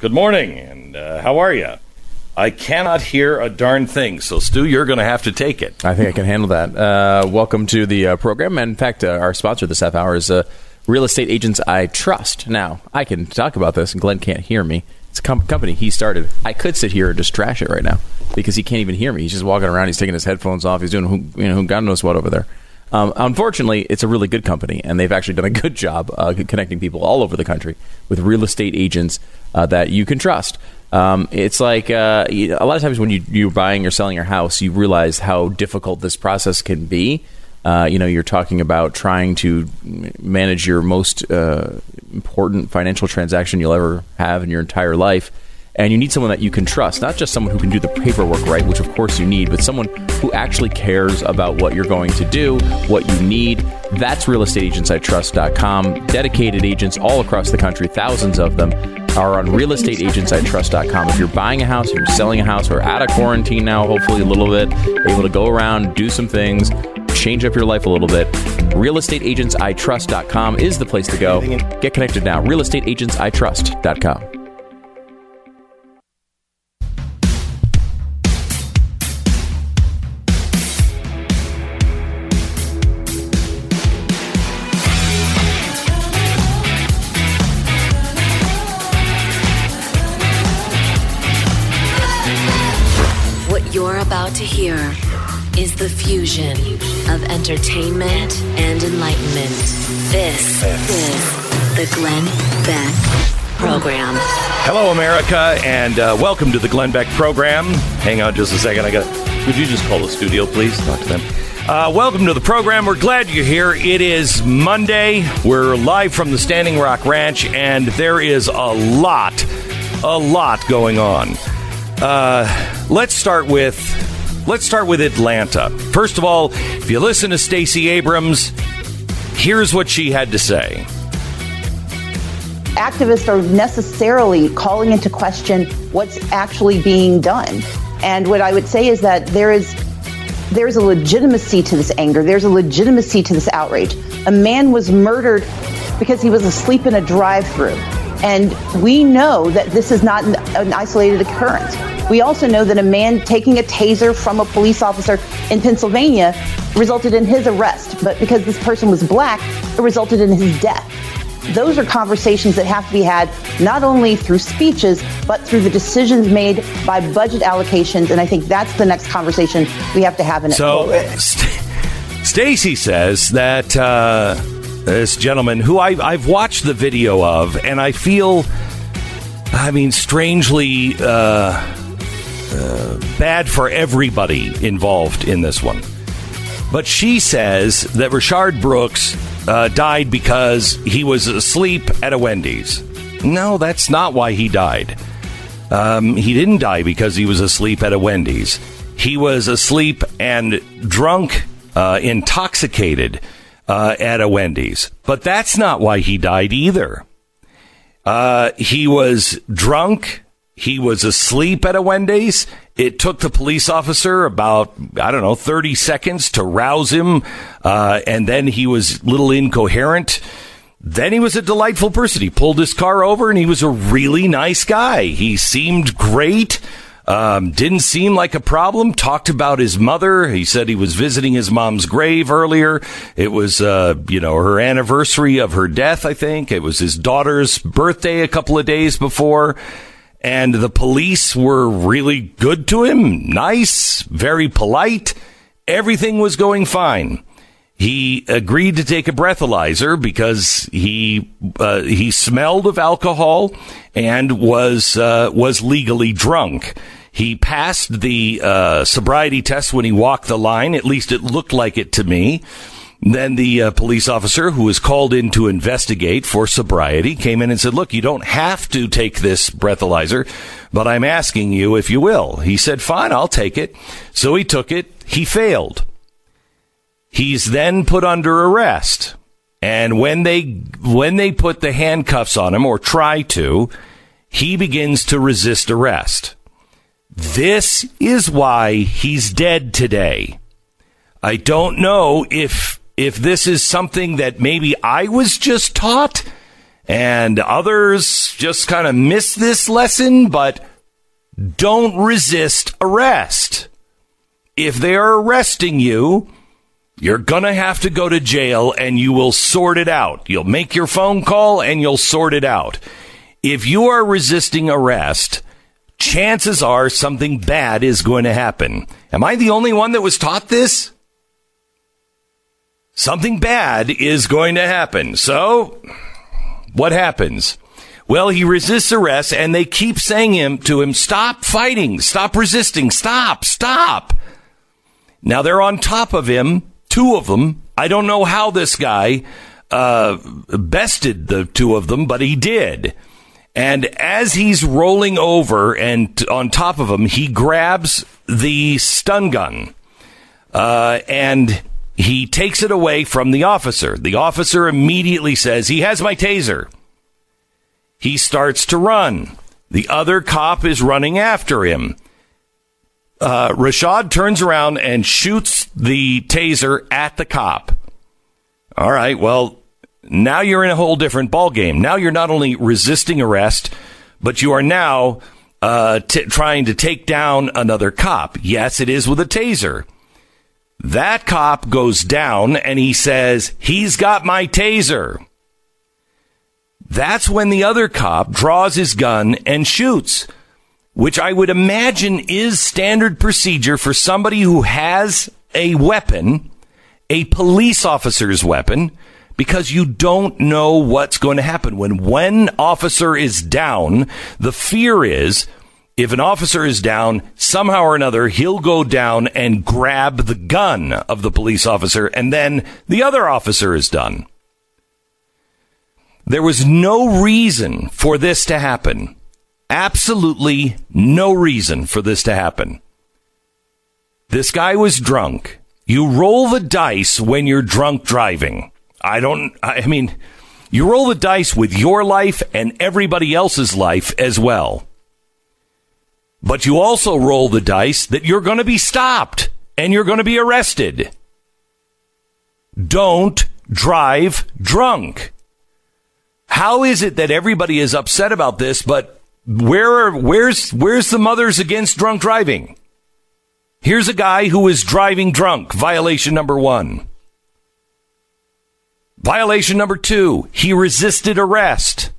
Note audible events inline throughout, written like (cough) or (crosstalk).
Good morning, and uh, how are you? I cannot hear a darn thing, so Stu, you're going to have to take it. I think I can handle that. Uh, welcome to the uh, program. And in fact, uh, our sponsor this half hour is uh, Real Estate Agents I Trust. Now, I can talk about this, and Glenn can't hear me. It's a com- company he started. I could sit here and just trash it right now because he can't even hear me. He's just walking around. He's taking his headphones off. He's doing who, you know, who God knows what over there. Um, unfortunately, it's a really good company, and they've actually done a good job uh, connecting people all over the country with real estate agents uh, that you can trust. Um, it's like uh, a lot of times when you, you're buying or selling your house, you realize how difficult this process can be. Uh, you know, you're talking about trying to manage your most uh, important financial transaction you'll ever have in your entire life and you need someone that you can trust, not just someone who can do the paperwork right, which of course you need, but someone who actually cares about what you're going to do, what you need. That's realestateagentsitrust.com. Dedicated agents all across the country, thousands of them, are on realestateagentsitrust.com. If you're buying a house, if you're selling a house, or out of quarantine now, hopefully a little bit, able to go around, do some things, change up your life a little bit. Realestateagentsitrust.com is the place to go. Get connected now. Realestateagentsitrust.com. entertainment and enlightenment. This is the Glenn Beck Program. Hello, America, and uh, welcome to the Glenn Beck Program. Hang on just a second. I got. Would you just call the studio, please? Talk to them. Uh, welcome to the program. We're glad you're here. It is Monday. We're live from the Standing Rock Ranch, and there is a lot, a lot going on. Uh, let's start with let's start with Atlanta. First of all, if you listen to Stacey Abrams, here's what she had to say. Activists are necessarily calling into question what's actually being done. And what I would say is that there is there's a legitimacy to this anger. There's a legitimacy to this outrage. A man was murdered because he was asleep in a drive-through. And we know that this is not an isolated occurrence. We also know that a man taking a taser from a police officer in Pennsylvania resulted in his arrest, but because this person was black, it resulted in his death. Those are conversations that have to be had not only through speeches, but through the decisions made by budget allocations. And I think that's the next conversation we have to have in it. So, St- Stacey says that uh, this gentleman, who I, I've watched the video of, and I feel, I mean, strangely. Uh, uh, bad for everybody involved in this one. But she says that Rayshard Brooks uh, died because he was asleep at a Wendy's. No, that's not why he died. Um, he didn't die because he was asleep at a Wendy's. He was asleep and drunk, uh, intoxicated uh, at a Wendy's. But that's not why he died either. Uh, he was drunk he was asleep at a Wendy's. It took the police officer about, I don't know, 30 seconds to rouse him. Uh, and then he was a little incoherent. Then he was a delightful person. He pulled his car over and he was a really nice guy. He seemed great. Um, didn't seem like a problem. Talked about his mother. He said he was visiting his mom's grave earlier. It was, uh, you know, her anniversary of her death, I think. It was his daughter's birthday a couple of days before and the police were really good to him, nice, very polite. Everything was going fine. He agreed to take a breathalyzer because he uh, he smelled of alcohol and was uh, was legally drunk. He passed the uh, sobriety test when he walked the line. At least it looked like it to me. Then the uh, police officer who was called in to investigate for sobriety came in and said, look, you don't have to take this breathalyzer, but I'm asking you if you will. He said, fine, I'll take it. So he took it. He failed. He's then put under arrest. And when they, when they put the handcuffs on him or try to, he begins to resist arrest. This is why he's dead today. I don't know if if this is something that maybe I was just taught And others just kind of miss this lesson, but don't resist arrest. If they are arresting you, you're going to have to go to jail and you will sort it out. You'll make your phone call and you'll sort it out. If you are resisting arrest, chances are something bad is going to happen. Am I the only one that was taught this? Something bad is going to happen. So, what happens? Well, he resists arrest and they keep saying him to him, stop fighting, stop resisting, stop, stop. Now they're on top of him, two of them. I don't know how this guy uh, bested the two of them, but he did. And as he's rolling over and on top of him, he grabs the stun gun uh, and he takes it away from the officer. The officer immediately says, He has my taser. He starts to run. The other cop is running after him. Uh, Rayshard turns around and shoots the taser at the cop. All right, well, now you're in a whole different ballgame. Now you're not only resisting arrest, but you are now uh, t- trying to take down another cop. Yes, it is with a taser. That cop goes down and he says, He's got my taser. That's when the other cop draws his gun and shoots, which I would imagine is standard procedure for somebody who has a weapon, a police officer's weapon, because you don't know what's going to happen. When one officer is down, the fear is if an officer is down, somehow or another, he'll go down and grab the gun of the police officer, and then the other officer is done. There was no reason for this to happen. Absolutely no reason for this to happen. This guy was drunk. You roll the dice when you're drunk driving. I don't, I mean, you roll the dice with your life and everybody else's life as well. But you also roll the dice that you're going to be stopped and you're going to be arrested. Don't drive drunk. How is it that everybody is upset about this, but where are, where's, where's the mothers against drunk driving? Here's a guy who is driving drunk. Violation number one. Violation number two, he resisted arrest.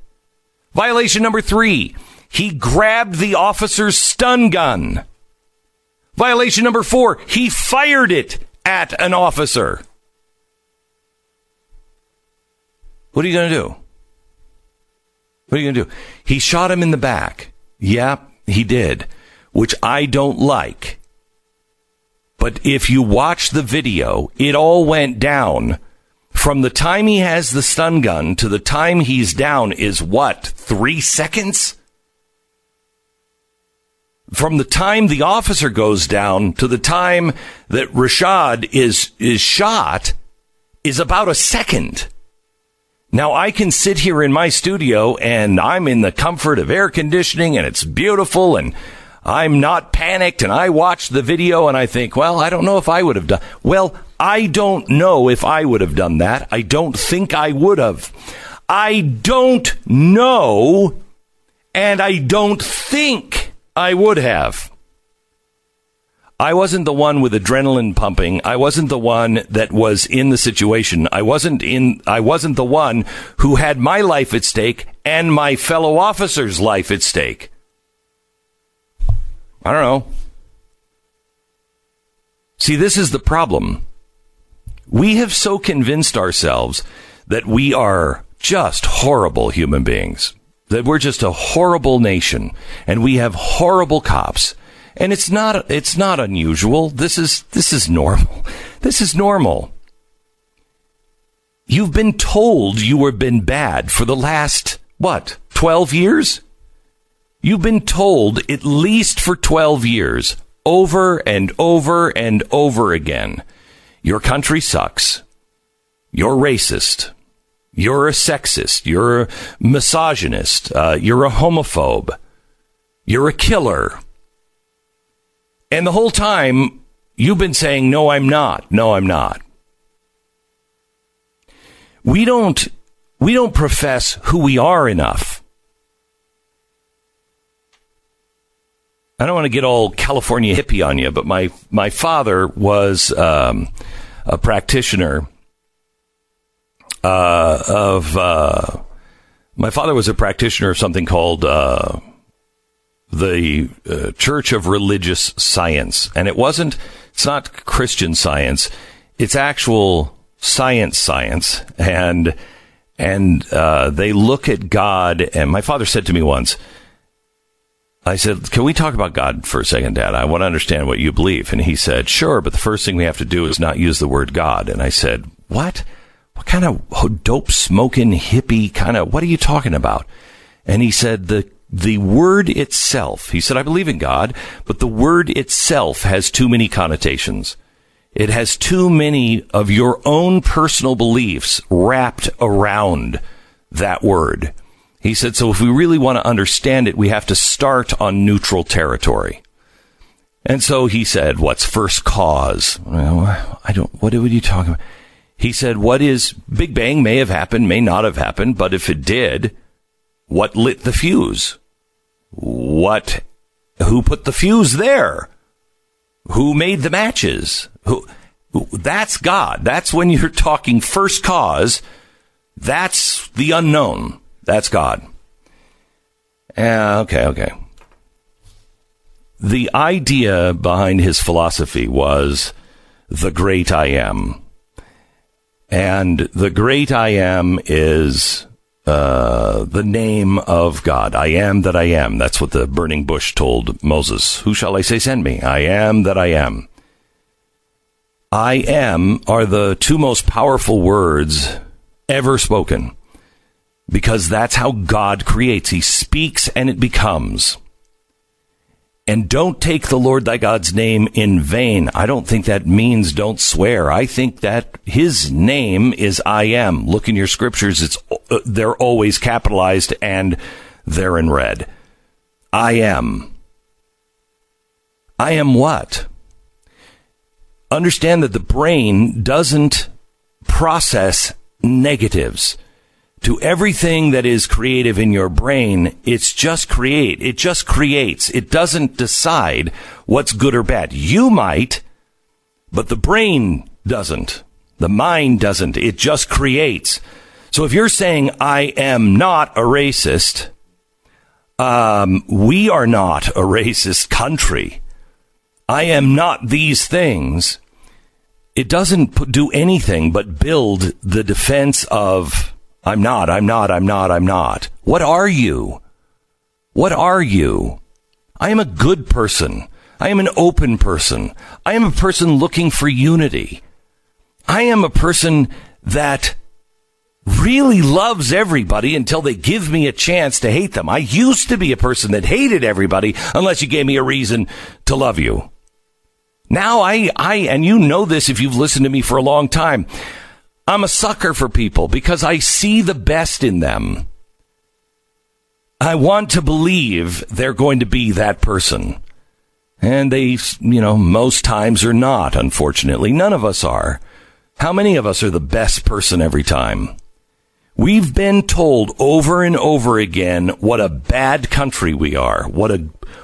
Violation number three, he grabbed the officer's stun gun. Violation number four, he fired it at an officer. What are you going to do? What are you going to do? He shot him in the back. Yeah, he did, which I don't like. But if you watch the video, it all went down from the time he has the stun gun to the time he's down is what? Three seconds? From the time the officer goes down to the time that Rayshard is, is shot is about a second. Now I can sit here in my studio and I'm in the comfort of air conditioning and it's beautiful and I'm not panicked and I watch the video and I think, well, I don't know if I would have done. Well, I don't know if I would have done that. I don't think I would have. I don't know and I don't think I would have. I wasn't the one with adrenaline pumping. I wasn't the one that was in the situation. I wasn't in, I wasn't the one who had my life at stake and my fellow officer's life at stake. I don't know. See, this is the problem. We have so convinced ourselves that we are just horrible human beings, that we're just a horrible nation, and we have horrible cops. And it's not, it's not unusual. This is, this is normal. (laughs) This is normal. You've been told you have been bad for the last, what, 12 years? You've been told at least for 12 years, over and over and over again, your country sucks. You're racist. You're a sexist. You're a misogynist. Uh, you're a homophobe. You're a killer. And the whole time, you've been saying, no, I'm not. No, I'm not. We don't we don't profess who we are enough. I don't want to get all California hippie on you, but my, my father was um, a practitioner uh, of. Uh, my father was a practitioner of something called uh, the uh, Church of Religious Science, and it wasn't. It's not Christian science. It's actual science, science, and and uh, they look at God. And my father said to me once, I said, Can we talk about God for a second, Dad? I want to understand what you believe. And he said, Sure, but the first thing we have to do is not use the word God. And I said, What? What kind of dope smoking hippie kind of, what are you talking about? And he said, The the word itself, he said, I believe in God, but the word itself has too many connotations. It has too many of your own personal beliefs wrapped around that word. He said, so if we really want to understand it, we have to start on neutral territory. And so he said, what's first cause? Well, I don't, what are you talking about? He said, what is Big Bang may have happened, may not have happened, but if it did, what lit the fuse? What, who put the fuse there? Who made the matches? Who, that's God. That's when you're talking first cause. That's the unknown. That's God. Yeah, okay, okay. The idea behind his philosophy was the great I am. And the great I am is uh, the name of God. I am that I am. That's what the burning bush told Moses. Who shall I say send me? I am that I am. I am are the two most powerful words ever spoken because that's how God creates. He speaks and it becomes. And don't take the Lord thy God's name in vain. I don't think that means don't swear. I think that his name is I am. Look in your scriptures. It's, uh, they're always capitalized and they're in red. I am. I am what? Understand that the brain doesn't process negatives to everything that is creative in your brain, it's just create. It just creates. It doesn't decide what's good or bad. You might, but the brain doesn't. The mind doesn't. It just creates. So if you're saying, I am not a racist, um, we are not a racist country. I am not these things. It doesn't do anything but build the defense of I'm not, I'm not, I'm not, I'm not. What are you? What are you? I am a good person. I am an open person. I am a person looking for unity. I am a person that really loves everybody until they give me a chance to hate them. I used to be a person that hated everybody unless you gave me a reason to love you. Now I, I, and you know this if you've listened to me for a long time. I'm a sucker for people because I see the best in them. I want to believe they're going to be that person. And they, you know, most times are not, unfortunately. None of us are. How many of us are the best person every time? We've been told over and over again what a bad country we are. What a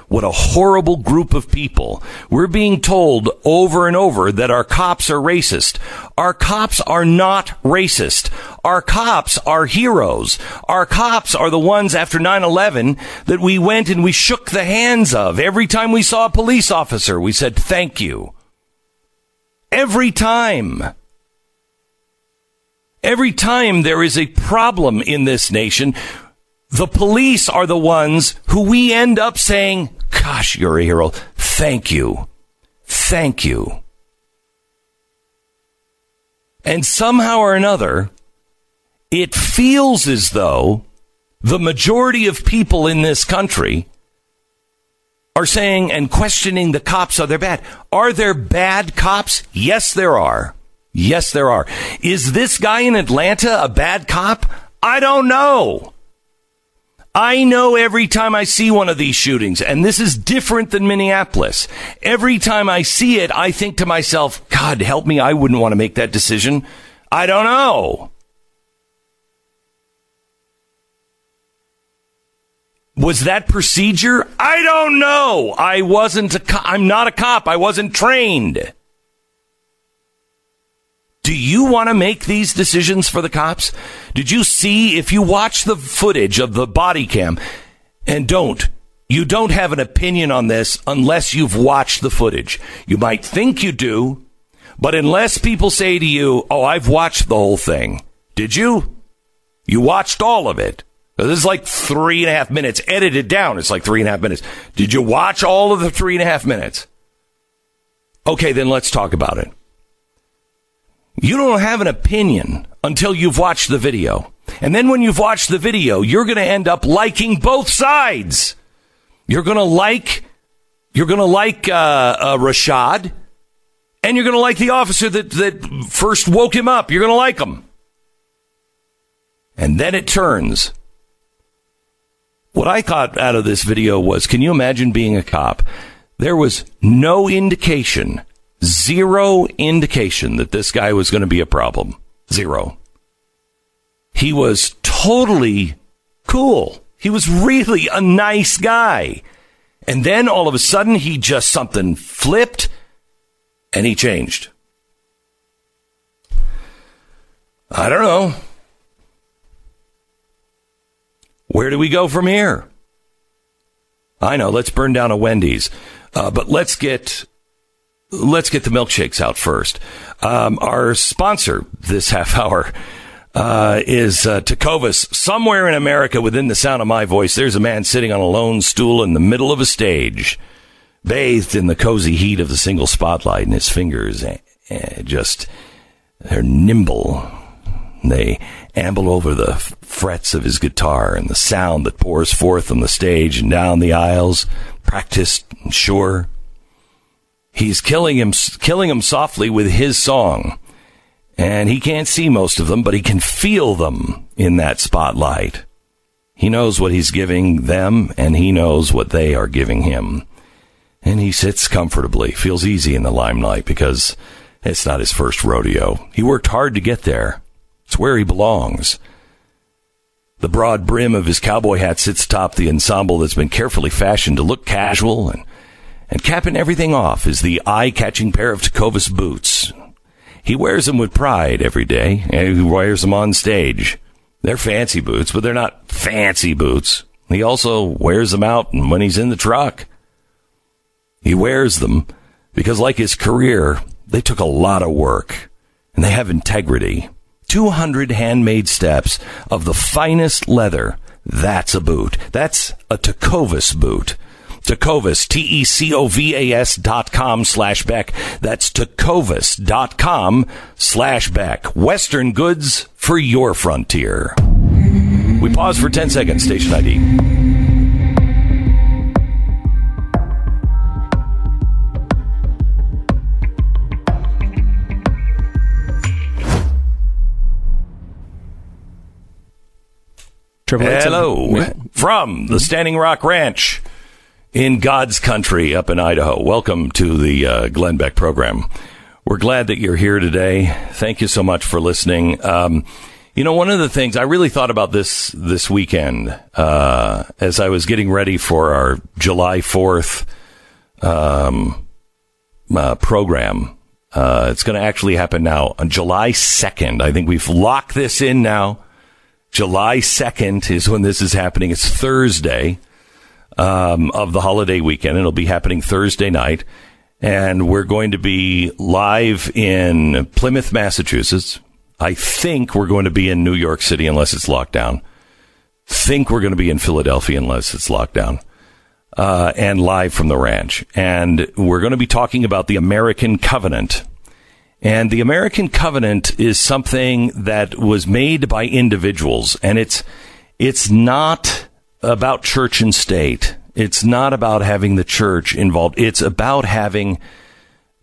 what a horrible group of people. We're being told over and over that our cops are racist. Our cops are not racist. Our cops are heroes. Our cops are the ones after 9-11 that we went and we shook the hands of. Every time we saw a police officer, we said, thank you. Every time. Every time there is a problem in this nation, the police are the ones who we end up saying, Gosh, you're a hero. Thank you. Thank you. And somehow or another, it feels as though the majority of people in this country are saying and questioning the cops are they bad. Are there bad cops? Yes, there are. Yes, there are. Is this guy in Atlanta a bad cop? I don't know. I know every time I see one of these shootings, and this is different than Minneapolis. Every time I see it, I think to myself, God help me, I wouldn't want to make that decision. I don't know. Was that procedure? I don't know. I wasn't a cop. I'm not a cop. I wasn't trained. Do you want to make these decisions for the cops? Did you see if you watch the footage of the body cam and don't you don't have an opinion on this unless you've watched the footage. You might think you do, but unless people say to you, "Oh, I've watched the whole thing." Did you? You watched all of it. This is like three and a half minutes edited down. It's like three and a half minutes. Did you watch all of the three and a half minutes? Okay, then let's talk about it. You don't have an opinion until you've watched the video. And then when you've watched the video, you're going to end up liking both sides. You're going to like, you're going to like, uh, uh, Rayshard and you're going to like the officer that, that first woke him up. You're going to like him. And then it turns. What I got out of this video was can you imagine being a cop? There was no indication, zero indication that this guy was going to be a problem. Zero. He was totally cool. He was really a nice guy. And then all of a sudden he just something flipped and he changed. I don't know. Where do we go from here? I know. Let's burn down a Wendy's, uh, but let's get let's get the milkshakes out first. Um, our sponsor this (laughs) half hour uh, is uh. Somewhere in America, within the sound of my voice, there's a man sitting on a lone stool in the middle of a stage, bathed in the cozy heat of the single spotlight, and his fingers eh, eh, just they're nimble. They amble over the frets of his guitar and the sound that pours forth on the stage and down the aisles, practiced and sure. He's killing him, killing him softly with his song. And he can't see most of them, but he can feel them in that spotlight. He knows what he's giving them, and he knows what they are giving him. And he sits comfortably, feels easy in the limelight because it's not his first rodeo. He worked hard to get there. It's where he belongs. The broad brim of his cowboy hat sits atop the ensemble that's been carefully fashioned to look casual and and capping everything off is the eye-catching pair of Tecovas boots. He wears them with pride every day, and he wears them on stage. They're fancy boots, but they're not fancy boots. He also wears them out when he's in the truck. He wears them because, like his career, they took a lot of work and they have integrity. 200 handmade steps of the finest leather. That's a boot. That's a Tecovas boot. Tecovas, T-E-C-O-V-A-S dot com slash Beck. That's Tecovas dot com slash Beck. Western goods for your frontier. We pause for 10 seconds, station ID. Triple Hello from the Standing Rock Ranch in God's country up in Idaho. Welcome to the uh, Glenn Beck program. We're glad that you're here today. Thank you so much for listening. Um, you know, one of the things I really thought about this this weekend uh, as I was getting ready for our July Fourth um, uh, program. Uh, it's going to actually happen now on July second. I think we've locked this in now. July 2nd is when this is happening. It's Thursday um, of the holiday weekend. It'll be happening Thursday night. And we're going to be live in Plymouth, Massachusetts. I think we're going to be in New York City unless it's locked down. Think we're going to be in Philadelphia unless it's locked down. Uh, and live from the ranch. And we're going to be talking about the American Covenant. And the American covenant is something that was made by individuals and it's, it's not about church and state. It's not about having the church involved. It's about having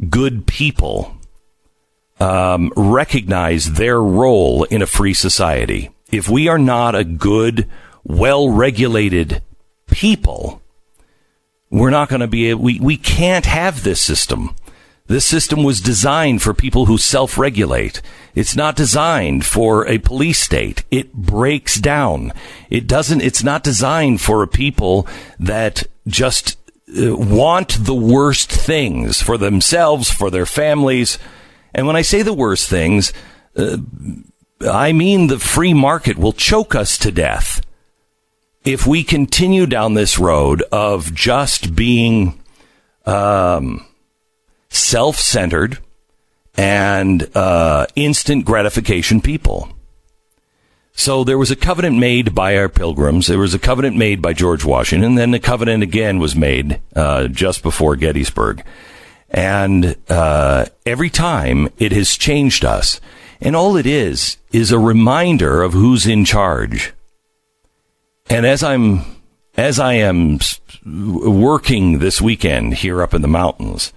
good people um, recognize their role in a free society. If we are not a good, well regulated people, we're not going to be we, we can't have this system This system was designed for people who self regulate. It's not designed for a police state. It breaks down. It doesn't, it's not designed for a people that just uh, want the worst things for themselves, for their families. And when I say the worst things, uh, I mean the free market will choke us to death if we continue down this road of just being um, self centered and uh, instant gratification people. So there was a covenant made by our pilgrims. There was a covenant made by George Washington. And then the covenant again was made uh, just before Gettysburg. And uh, every time it has changed us. And all it is, is a reminder of who's in charge. And as I'm, as I am working this weekend here up in the mountains,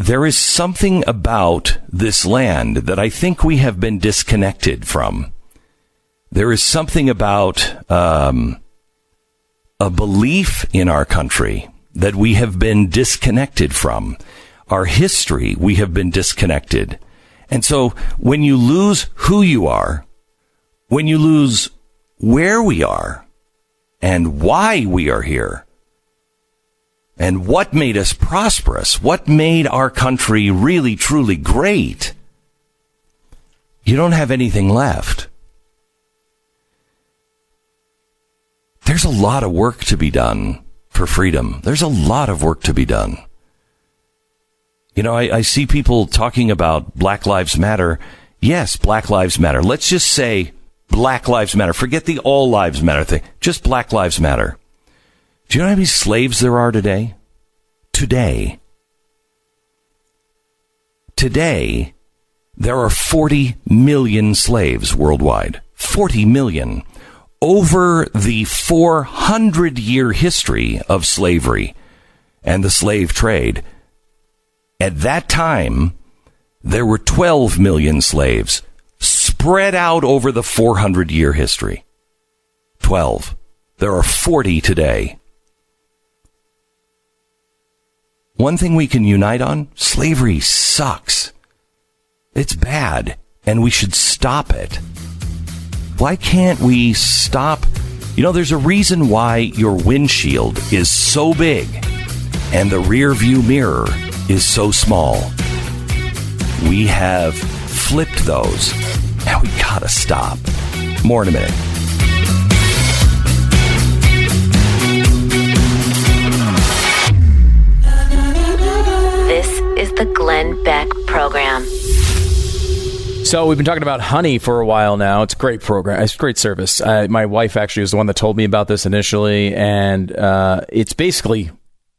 there is something about this land that I think we have been disconnected from. There is something about um, a belief in our country that we have been disconnected from. Our history, we have been disconnected. And so when you lose who you are, when you lose where we are and why we are here, and what made us prosperous, what made our country really truly great, you don't have anything left. There's a lot of work to be done for freedom. There's a lot of work to be done. You know, I, I, see people talking about Black Lives Matter. Yes, Black Lives Matter. Let's just say Black Lives Matter. Forget the All Lives Matter thing. Just Black Lives Matter. Do you know how many slaves there are today? Today. Today, there are 40 million slaves worldwide. 40 million. Over the 400 year history of slavery and the slave trade. At that time, there were 12 million slaves spread out over the 400 year history. 12. There are 40 today. One thing we can unite on slavery sucks. It's bad, and we should stop it. Why can't we stop? You know, there's a reason why your windshield is so big and the rear view mirror is so small. We have flipped those, and we gotta stop. More in a minute. The Glenn Beck Program. So we've been talking about honey for a while now. It's a great program. It's a great service. Uh, my wife actually was the one that told me about this initially, and uh, it's basically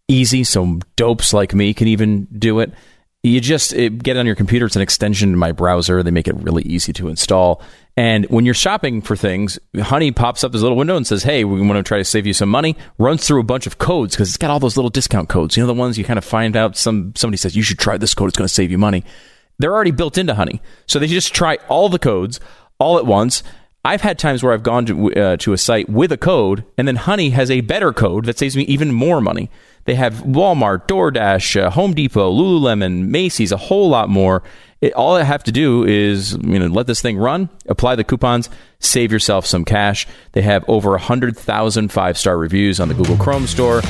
easy. So dopes like me can even do it. You just it, get it on your computer. It's an extension to my browser. They make it really easy to install. And when you're shopping for things, Honey pops up this little window and says, "Hey, we want to try to save you some money." Runs through a bunch of codes because it's got all those little discount codes. You know the ones you kind of find out. Some somebody says you should try this code. It's going to save you money. They're already built into Honey, so they just try all the codes all at once. I've had times where I've gone to uh, to a site with a code, and then Honey has a better code that saves me even more money. They have Walmart, DoorDash, uh, Home Depot, Lululemon, Macy's, a whole lot more. It, all I have to do is you know let this thing run, apply the coupons, save yourself some cash. They have over 100,000 five-star reviews on the Google Chrome store.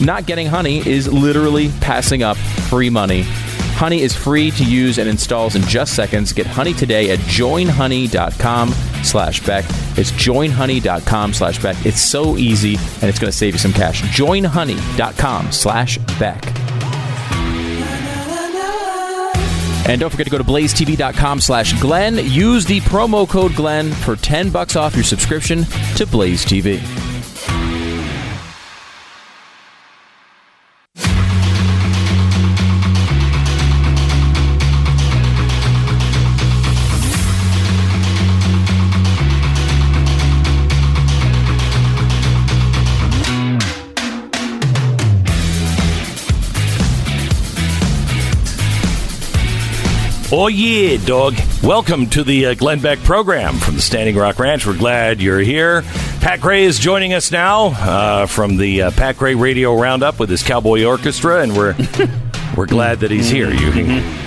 Not getting Honey is literally passing up free money Honey is free to use and installs in just seconds. Get Honey today at joinhoney.com slash Beck. It's joinhoney.com slash Beck. It's so easy and it's going to save you some cash. Joinhoney.com slash Beck. And don't forget to go to blazetv.com slash Glenn. Use the promo code Glenn for 10 bucks off your subscription to Blaze TV. Yeah, dog. Welcome to the uh, Glenn Beck program from the Standing Rock Ranch. We're glad you're here. Pat Gray is joining us now uh, from the uh, Pat Gray Radio Roundup with his Cowboy Orchestra, and we're (laughs) We're glad that he's here. You can,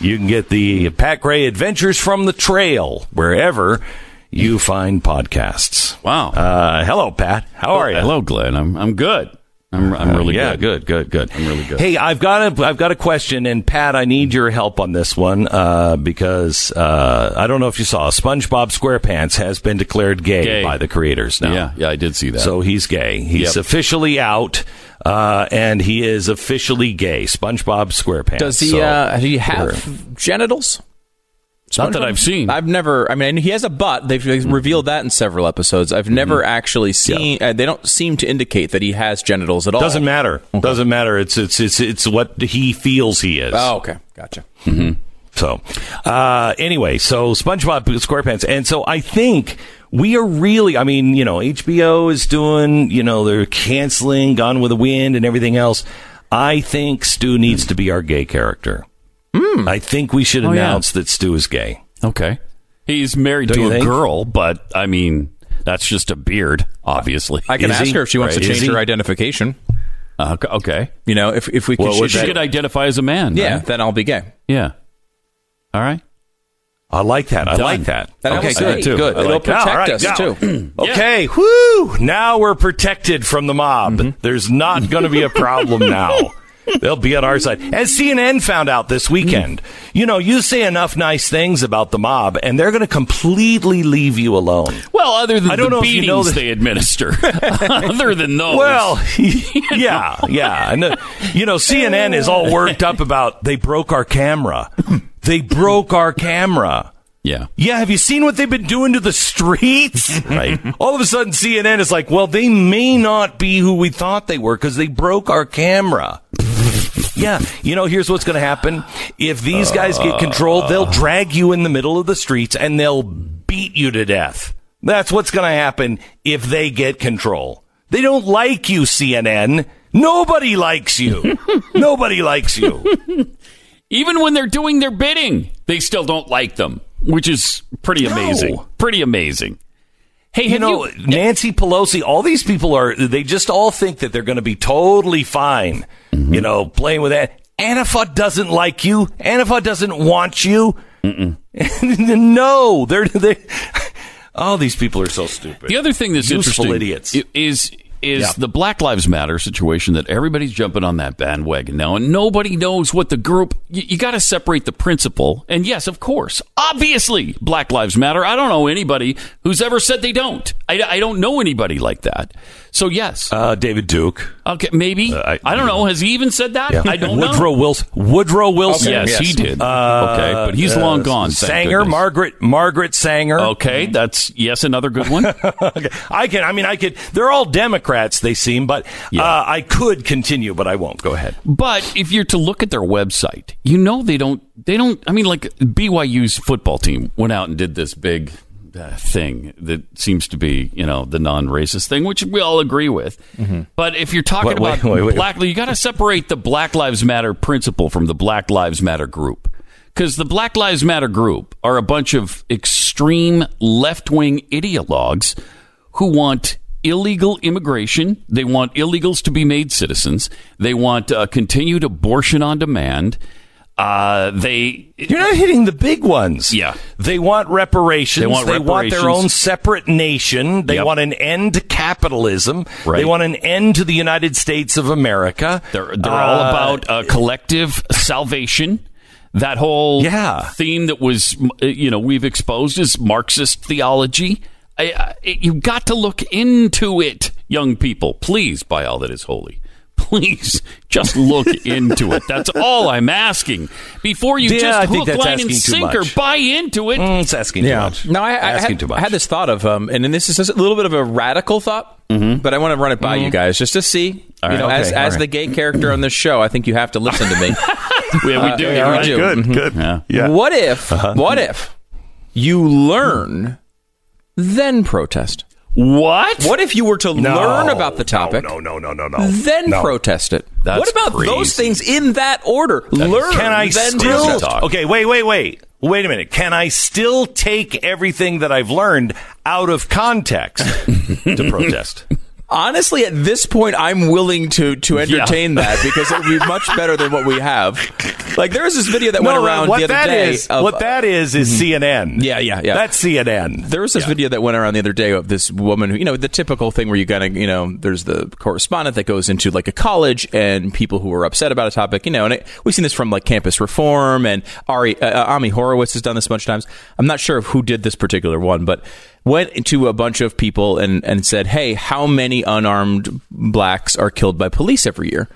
you can get the Pat Gray Adventures from the Trail wherever you find podcasts. Wow. Uh, hello, Pat. How are you? Hello, Glenn. I'm I'm good. I'm I'm really yeah, good. good, good, good. I'm really good. Hey, I've got a I've got a question, and Pat, I need your help on this one uh, because uh, I don't know if you saw SpongeBob SquarePants has been declared gay, Gay. by the creators now. Yeah, yeah, I did see that. So he's gay. He's Yep. officially out, uh, and he is officially gay. SpongeBob SquarePants. Does he? So uh, do you we're- have genitals? Not that I've seen. I've never. I mean, he has a butt. They've revealed that in several episodes. I've never actually seen. Uh, they don't seem to indicate that he has genitals at all. Doesn't matter. Doesn't matter. It's it's it's it's what he feels he is. Oh, okay, gotcha. So, uh, anyway, so SpongeBob SquarePants, and so I think we are really. I mean, you know, HBO is doing. You know, they're canceling Gone with the Wind and everything else. I think Stu needs to be our gay character. I think we should Oh, yeah. announce that Stu is gay. okay. He's married Don't to a think? girl, but I mean, that's just a beard, obviously. I can Is ask he? her if she wants Right, to change her identification. Uh, okay. You know, if if we could, What would She that- could identify as a man. yeah, right? then I'll be gay. Yeah. All right. I like that. I Done. like that. And I okay, will good. say, Good. I It'll like that. protect All right, us go. too. (clears throat) Okay, whoo! Now we're protected from the mob. There's not going to be a problem now. (laughs) They'll be on our side. As CNN found out this weekend, you know, you say enough nice things about the mob, and they're going to completely leave you alone. Well, other than I don't the know if you beatings know that- they administer, (laughs) other than those. Well, (laughs) (laughs) yeah, yeah. And, you know, CNN is all worked up about they broke our camera. They broke our camera. yeah. Yeah, have you seen what they've been doing to the streets? right. All of a sudden, CNN is like, well, they may not be who we thought they were because they broke our camera. Yeah, you know, here's what's going to happen. If these guys get control, they'll drag you in the middle of the streets and they'll beat you to death. That's what's going to happen if they get control. They don't like you, CNN. Nobody likes you. (laughs) Nobody likes you. Even when they're doing their bidding, they still don't like them, which is pretty No. amazing. Pretty amazing. Hey, you have know, you, Nancy Pelosi, all these people are, they just all think that they're going to be totally fine, mm-hmm. you know, playing with that. Antifa doesn't like you. Antifa doesn't want you. (laughs) no, they're, they, (laughs) oh, these people are so stupid. The other thing that's Useful interesting idiots. is is Yeah. the Black Lives Matter situation that everybody's jumping on that bandwagon now, and nobody knows what the group. You, you got to separate the principle, and yes, of course, obviously, Black Lives Matter. I don't know anybody who's ever said they don't. I, I don't know anybody like that. So yes, Uh, David Duke. okay, maybe uh, I- I, don't know. Has he even said that? I don't Woodrow know. Wilson. Woodrow Wilson. Yes, Yes. he did. Uh, okay, but he's uh, long gone. Sanger, goodness. Margaret, Margaret Sanger. Okay, that's yes, another good one. (laughs) Okay. I can. I mean, I could. They're all Democrats. They seem, but Yeah. uh, I could continue, but I won't. Go ahead. But if you're to look at their website, you know they don't. They don't. I mean, like BYU's football team went out and did this big uh, thing that seems to be, you know, the non-racist thing, which we all agree with. But if you're talking wait, about wait, wait. black, you got to separate the Black Lives Matter principle from the Black Lives Matter group. Because the Black Lives Matter group are a bunch of extreme left-wing ideologues who want illegal immigration. They want illegals to be made citizens. They want uh, continued abortion on demand. Uh, they You're not hitting the big ones. Yeah. They want reparations. They want their reparations. own separate nation. They Yep. want an end to capitalism. Right. They want an end to the United States of America. They're they're all Uh, about uh, collective salvation. That whole Yeah. theme that was uh, you know we've exposed is Marxist theology. I, I, you've got to look into it, young people. Please, by all that is holy. Please just look (laughs) into it. That's all I'm asking. Before you Yeah, just I hook, line, and asking too sinker, buy into it. Mm, it's asking too much. No, I, I, asking had, too much. I had this thought of, um, and then this is a little bit of a radical thought, but I want to run it by you guys just to see. Mm-hmm. All you right. know, as, Okay, all as right. the gay character on this show, I think you have to listen to me. (laughs) we, we do. yeah, you're we right. do. Good, Mhm. good. Yeah. Yeah. What if? What if you learn, then protest? What? What if you were to No. learn about the topic, No, no, no, no, no. then no. protest it? That's what about those things in that order? learn, Can I then still? protest. talk. Okay, wait, wait, wait. Wait a minute. Can I still take everything that I've learned out of context to protest? (laughs) Honestly, at this point, I'm willing to to entertain that (laughs) because it would be much better than what we have. Like there was this video that went around what the other that day. is- of- what that is is CNN. Yeah, yeah, yeah. That's CNN. There was this video that went around the other day of this woman who, you know, the typical thing where you gotta, you know, there's the correspondent that goes into like a college and people who are upset about a topic, you know, and it, we've seen this from like campus reform and Ari, uh, Ami Horowitz has done this a bunch of times. I'm not sure who did this particular one, but went to a bunch of people and, and said, hey, how many unarmed blacks are killed by police every year?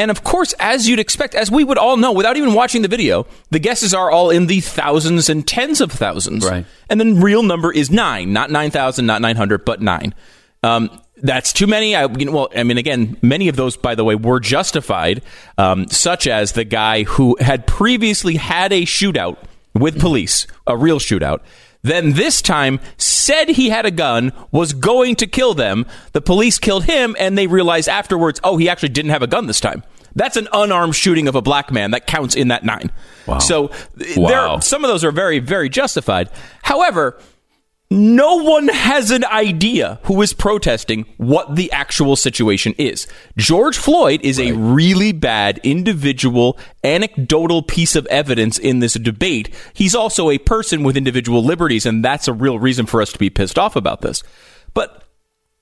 And of course, as you'd expect, as we would all know without even watching the video, the guesses are all in the thousands and tens of thousands. Right. And the real number is nine, not 9,000, not 900, but nine. Um, that's too many. I, you know, well, I mean, again, many of those, by the way, were justified, um, such as the guy who had previously had a shootout with police, a real shootout. Then this time said he had a gun, was going to kill them. The police killed him, and they realized afterwards, oh, he actually didn't have a gun this time. That's an unarmed shooting of a black man. That counts in that nine. Wow. So Wow. there, some of those are very, very justified. However, no one has an idea who is protesting what the actual situation is. George Floyd is a really bad individual, anecdotal piece of evidence in this debate. He's also a person with individual liberties, and that's a real reason for us to be pissed off about this. But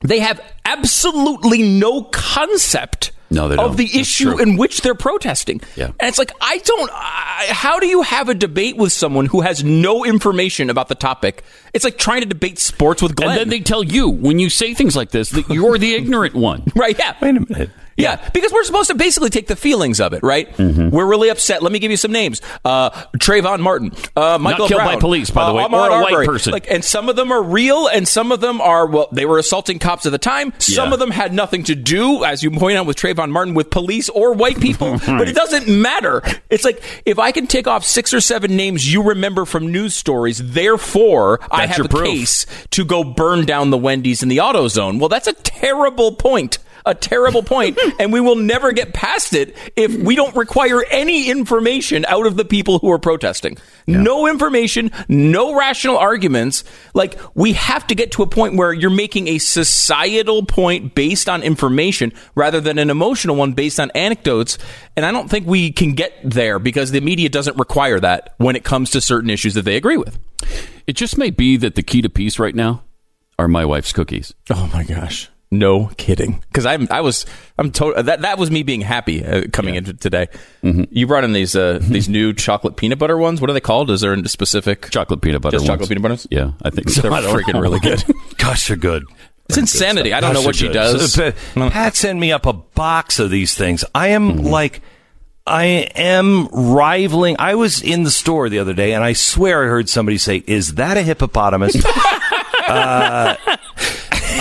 they have absolutely no concept No, they of don't. the That's issue true. in which they're protesting. Yeah. And it's like, I don't, I, how do you have a debate with someone who has no information about the topic? It's like trying to debate sports with Glenn. And then they tell you when you say things like this that you're the ignorant one. (laughs) right, yeah. Wait a minute. Yeah, because we're supposed to basically take the feelings of it, right? Mm-hmm. We're really upset. Let me give you some names: uh, Trayvon Martin, uh, Michael killed by police, by the uh, way, Ahmaud or a white person. Like, and some of them are real, and some of them are well, they were assaulting cops at the time. Some Yeah. of them had nothing to do, as you point out with Trayvon Martin, with police or white people. (laughs) But it doesn't matter. It's like if I can take off six or seven names you remember from news stories, therefore I That's have your a proof. case to go burn down the Wendy's in the auto zone. Well, that's a terrible point. A terrible point, (laughs) and we will never get past it if we don't require any information out of the people who are protesting. No information, no rational arguments. Like, we have to get to a point where you're making a societal point based on information rather than an emotional one based on anecdotes. And I don't think we can get there because the media doesn't require that when it comes to certain issues that they agree with. It just may be that the key to peace right now are my wife's cookies. Oh my gosh. No kidding. Because I'm, I was, I'm total. That that was me being happy uh, coming into today. You brought in these uh, these new chocolate peanut butter ones. What are they called? Is there a specific Chocolate peanut butter. Just chocolate ones. peanut butters? Yeah, I think (laughs) so. They're I freaking know. really good. (laughs) Gosh, they're good. It's insanity. I don't know what she does. So, Pat sent me up a box of these things. I am Mm-hmm. like, I am rivaling. I was in the store the other day, and I swear I heard somebody say, "Is that a hippopotamus?" (laughs)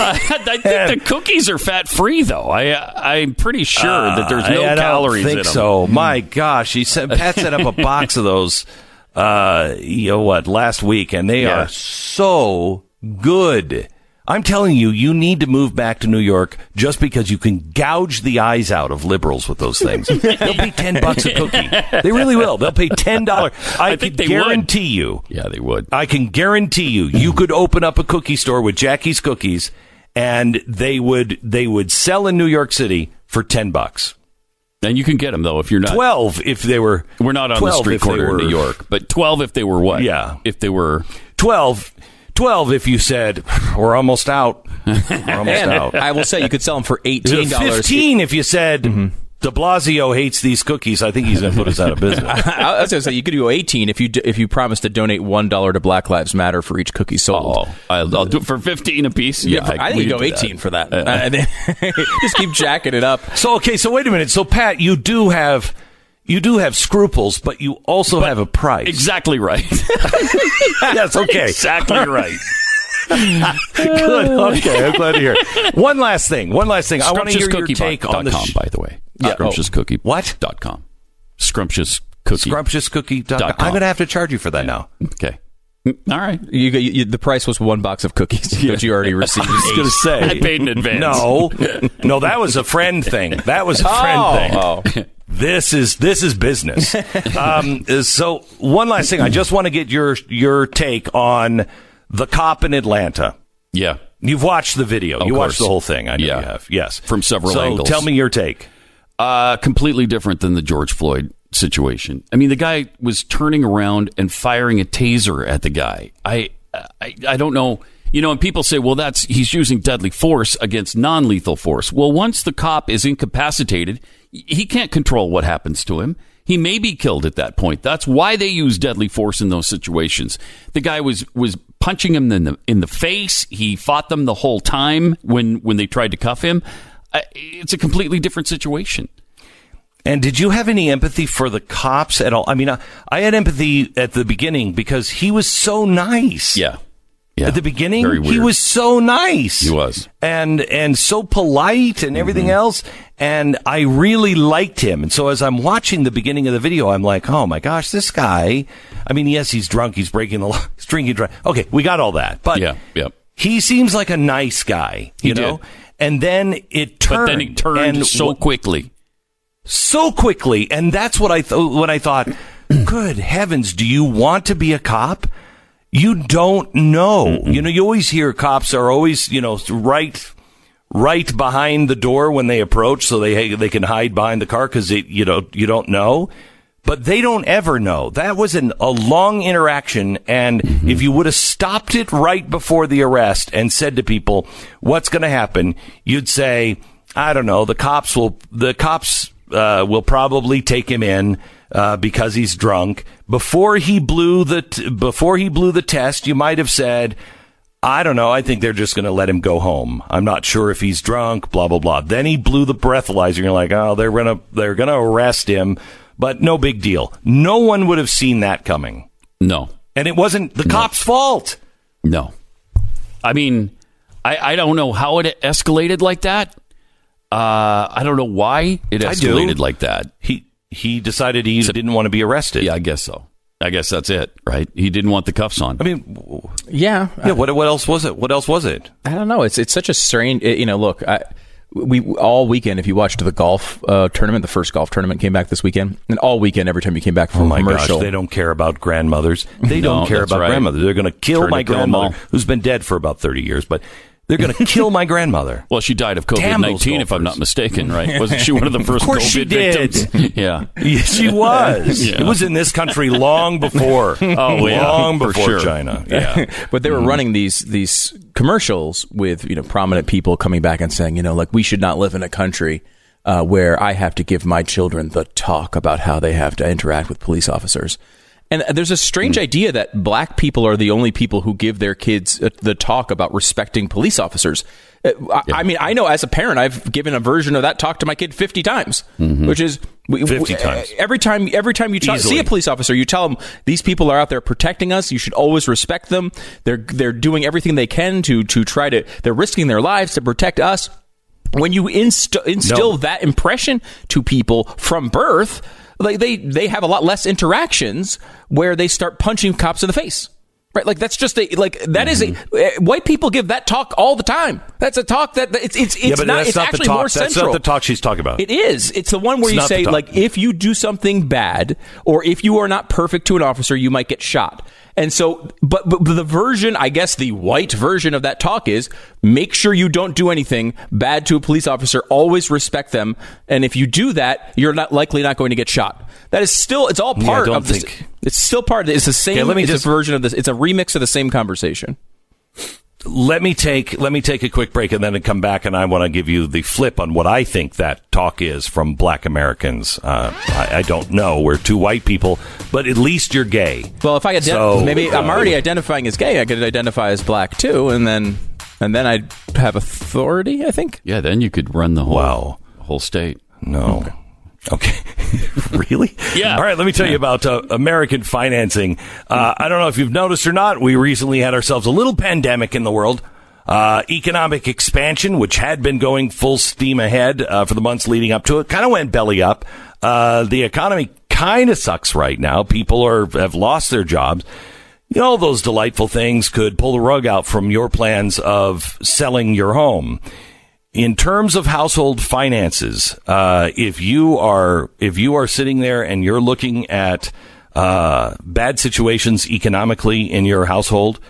(laughs) I think the cookies are fat free, though. I I'm pretty sure that there's no I, I don't calories think in them. so. My gosh, he said Pat set up a (laughs) box of those. Uh, you know what? Last week, and they Yeah. are so good. I'm telling you, you need to move back to New York just because you can gouge the eyes out of liberals with those things. They'll pay ten bucks a cookie. They really will. They'll pay ten dollars. (laughs) I, I think can they would. guarantee you. Yeah, they would. I can guarantee you, you could open up a cookie store with Jackie's cookies, and they would they would sell in New York City for ten bucks. And you can get them though if you're not. Twelve if they were. We're not on the street if they corner in New York, but twelve if they were what? Yeah. if they were. 12, 12 if you said we're almost out. We're almost (laughs) and out. I will say you could sell them for eighteen dollars. Fifteen if you said mm-hmm. De Blasio hates these cookies. I think he's going to put us out of (laughs) business. I was going to say you could do eighteen if you d- if you promise to donate one dollar to Black Lives Matter for each cookie sold. Oh, I'll, I'll do it for fifteen apiece. Yeah, Yeah, I, think you go do that. eighteen for that. Uh, and then just keep jacking it up. so okay, so wait a minute. So Pat, you do have you do have scruples, but you also have a price. Exactly right. (laughs) yes, okay. (laughs) exactly right. Good. Okay, I'm glad to hear. One last thing. One last thing. I want to hear your take on the com, sh- by the way. Yeah, Scrumptious oh. cookie. What? Dot com. Scrumptious cookie. scrumptiouscookie.com. Dot com. I'm going to have to charge you for that now. Okay. All right. You, you, you, the price was one box of cookies, (laughs) but you already received. (laughs) I was going to say. I paid in advance. No, (laughs) no, that was a friend thing. That was a friend Oh, thing. This is this is business. um, so one last thing, I just want to get your your take on the cop in Atlanta. Yeah. You've watched the video. Of you course. watched the whole thing. I know Yeah. you have. Yes. From several so angles. Tell me your take. Uh, completely different than the George Floyd situation. I mean, the guy was turning around and firing a taser at the guy. I, I, I don't know. You know, and people say, well, that's he's using deadly force against non-lethal force. Well, once the cop is incapacitated, he can't control what happens to him. He may be killed at that point. That's why they use deadly force in those situations. The guy was was punching him in the in the face. He fought them the whole time when when they tried to cuff him. It's a completely different situation. And did you have any empathy for the cops at all? I mean, I, I had empathy at the beginning because he was so nice. Yeah. Yeah. At the beginning, he was so nice. He was. and and so polite and everything Mm-hmm. else. And I really liked him. And so as I'm watching the beginning of the video, I'm like, oh my gosh, this guy. I mean, yes, he's drunk. He's breaking the law. (laughs) He's drinking. Drunk. Okay, we got all that. But Yeah, yeah. he seems like a nice guy. He You know. did. And then it turned. But then he turned so wh- quickly. so quickly, and that's what I thought when I thought, (clears throat) "Good heavens, do you want to be a cop?" You don't know. You know, you always hear cops are always, you know, right, right behind the door when they approach, so they they can hide behind the car because you know you don't know. But they don't ever know. That was an, a long interaction, and if you would have stopped it right before the arrest and said to people, "What's going to happen?" You'd say, "I don't know. The cops will. The cops uh, will probably take him in uh, because he's drunk." Before he blew the t- before he blew the test, you might have said, I don't know. I think they're just going to let him go home. I'm not sure if he's drunk. Blah blah blah. Then he blew the breathalyzer. You're like, oh, they're gonna they're gonna arrest him, but no big deal. No one would have seen that coming, No, and it wasn't the cop's fault. no. I mean, I, I don't know how it escalated like that. Uh, I don't know why it escalated like that. He he decided he didn't want to be arrested. Yeah, I guess so. I guess that's it, right? He didn't want the cuffs on. I mean, w- Yeah, yeah. What what else was it? What else was it? I don't know. It's it's such a strange. it- You know, look, I, we all weekend. If you watched the golf uh, tournament, the first golf tournament came back this weekend, and all weekend, every time you came back from Oh my commercial, gosh, they don't care about grandmothers. They (laughs) No, don't care about right. grandmothers. They're going to kill Turn my to kill 'em grandmother, all. who's been dead for about 30 years, but they're going (laughs) to kill my grandmother. Well, she died of COVID nineteen, if I'm not mistaken, right? (laughs) Wasn't she one of the first course COVID she did. victims? (laughs) yeah. Yes, she was. Yeah. It was in this country long before. Oh, yeah, long before sure. China. Yeah. but they were Mm-hmm. running these these commercials with you know prominent people coming back and saying you know like we should not live in a country uh, where I have to give my children the talk about how they have to interact with police officers. And there's a strange idea that black people are the only people who give their kids uh, the talk about respecting police officers. Uh, I, I mean, I know as a parent, I've given a version of that talk to my kid 50 times, which is we, 50 we- times. every time. Every time you Easily. see a police officer, you tell them these people are out there protecting us. You should always respect them. They're they're doing everything they can to to try to. They're risking their lives to protect us. When you inst- instill No. that impression to people from birth, like they they have a lot less interactions where they start punching cops in the face. Right, like that's just a like that is Mm-hmm. a uh, white people give that talk all the time. That's a talk that it's it's it's yeah, but not that's it's not actually the talk. more That's central. not the talk she's talking about. It is. It's the one where It's you say, like, if you do something bad or if you are not perfect to an officer, you might get shot. And so, but, but the version, I guess the white version of that talk is make sure you don't do anything bad to a police officer. Always respect them. And if you do that, you're not likely not going to get shot. That is still, it's all Yeah, part don't of this. think- It's still part of it. It's the same, Okay, let me just- version of this. It's a remix of the same conversation. Let me take let me take a quick break and then come back and I want to give you the flip on what I think that talk is from Black Americans. Uh, I, I don't know. We're two white people, but at least you're gay. Well, if I ident- So, maybe I'm uh, already identifying as gay, I could identify as black too, and then and then I'd have authority. I think. Yeah, then you could run the whole Wow. whole state. No. Okay. (laughs) really? Yeah. All right. Let me tell you about uh, American financing. Uh, I don't know if you've noticed or not. We recently had ourselves a little pandemic in the world. Uh, economic expansion, which had been going full steam ahead uh, for the months leading up to it, kind of went belly up. Uh, the economy kind of sucks right now. People are have lost their jobs. You know, those delightful things could pull the rug out from your plans of selling your home in terms of household finances, uh, if you are if you are sitting there and you're looking at uh, bad situations economically in your household,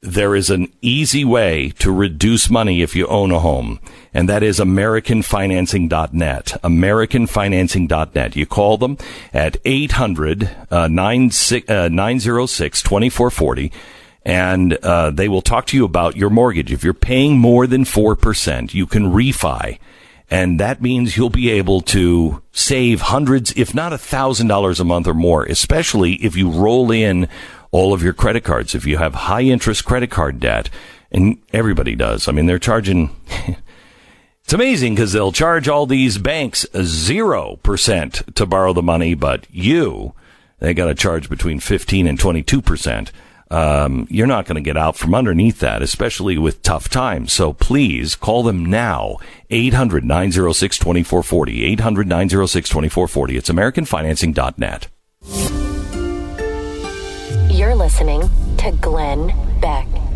there is an easy way to reduce money if you own a home, and that is AmericanFinancing.net. AmericanFinancing.net. You call them at 800 uh, 906 2440 and uh, they will talk to you about your mortgage. If you're paying more than 4%, you can refi. And that means you'll be able to save hundreds, if not a thousand dollars a month or more, especially if you roll in all of your credit cards. If you have high interest credit card debt, and everybody does. I mean, they're charging. (laughs) it's amazing because they'll charge all these banks zero percent to borrow the money, but you, they got to charge between 15 and 22 percent um, you're not going to get out from underneath that, especially with tough times. So please call them now. 800 906 2440. 800 906 2440. It's AmericanFinancing.net. You're listening to Glenn Beck.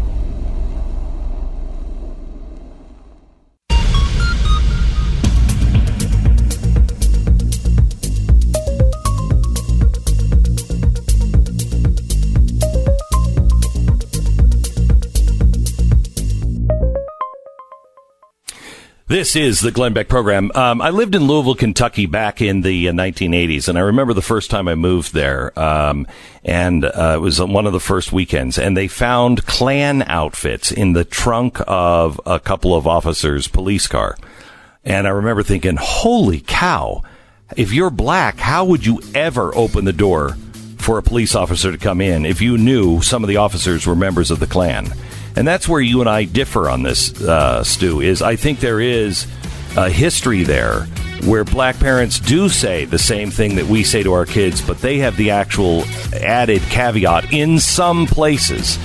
This is the Glenn Beck program. Um, I lived in Louisville, Kentucky back in the uh, 1980s, and I remember the first time I moved there. Um, and uh, it was one of the first weekends, and they found Klan outfits in the trunk of a couple of officers' police car. And I remember thinking, holy cow, if you're black, how would you ever open the door for a police officer to come in if you knew some of the officers were members of the Klan? And that's where you and I differ on this, uh, Stu, is I think there is a history there where black parents do say the same thing that we say to our kids, but they have the actual added caveat in some places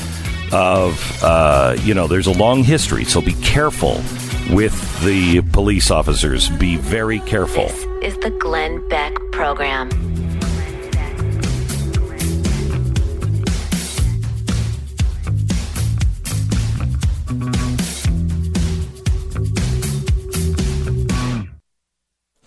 of, uh, you know, there's a long history, so be careful with the police officers. Be very careful. This is the Glenn Beck Program.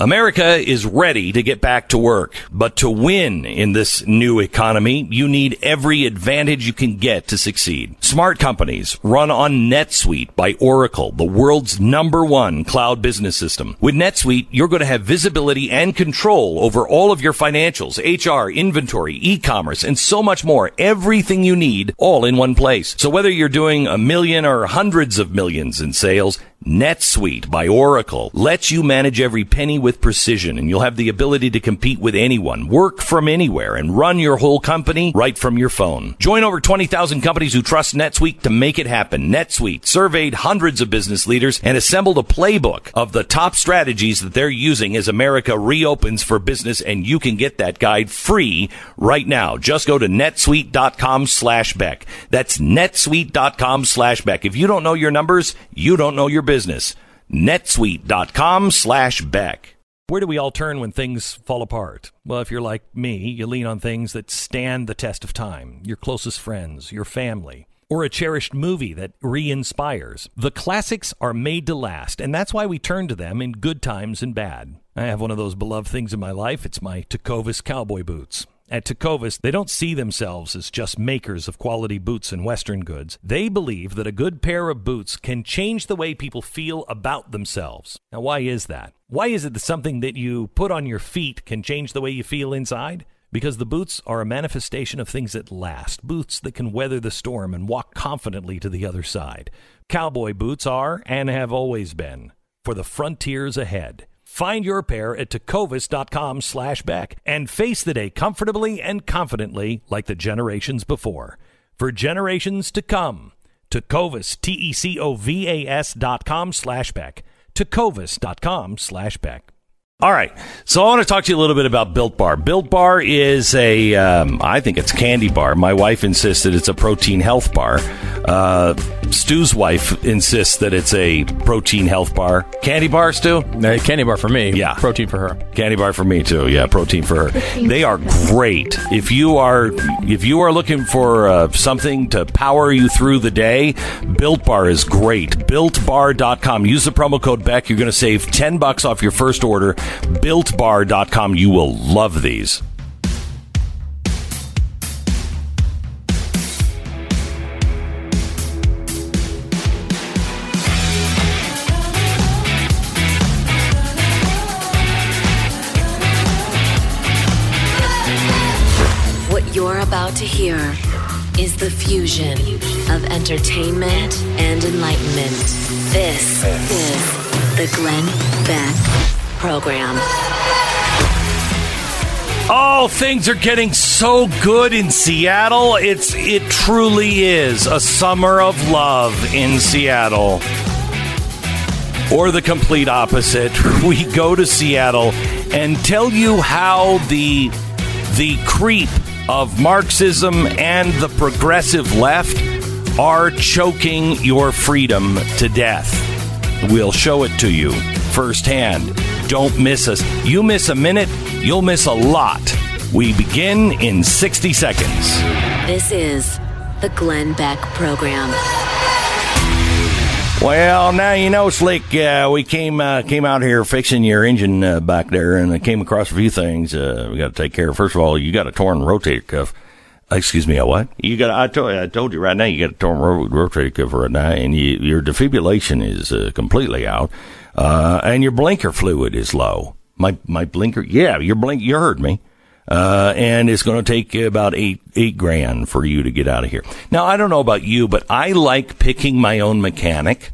America is ready to get back to work, but to win in this new economy, you need every advantage you can get to succeed. Smart companies run on NetSuite by Oracle, the world's number one cloud business system. With NetSuite, you're going to have visibility and control over all of your financials, HR, inventory, e-commerce, and so much more. Everything you need all in one place. So whether you're doing a million or hundreds of millions in sales, NetSuite by Oracle lets you manage every penny with precision and you'll have the ability to compete with anyone, work from anywhere and run your whole company right from your phone. Join over 20,000 companies who trust NetSuite to make it happen. NetSuite surveyed hundreds of business leaders and assembled a playbook of the top strategies that they're using as America reopens for business and you can get that guide free right now. Just go to netsuite.com slash Beck. That's netsuite.com slash Beck. If you don't know your numbers, you don't know your business business. netsuite.com slash Beck. Where do we all turn when things fall apart? Well, if you're like me, you lean on things that stand the test of time your closest friends, your family, or a cherished movie that re inspires. The classics are made to last, and that's why we turn to them in good times and bad. I have one of those beloved things in my life. It's my Tecovas cowboy boots. At Tecovas, they don't see themselves as just makers of quality boots and Western goods. They believe that a good pair of boots can change the way people feel about themselves. Now, why is that? Why is it that something that you put on your feet can change the way you feel inside? Because the boots are a manifestation of things that last, boots that can weather the storm and walk confidently to the other side. Cowboy boots are, and have always been, for the frontiers ahead. Find your pair at tecovas.com slash Beck and face the day comfortably and confidently like the generations before. For generations to come, Tecovas, T-E-C-O-V-A-S dot com slash Beck. Tecovas.com slash Beck. All right. So I want to talk to you a little bit about Built Bar. Built Bar is a, um, I think it's candy bar. My wife insisted it's a protein health bar. Uh, Stu's wife insists that it's a protein health bar. Candy bar, Stu? Uh, candy bar for me. Yeah. Protein for her. Candy bar for me too. Yeah, protein for her. They are great. If you are if you are looking for uh, something to power you through the day, Built Bar is great. BuiltBar.com. Use the promo code Beck. You're going to save ten bucks off your first order. BuiltBar.com. You will love these. What you're about to hear is the fusion of entertainment and enlightenment. This is the Glenn Beck Program. Oh, things are getting so good in Seattle. It's it truly is a summer of love in Seattle. Or the complete opposite. (laughs) We go to Seattle and tell you how the the creep of Marxism and the progressive left are choking your freedom to death. We'll show it to you firsthand. Don't miss us. You miss a minute, you'll miss a lot. We begin in 60 seconds. This is the Glenn Beck Program. Well, now you know, Slick. Uh, we came uh, came out here fixing your engine uh, back there, and I came across a few things uh, we got to take care of. First of all, you got a torn rotator cuff. Excuse me, a what? You got? I told I told you right now. You got a torn ro- rotator cuff right now, and you, your defibrillation is uh, completely out, uh, and your blinker fluid is low. My my blinker, yeah, your blink. You heard me. Uh, and it's going to take about eight eight grand for you to get out of here. Now, I don't know about you, but I like picking my own mechanic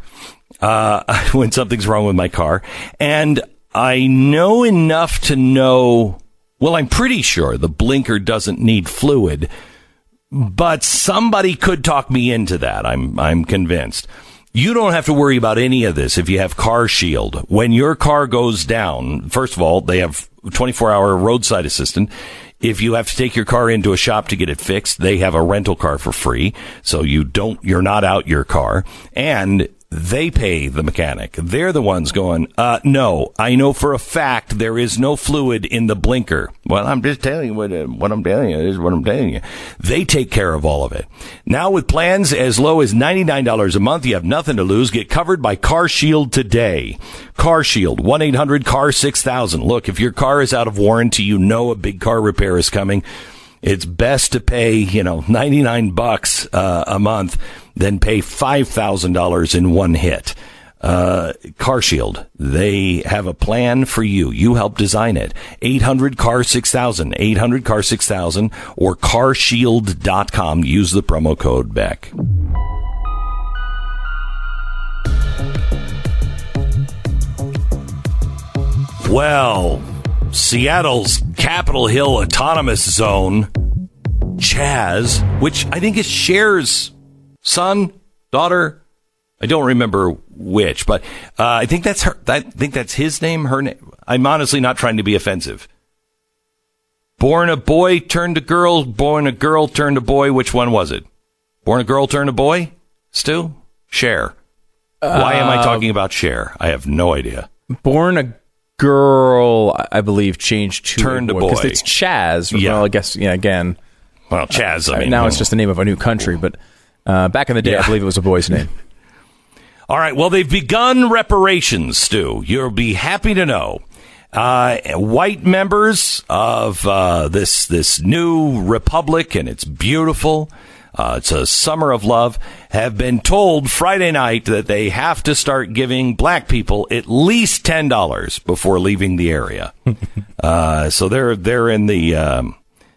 uh, (laughs) when something's wrong with my car, and I know enough to know. Well, I'm pretty sure the blinker doesn't need fluid, but somebody could talk me into that. I'm I'm convinced. You don't have to worry about any of this if you have Car Shield. When your car goes down, first of all, they have 24 hour roadside assistant. If you have to take your car into a shop to get it fixed, they have a rental car for free. So you don't, you're not out your car. And they pay the mechanic. They're the ones going, uh, no, I know for a fact there is no fluid in the blinker. Well, I'm just telling you what, uh, what I'm telling you is what I'm telling you. They take care of all of it. Now with plans as low as $99 a month, you have nothing to lose. Get covered by Car Shield today. Car Shield, 1-800-CAR-6000. Look, if your car is out of warranty, you know a big car repair is coming. It's best to pay, you know, 99 bucks uh, a month than pay $5,000 in one hit. Uh, Car Shield, they have a plan for you. You help design it. 800 car 6000, 800 car 6000 or carshield.com. Use the promo code Beck. Well, Seattle's Capitol Hill Autonomous Zone, Chaz, which I think is Cher's son, daughter. I don't remember which, but uh, I think that's her. I think that's his name. Her name. I'm honestly not trying to be offensive. Born a boy, turned a girl. Born a girl, turned a boy. Which one was it? Born a girl, turned a boy. Stu, Cher. Why am I talking about Cher? I have no idea. Born a girl, I believe, changed to Turned a boy because it's Chaz. Yeah. Well, I guess yeah. Again, Well, Chaz. I I mean, now it's just the name of a new country, but uh, back in the day, Yeah. I believe it was a boy's name. (laughs) All right. Well, they've begun reparations, Stu. You'll be happy to know. Uh, white members of uh, this this new republic, and it's beautiful. Uh, it's a summer of love. Have been told Friday night that they have to start giving black people at least ten dollars before leaving the area. (laughs) uh, so they're they're in the um,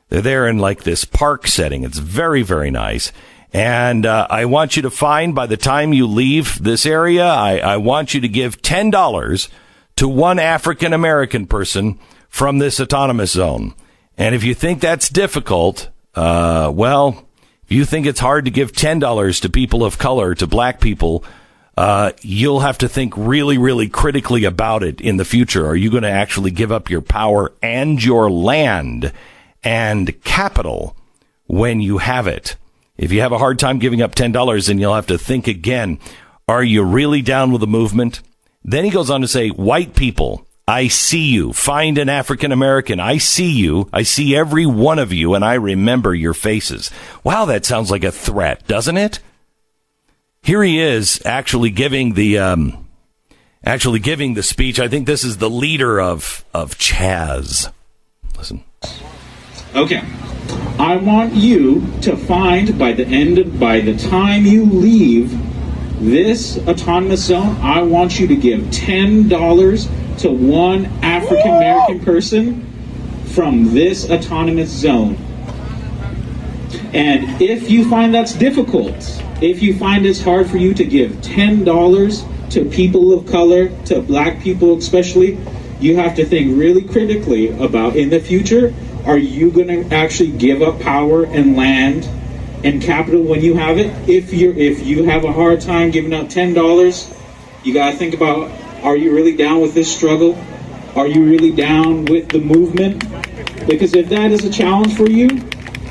they're there in like this park setting. It's very very nice. And uh, I want you to find by the time you leave this area, I, I want you to give ten dollars to one African American person from this autonomous zone. And if you think that's difficult, uh, well, if you think it's hard to give ten dollars to people of color, to black people, uh, you'll have to think really, really critically about it in the future. Are you going to actually give up your power and your land and capital when you have it? If you have a hard time giving up $10, then you'll have to think again. Are you really down with the movement? Then he goes on to say, white people, I see you. Find an African American. I see you. I see every one of you and I remember your faces. Wow, that sounds like a threat, doesn't it? Here he is actually giving the, um, actually giving the speech. I think this is the leader of, of Chaz. Listen. Okay. I want you to find by the end of, by the time you leave this autonomous zone, I want you to give ten dollars to one African American person from this autonomous zone. And if you find that's difficult, if you find it's hard for you to give $10 to people of color, to black people especially, you have to think really critically about in the future, are you going to actually give up power and land and capital when you have it? If you if you have a hard time giving up $10, you got to think about are you really down with this struggle? Are you really down with the movement? Because if that is a challenge for you,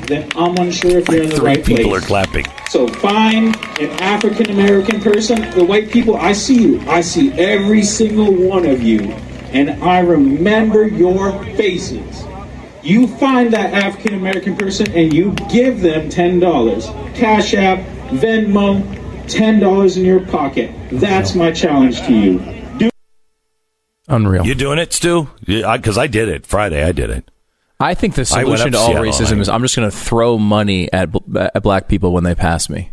then I'm unsure if you're in the Three right people place. are clapping. So find an African American person. The white people, I see you. I see every single one of you. And I remember your faces. You find that African American person and you give them $10. Cash App, Venmo, $10 in your pocket. That's my challenge to you. Do Unreal. You doing it, Stu? Because I did it Friday. I did it. I think the solution to all Seattle, racism I- is I'm just going to throw money at bl- at black people when they pass me.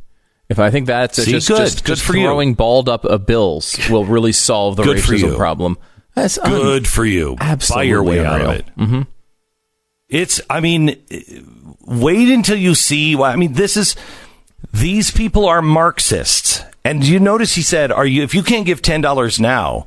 If I think that's See, just good. just, Good just for you. throwing balled up uh, bills will really solve the Good for racism you. problem. That's un- Good for you. Absolutely Buy your way Absolutely out of it. Mm-hmm. It's. I mean, wait until you see. I mean, this is. These people are Marxists, and you notice he said, "Are you? If you can't give ten dollars now,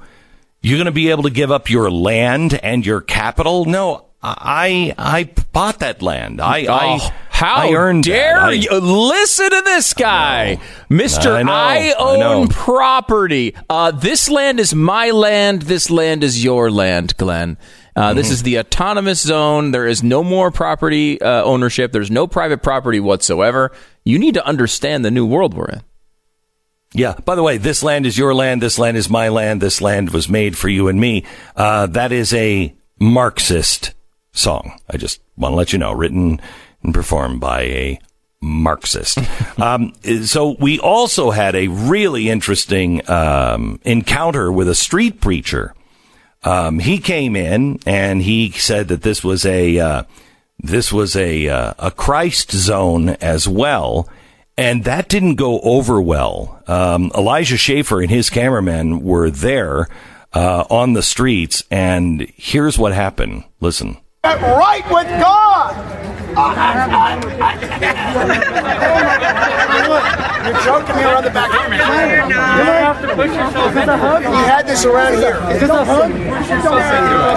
you're going to be able to give up your land and your capital." No, I I bought that land. I I Oh, how I earned dare I- you listen to this guy, Mister? I know, I, I own know. property. Uh, this land is my land. This land is your land, Glenn. Uh, This Mm-hmm. is the autonomous zone. There is no more property uh, ownership. There's no private property whatsoever. You need to understand the new world we're in. Yeah. By the way, this land is your land. This land is my land. This land was made for you and me. Uh, that is a Marxist song. I just want to let you know, written and performed by a Marxist. (laughs) um, so we also had a really interesting um, encounter with a street preacher. Um, he came in and he said that this was a uh, this was a uh, a Christ zone as well, and that didn't go over well. Um, Elijah Schaffer and his cameraman were there uh, on the streets, and here's what happened. Listen. Get right with God. (laughs) You're joking me around the back. You have to push yourself. Is this a hug? We had this around here. Is this a hug?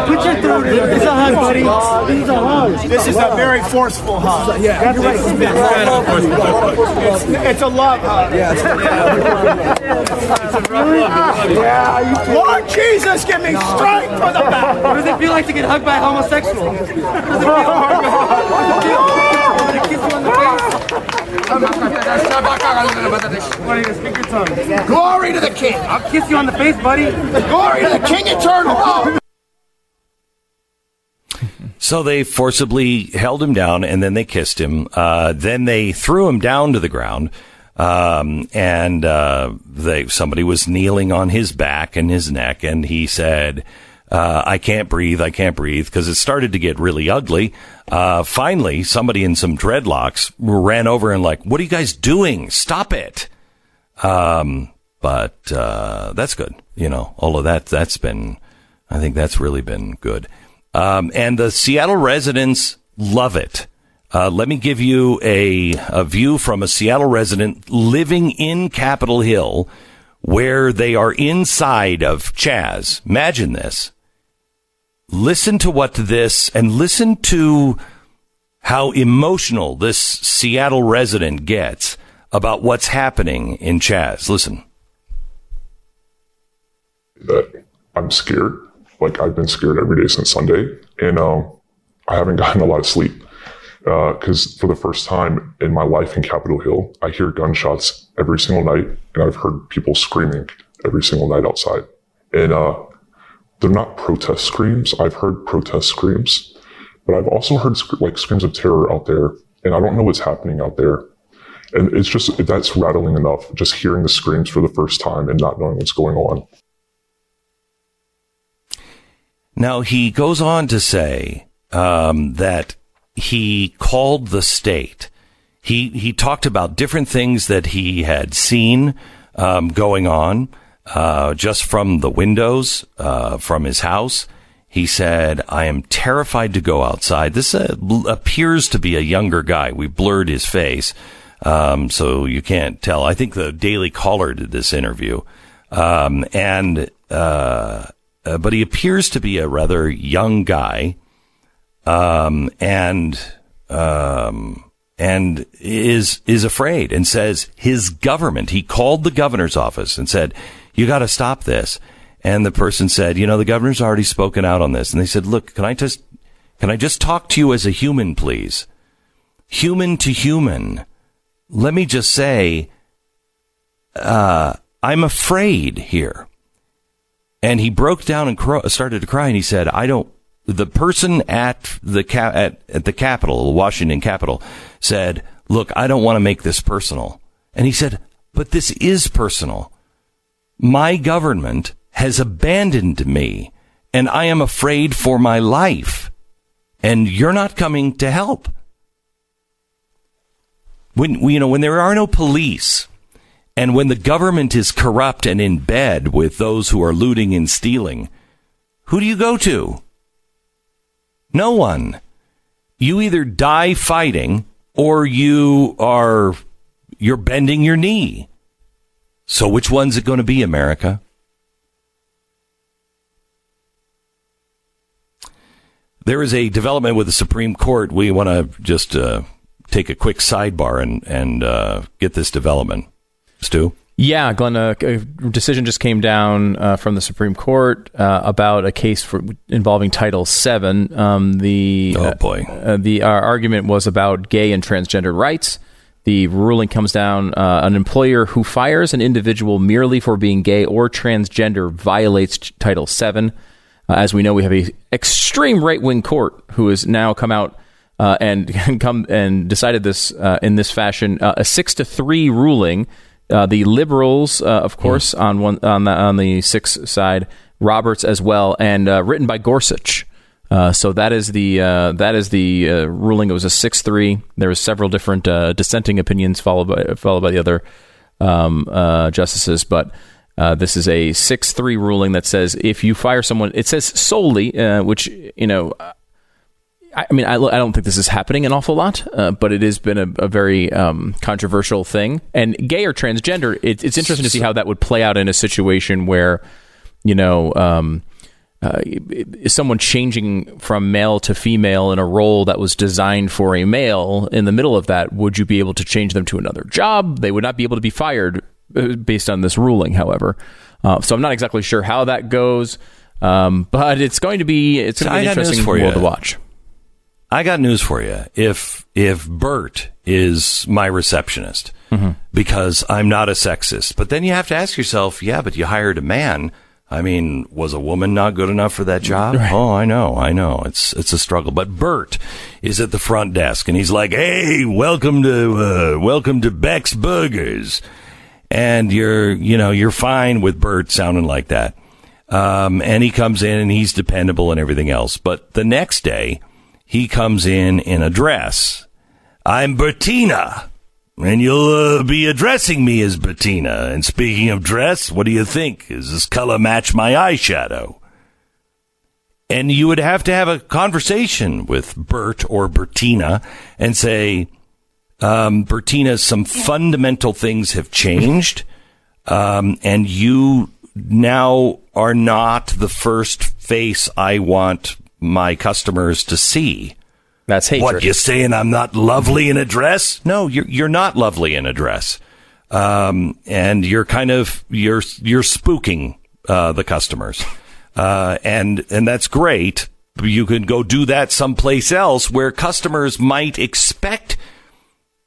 Put your throat in. It's a hug, buddy. This is a hug. This is a very forceful hug. Yeah, you're right. It's, it's a love hug. Yeah. yeah. Lord Jesus, give me strength for the back. What does it feel like to get hugged by a homosexual? What does it feel? What does it feel? Want to kiss you on the face? What are you, speak your tongue? Glory to the King. I'll kiss you on the face, buddy. Glory to the King eternal. Oh. So they forcibly held him down and then they kissed him. Uh, then they threw him down to the ground. Um, and, uh, they, somebody was kneeling on his back and his neck and he said, uh, I can't breathe. I can't breathe because it started to get really ugly. Uh, finally, somebody in some dreadlocks ran over and like, what are you guys doing? Stop it. Um, but, uh, that's good. You know, all of that, that's been, I think that's really been good. Um, and the Seattle residents love it. Uh, let me give you a, a view from a Seattle resident living in Capitol Hill where they are inside of Chaz. Imagine this. Listen to what this and listen to how emotional this Seattle resident gets about what's happening in Chaz. Listen. that I'm scared. Like I've been scared every day since Sunday, and um, I haven't (laughs) gotten a lot of sleep because for the first time in my life in Capitol Hill, I hear gunshots every single night, and I've heard people screaming every single night outside. And uh, they're not protest screams. I've heard protest screams, but I've also heard sc- like screams of terror out there, and I don't know what's happening out there. And it's just that's rattling enough. Just hearing the screams for the first time and not knowing what's going on. Now he goes on to say um, that he called the state. He he talked about different things that he had seen um, going on uh, just from the windows uh, from his house. He said, I am terrified to go outside. This uh, bl- appears to be a younger guy. We blurred his face, um, so you can't tell. I think the Daily Caller did this interview. Um, and, uh, uh, but he appears to be a rather young guy. Um, and, um, and is, is afraid and says his government, he called the governor's office and said, you got to stop this. And the person said, you know, the governor's already spoken out on this. And they said, look, can I just, can I just talk to you as a human, please? Human to human. Let me just say, uh, I'm afraid here. And he broke down and cro- started to cry and he said, I don't, the person at the ca- at, at the Capitol, the Washington Capitol, said, "Look, I don't want to make this personal." And he said, "But this is personal. My government has abandoned me, and I am afraid for my life, and you're not coming to help." When you know when there are no police, and when the government is corrupt and in bed with those who are looting and stealing, who do you go to? No one. You either die fighting or you are you're bending your knee. So which one's it going to be, America? There is a development with the Supreme Court. We want to just uh, take a quick sidebar and and uh, get this development. Stu. Yeah, Glenn, a, a decision just came down uh, from the Supreme Court uh, about a case for involving Title VII. Um, the oh boy, uh, the argument was about gay and transgender rights. The ruling comes down: uh, an employer who fires an individual merely for being gay or transgender violates Title VII. Uh, as we know, we have a extreme right wing court who has now come out. Uh, and, and (laughs) come and decided this in this fashion, a six to three ruling uh, the liberals, uh, of course, mm. on one on the on the six side, Roberts as well, and uh, written by Gorsuch. Uh, so that is the uh, that is the uh, ruling. It was a six three. There was several different dissenting opinions followed by followed by the other um, justices, but. this is a six three ruling that says if you fire someone, it says solely, which you know I mean, I, I, don't think this is happening an awful lot, uh, but it has been a, a very um, controversial thing. And gay or transgender, it, it's interesting to see how that would play out in a situation where, you know, um, uh, is someone changing from male to female in a role that was designed for a male in the middle of that, would you be able to change them to another job? They would not be able to be fired uh, based on this ruling, however. Uh, so I'm not exactly sure how that goes, um, but it's going to be it's going to be an interesting world to watch. I got news for you. If if Bert is my receptionist mm-hmm. because I'm not a sexist, but then you have to ask yourself, yeah, but you hired a man. I mean, was a woman not good enough for that job? Right. Oh, I know, I know. It's it's a struggle. But Bert is at the front desk and he's like, "Hey, welcome to uh, welcome to Beck's Burgers," and you're you know you're fine with Bert sounding like that. Um, and he comes in and he's dependable and everything else. But the next day he comes in in a dress. I'm Bertina, and you'll uh, be addressing me as Bettina. And speaking of dress, what do you think? Does this color match my eyeshadow? And you would have to have a conversation with Bert or Bertina and say, um, Bertina, some fundamental things have changed, (laughs) um, and you now are not the first face I want my customers to see. That's hatred. What you saying? I'm not lovely in a dress? No, you're you're not lovely in a dress, um, and you're kind of you're you're spooking uh, the customers, uh, and and that's great. You can go do that someplace else where customers might expect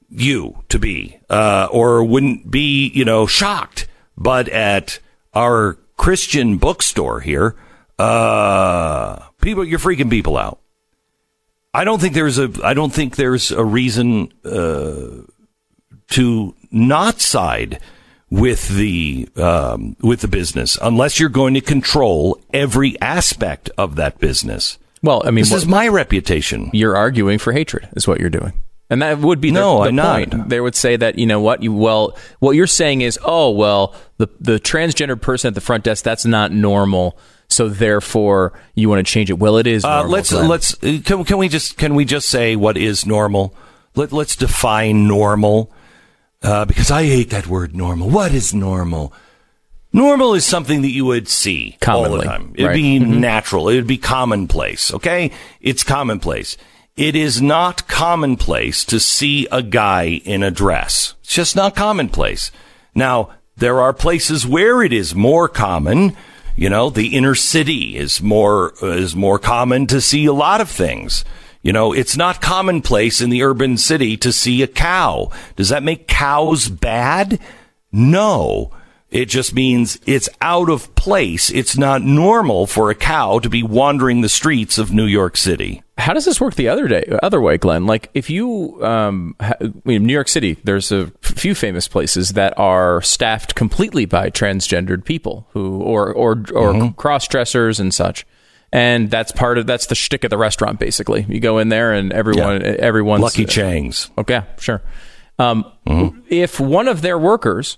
you to be, uh, or wouldn't be, you know, shocked. But at our Christian bookstore here, uh, people, you're freaking people out. I don't think there's a. I don't think there's a reason uh, to not side with the um, with the business unless you're going to control every aspect of that business. Well, I mean, this what, is my reputation. You're arguing for hatred, is what you're doing. And that would be the, no, the I'm point. Not. They would say that you know what you well what you're saying is oh well the the transgender person at the front desk that's not normal So therefore, you want to change it. Well, it is. Uh, let's Glenn. let's uh, can, can we just can we just say what is normal? Let, let's define normal uh, because I hate that word normal. What is normal? Normal is something that you would see all the time. It'd right. be Mhm. natural. It'd be commonplace. Okay, it's commonplace. It is not commonplace to see a guy in a dress. It's just not commonplace. Now there are places where it is more common. You know, the inner city is more is more common to see a lot of things. You know, it's not commonplace in the urban city to see a cow. Does that make cows bad? No. It just means it's out of place. It's not normal for a cow to be wandering the streets of New York City. How does this work the other day, other way, Glenn? Like if you, um, ha- New York City, there's a few famous places that are staffed completely by transgendered people who, or or or Mm-hmm. cross dressers and such. And that's part of that's the shtick of the restaurant. Basically, you go in there and everyone, everyone's Lucky Cheng's. Okay, sure. Um, If one of their workers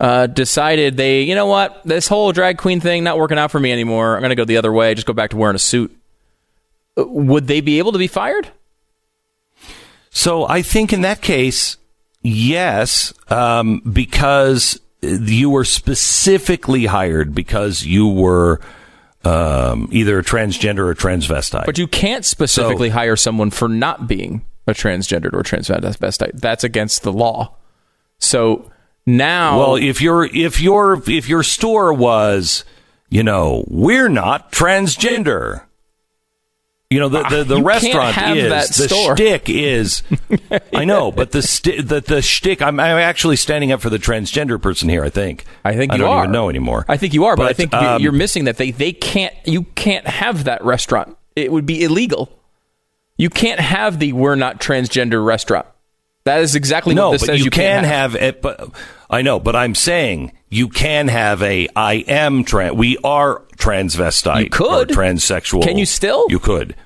uh, decided they, you know what, this whole drag queen thing not working out for me anymore. I'm going to go the other way. Just go back to wearing a suit. Would they be able to be fired? So I think in that case, yes, um, because you were specifically hired because you were um, either a transgender or transvestite. But you can't specifically hire someone for not being a transgendered or transvestite. That's against the law. So now, Well, if your if your if your store was, you know, we're not transgender. You know, the the, the restaurant is that the store. shtick is. (laughs) I know, but the sti- the the shtick. I'm, I'm actually standing up for the transgender person here. I think. I think I you don't are. even know anymore. I think you are, but, I think um, you're missing that they they can't. You can't have that restaurant. It would be illegal. You can't have the "we're not transgender" restaurant. That is exactly no, what this but says. you, You, can can't have it. But I know, but I'm saying you can have a I am trans. We are transvestite. You could. or transsexual. Can you still? You could.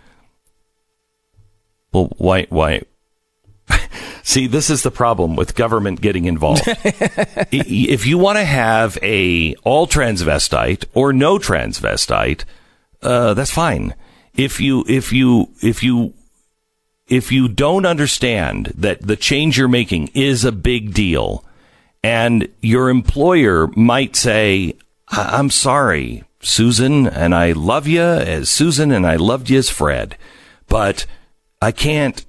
Well, why? Why? (laughs) See, this is the problem with government getting involved. (laughs) If you want to have a all transvestite or no transvestite, uh, that's fine. If you if you if you if you don't understand that the change you're making is a big deal, and your employer might say, "I- "I'm sorry, Susan, and I love you as Susan, and I loved you as Fred, but I can't."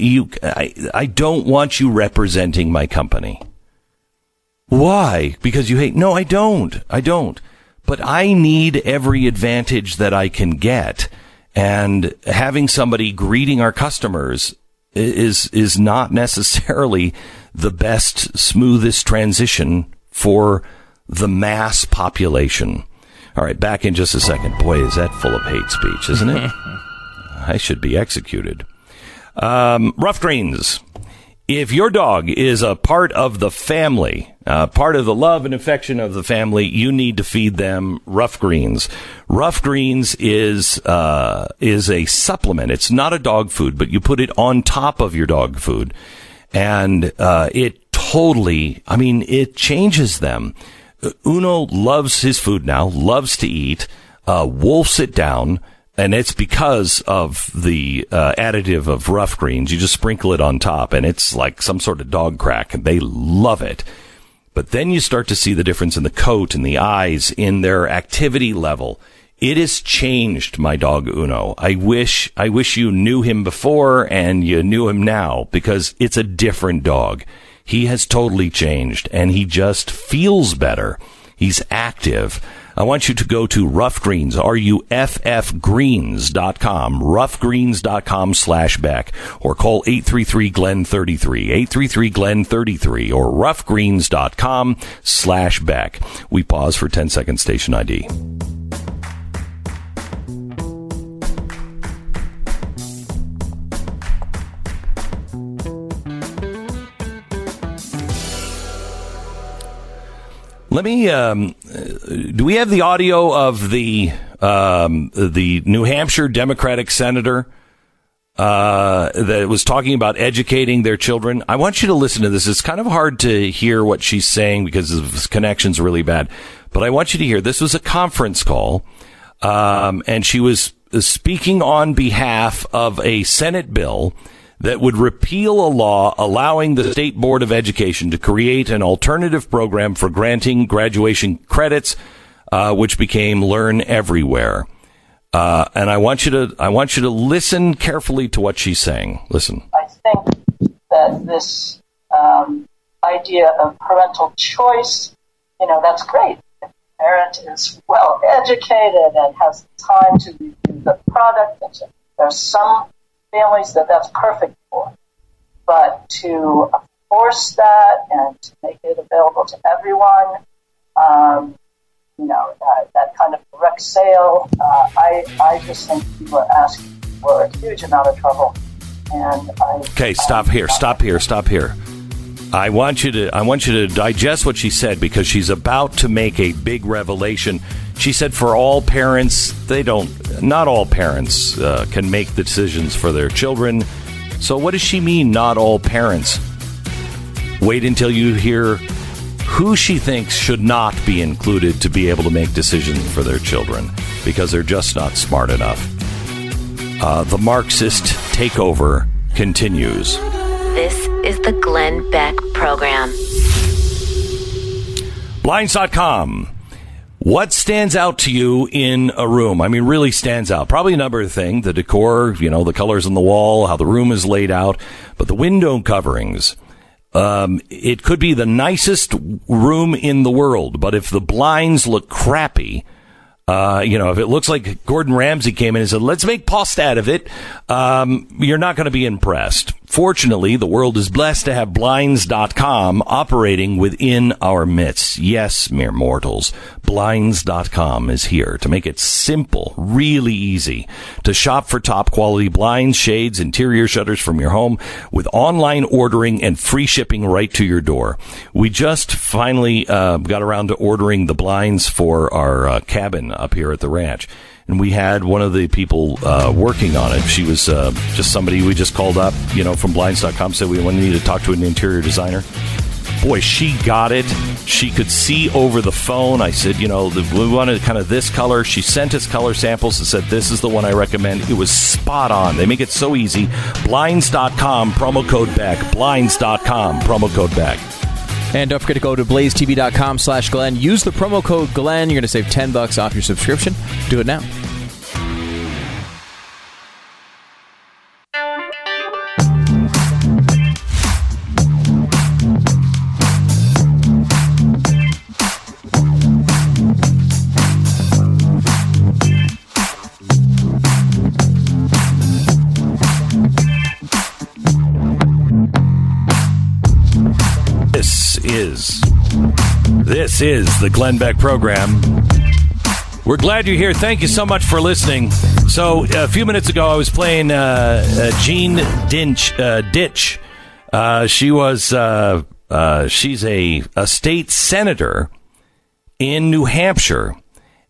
You, I, I don't want you representing my company. Why? Because you hate? No, I don't. I don't. But I need every advantage that I can get. And having somebody greeting our customers is, is not (laughs) necessarily the best, smoothest transition for the mass population. All right, back in just a second. Boy, is that full of hate speech, isn't it? (laughs) I should be executed. Um, Ruff Greens. If your dog is a part of the family, uh, part of the love and affection of the family, you need to feed them Ruff Greens. Ruff Greens is uh, is a supplement. It's not a dog food, but you put it on top of your dog food, and uh, it totally. I mean, it changes them. Uno loves his food now, loves to eat, uh, wolfs it down and it's because of the uh, additive of Ruff Greens. You just sprinkle it on top, and it's like some sort of dog crack, and they love it. But then you start to see the difference in the coat and the eyes, in their activity level. It has changed my dog Uno. I wish I wish you knew him before and you knew him now because it's a different dog. He has totally changed and he just feels better. He's active. I want you to go to Ruff Greens, R-U-F-F greens.com, ruffgreens.com slash Beck, or call 833-GLEN-33, 833-GLEN-33, or ruffgreens.com slash Beck. We pause for 10 seconds station ID. Let me. Um, do we have the audio of the um, the New Hampshire Democratic senator uh, that was talking about educating their children? I want you to listen to this. It's kind of hard to hear what she's saying because the connection's really bad. But I want you to hear this was a conference call, um, and she was speaking on behalf of a Senate bill that would repeal a law allowing the State Board of Education to create an alternative program for granting graduation credits, uh, which became Learn Everywhere. Uh, and I want you to I want you to listen carefully to what she's saying. Listen. I think that this um, idea of parental choice, you know, that's great. If a parent is well educated and has time to review the product, there's some families that that's perfect for. But to force that and to make it available to everyone, um, you know, that kind of direct sale, uh, I, I just think you are asking for a huge amount of trouble. And I, okay, stop here, stop here, stop here. I want you to I want you to digest what she said because she's about to make a big revelation. She said for all parents, they don't not all parents uh, can make the decisions for their children. So what does she mean not all parents? Wait until you hear who she thinks should not be included to be able to make decisions for their children because they're just not smart enough. Uh, the Marxist takeover continues. This is the Glenn Beck Program. Blinds.com. What stands out to you in a room? I mean, really stands out. Probably a number of things. The decor, you know, the colors on the wall, how the room is laid out, but the window coverings. Um, it could be the nicest room in the world, but if the blinds look crappy, uh, you know, if it looks like Gordon Ramsay came in and said, let's make pasta out of it, um, you're not going to be impressed. Fortunately, the world is blessed to have blinds.com operating within our midst. Yes, mere mortals. Blinds.com is here to make it simple, really easy to shop for top quality blinds, shades, interior shutters from your home with online ordering and free shipping right to your door. We just finally uh, got around to ordering the blinds for our uh, cabin up here at the ranch and we had one of the people uh, working on it. She was uh, just somebody we just called up, you know, from Blinds.com, said we wanted to talk to an interior designer. Boy, she got it. She could see over the phone. I said, you know, we wanted kind of this color. She sent us color samples and said, this is the one I recommend. It was spot on. They make it so easy. Blinds.com, promo code back. Blinds.com, promo code back. And don't forget to go to blazetv.com slash Glenn. Use the promo code Glenn. You're going to save 10 bucks off your subscription. Do it now. This is the Glenn Beck program. We're glad you're here. Thank you so much for listening. So a few minutes ago, I was playing uh, uh, Jean Dinch, uh, Dietsch. Uh, she was uh, uh, she's a, a state senator in New Hampshire,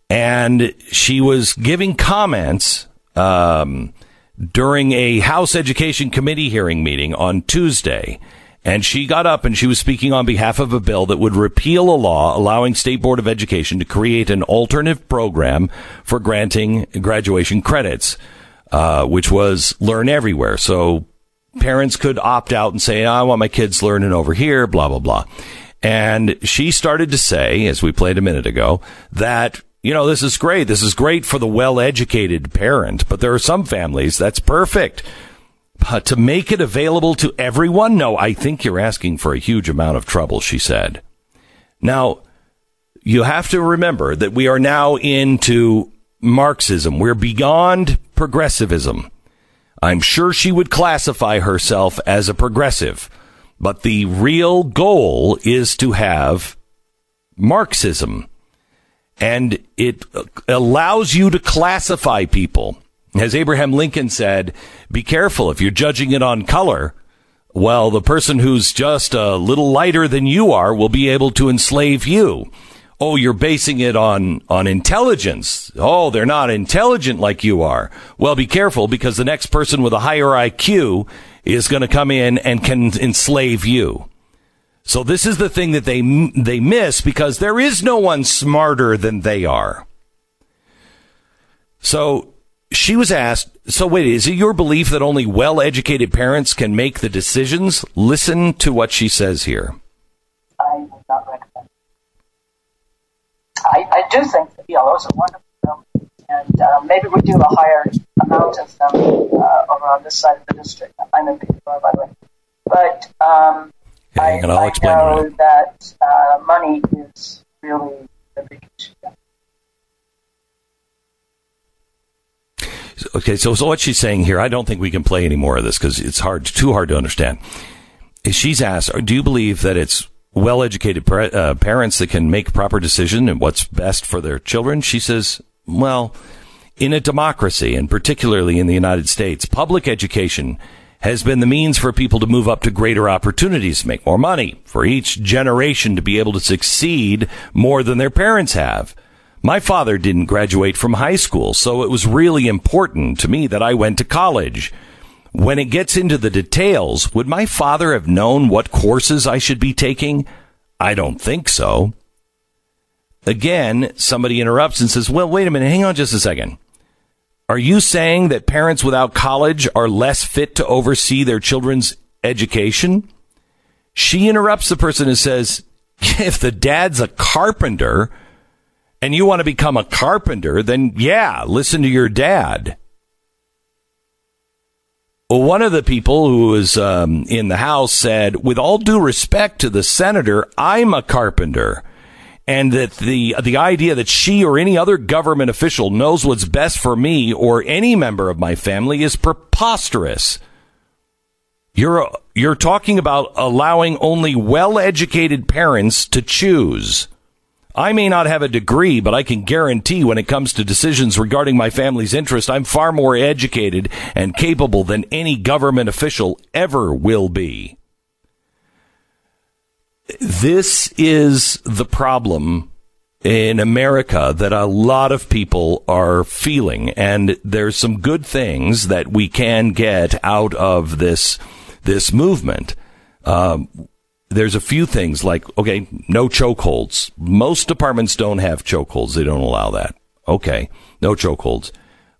and she was giving comments um, during a House Education Committee hearing meeting on Tuesday. And she got up and she was speaking on behalf of a bill that would repeal a law allowing State Board of Education to create an alternative program for granting graduation credits, uh, which was Learn Everywhere. So parents could opt out and say, I want my kids learning over here, blah, blah, blah. And she started to say, as we played a minute ago, that you know, this is great. This is great for the well educated parent, but there are some families that's perfect. Uh, to make it available to everyone? No, I think you're asking for a huge amount of trouble, she said. Now, you have to remember that we are now into Marxism. We're beyond progressivism. I'm sure she would classify herself as a progressive, but the real goal is to have Marxism. And it allows you to classify people. As Abraham Lincoln said, be careful if you're judging it on color. Well, the person who's just a little lighter than you are will be able to enslave you. Oh, you're basing it on, on intelligence. Oh, they're not intelligent like you are. Well, be careful because the next person with a higher IQ is going to come in and can enslave you. So this is the thing that they they miss because there is no one smarter than they are. So she was asked, so wait, is it your belief that only well-educated parents can make the decisions? Listen to what she says here. I would not recommend. I, I do think the ELOs are wonderful, film, and uh, maybe we do a higher amount of them uh, over on this side of the district. I'm in Peterborough, by the way. But um, Okay, and I'll I explain know that uh, money is really the big issue. Okay, so, so what she's saying here, I don't think we can play any more of this because it's hard, too hard to understand. She's asked, do you believe that it's well-educated par- uh, parents that can make proper decision and what's best for their children? She says, well, in a democracy, and particularly in the United States, public education has been the means for people to move up to greater opportunities, make more money, for each generation to be able to succeed more than their parents have. My father didn't graduate from high school, so it was really important to me that I went to college. When it gets into the details, would my father have known what courses I should be taking? I don't think so. Again, somebody interrupts and says, well, wait a minute, hang on just a second. Are you saying that parents without college are less fit to oversee their children's education? She interrupts the person and says, (laughs) if the dad's a carpenter and you want to become a carpenter, then yeah, listen to your dad. Well, one of the people who was um, in the House said, with all due respect to the senator, I'm a carpenter. And that the the idea that she or any other government official knows what's best for me or any member of my family is preposterous. You're you're talking about allowing only well-educated parents to choose. I may not have a degree, but I can guarantee when it comes to decisions regarding my family's interest, I'm far more educated and capable than any government official ever will be. This is the problem in America that a lot of people are feeling. And there's some good things that we can get out of this, this movement. Um, there's a few things like, okay, no chokeholds. Most departments don't have chokeholds. They don't allow that. Okay. No chokeholds.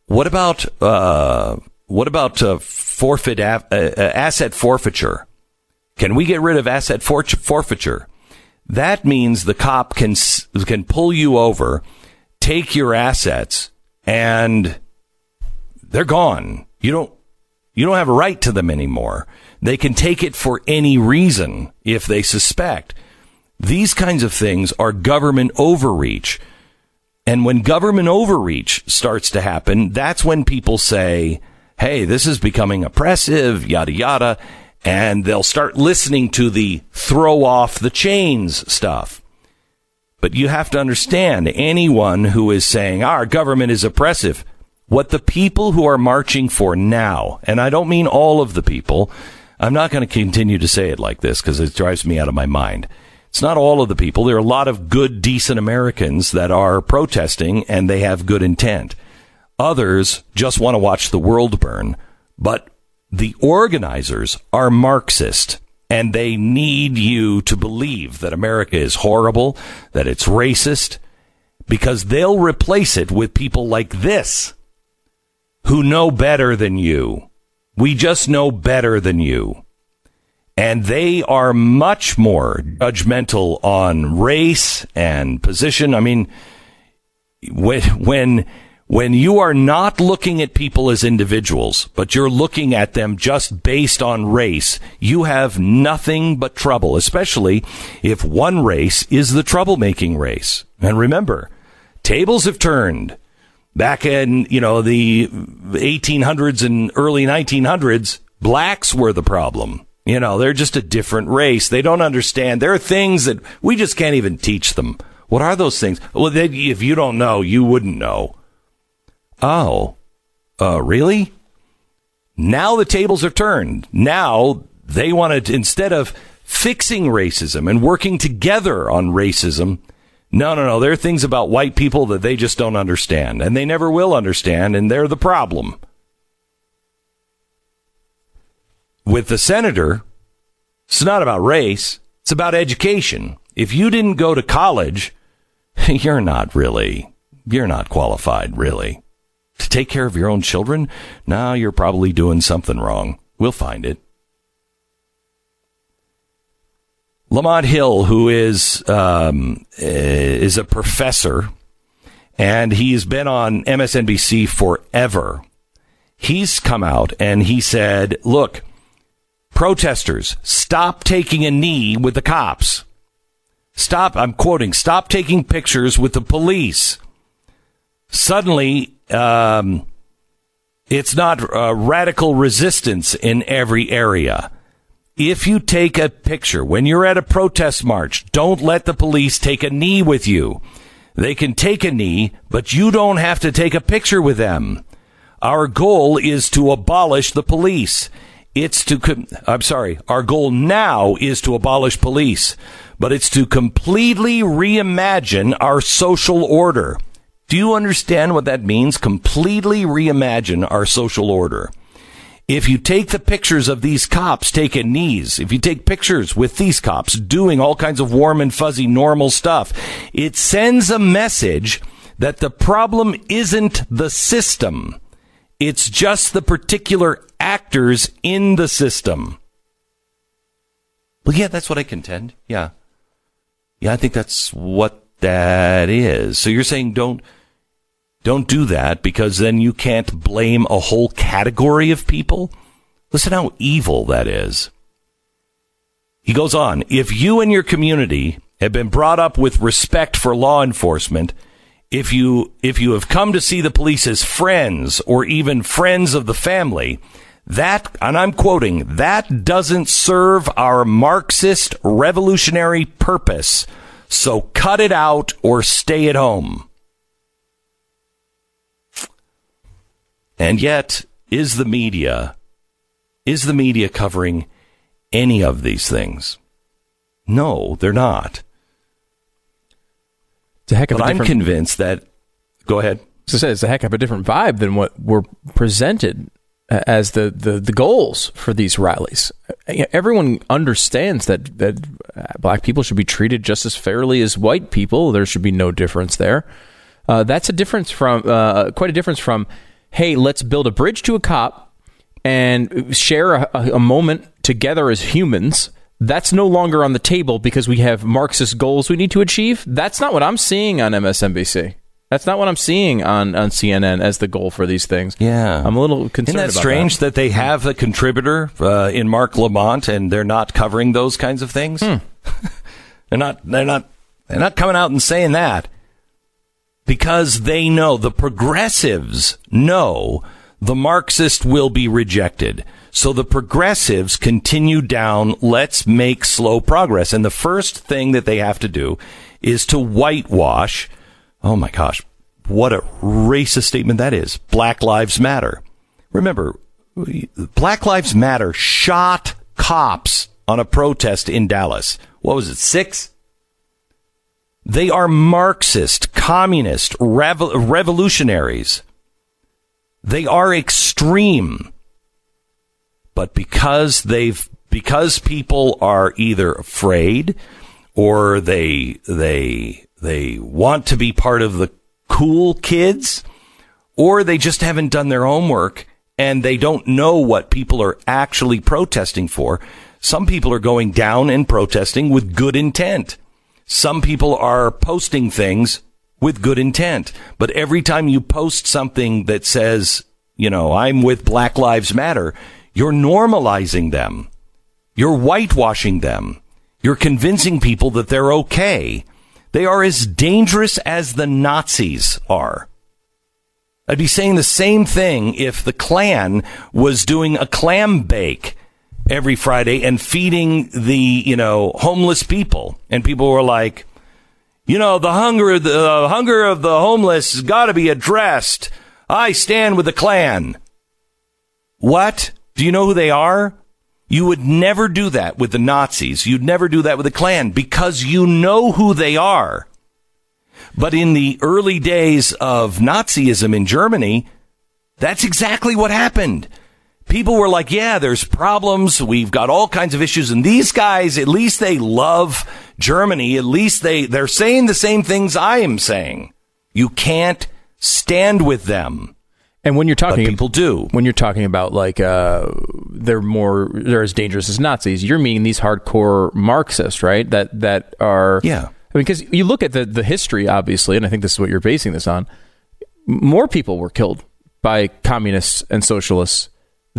What about, uh, what about, uh, forfeit, uh, asset forfeiture? Can we get rid of asset for- forfeiture? That means the cop can, can pull you over, take your assets, and they're gone. You don't, you don't have a right to them anymore. They can take it for any reason if they suspect. These kinds of things are government overreach. And when government overreach starts to happen, that's when people say, Hey, this is becoming oppressive, yada, yada. And they'll start listening to the throw off the chains stuff. But you have to understand anyone who is saying our government is oppressive, what the people who are marching for now, and I don't mean all of the people, I'm not going to continue to say it like this because it drives me out of my mind. It's not all of the people. There are a lot of good, decent Americans that are protesting and they have good intent. Others just want to watch the world burn. But the organizers are Marxist and they need you to believe that America is horrible, that it's racist, because they'll replace it with people like this who know better than you. We just know better than you. And they are much more judgmental on race and position. I mean, when, when, when you are not looking at people as individuals, but you're looking at them just based on race, you have nothing but trouble, especially if one race is the troublemaking race. And remember, tables have turned. Back in, you know, the 1800s and early 1900s, blacks were the problem. You know, they're just a different race. They don't understand. There are things that we just can't even teach them. What are those things? Well, they, if you don't know, you wouldn't know. Oh, uh, really? Now the tables are turned. Now they want to, instead of fixing racism and working together on racism, no, no, no. There are things about white people that they just don't understand, and they never will understand, and they're the problem. With the senator, it's not about race. It's about education. If you didn't go to college, (laughs) you're not really, you're not qualified, really. To take care of your own children? Now you're probably doing something wrong. We'll find it. Lamont Hill, who is um, is a professor, and he's been on MSNBC forever. He's come out and he said, "Look, protesters, stop taking a knee with the cops. Stop. I'm quoting. Stop taking pictures with the police. Suddenly, um, it's not uh, radical resistance in every area." If you take a picture when you're at a protest march, don't let the police take a knee with you. They can take a knee, but you don't have to take a picture with them. Our goal is to abolish the police. It's to, I'm sorry, our goal now is to abolish police, but it's to completely reimagine our social order. Do you understand what that means? Completely reimagine our social order. If you take the pictures of these cops taking knees, if you take pictures with these cops doing all kinds of warm and fuzzy normal stuff, it sends a message that the problem isn't the system. It's just the particular actors in the system. Well, yeah, that's what I contend. Yeah. Yeah, I think that's what that is. So you're saying don't don't do that because then you can't blame a whole category of people. Listen how evil that is. He goes on, if you and your community have been brought up with respect for law enforcement, if you if you have come to see the police as friends or even friends of the family, that and I'm quoting, that doesn't serve our Marxist revolutionary purpose. So cut it out or stay at home. And yet, is the media, is the media covering any of these things? No, they're not. It's a heck of but a I'm convinced that. Go ahead. So it's a heck of a different vibe than what were presented as the, the, the goals for these rallies. Everyone understands that that black people should be treated just as fairly as white people. There should be no difference there. Uh, that's a difference from uh, quite a difference from hey, let's build a bridge to a cop and share a, a moment together as humans. That's no longer on the table because we have Marxist goals we need to achieve. That's not what I'm seeing on MSNBC. That's not what I'm seeing on, on CNN as the goal for these things. Yeah, I'm a little concerned. Isn't that strange that. that. they have a contributor uh, in Marc Lamont and they're not covering those kinds of things? Hmm. (laughs) they're not. They're not. They're not coming out and saying that because they know the progressives know the Marxist will be rejected. So the progressives continue down. Let's make slow progress. And the first thing that they have to do is to whitewash. Oh my gosh. What a racist statement that is. Black Lives Matter. Remember, Black Lives Matter shot cops on a protest in Dallas. What was it? Six? They are Marxist, communist, revo- revolutionaries. They are extreme. But because they've because people are either afraid or they they they want to be part of the cool kids or they just haven't done their homework and they don't know what people are actually protesting for. Some people are going down and protesting with good intent. Some people are posting things with good intent. But every time you post something that says, you know, I'm with Black Lives Matter, you're normalizing them. You're whitewashing them. You're convincing people that they're okay. They are as dangerous as the Nazis are. I'd be saying the same thing if the Klan was doing a clam bake every Friday and feeding the, you know, homeless people. And people were like, you know, the hunger, the hunger of the homeless has got to be addressed. I stand with the Klan. What? Do you know who they are? You would never do that with the Nazis. You'd never do that with the Klan because you know who they are. But in the early days of Nazism in Germany, that's exactly what happened. People were like, yeah, there's problems. We've got all kinds of issues. And these guys, at least they love Germany. At least they, they're saying the same things I am saying. You can't stand with them. And when you're talking, But people do. When you're talking about like uh, they're more they're as dangerous as Nazis, you're meaning these hardcore Marxists, right? That that are Yeah. I mean, because you look at the the history, obviously, and I think this is what you're basing this on. More people were killed by communists and socialists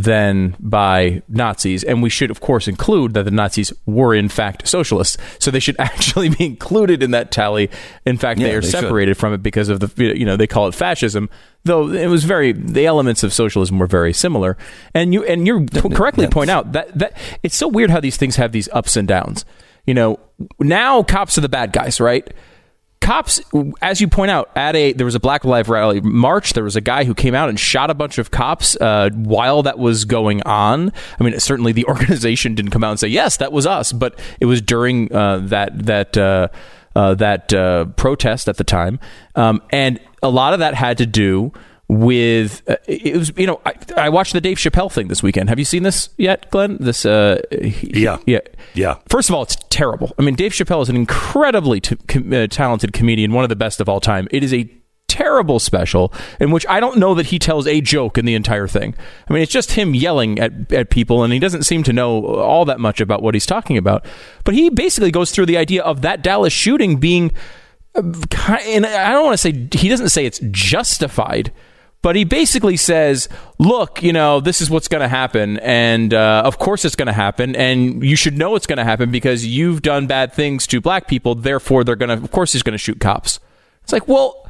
than by Nazis, and we should, of course, include that the Nazis were in fact socialists. So they should (laughs) actually be included in that tally. In fact, Yeah, they are they should. separated from it because of the you know they call it fascism, though it was very the elements of socialism were very similar. And you and you correctly that's- point out that that it's so weird how these things have these ups and downs. You know, now cops are the bad guys, right? Cops as you point out at a there was a black lives rally march. There was a guy who came out and shot a bunch of cops uh, while that was going on. I mean certainly the (laughs) organization didn't come out and say yes that was us but it was during uh, that that uh, uh, that uh, protest at the time. Um, and a lot of that had to do with uh, it was you know I, I watched the Dave Chappelle thing this weekend. Have you seen this yet, Glenn? This uh he- Yeah. yeah Yeah. First of all, it's terrible. I mean, Dave Chappelle is an incredibly t- com- uh, talented comedian, one of the best of all time. It is a terrible special in which I don't know that he tells a joke in the entire thing. I mean, it's just him yelling at, at people, and he doesn't seem to know all that much about what he's talking about. But he basically goes through the idea of that Dallas shooting being uh, and I don't want to say he doesn't say it's justified, but he basically says, "Look, you know, this is what's going to happen, and uh, of course it's going to happen, and you should know it's going to happen because you've done bad things to black people. Therefore, they're going to, of course, he's going to shoot cops." It's like, well.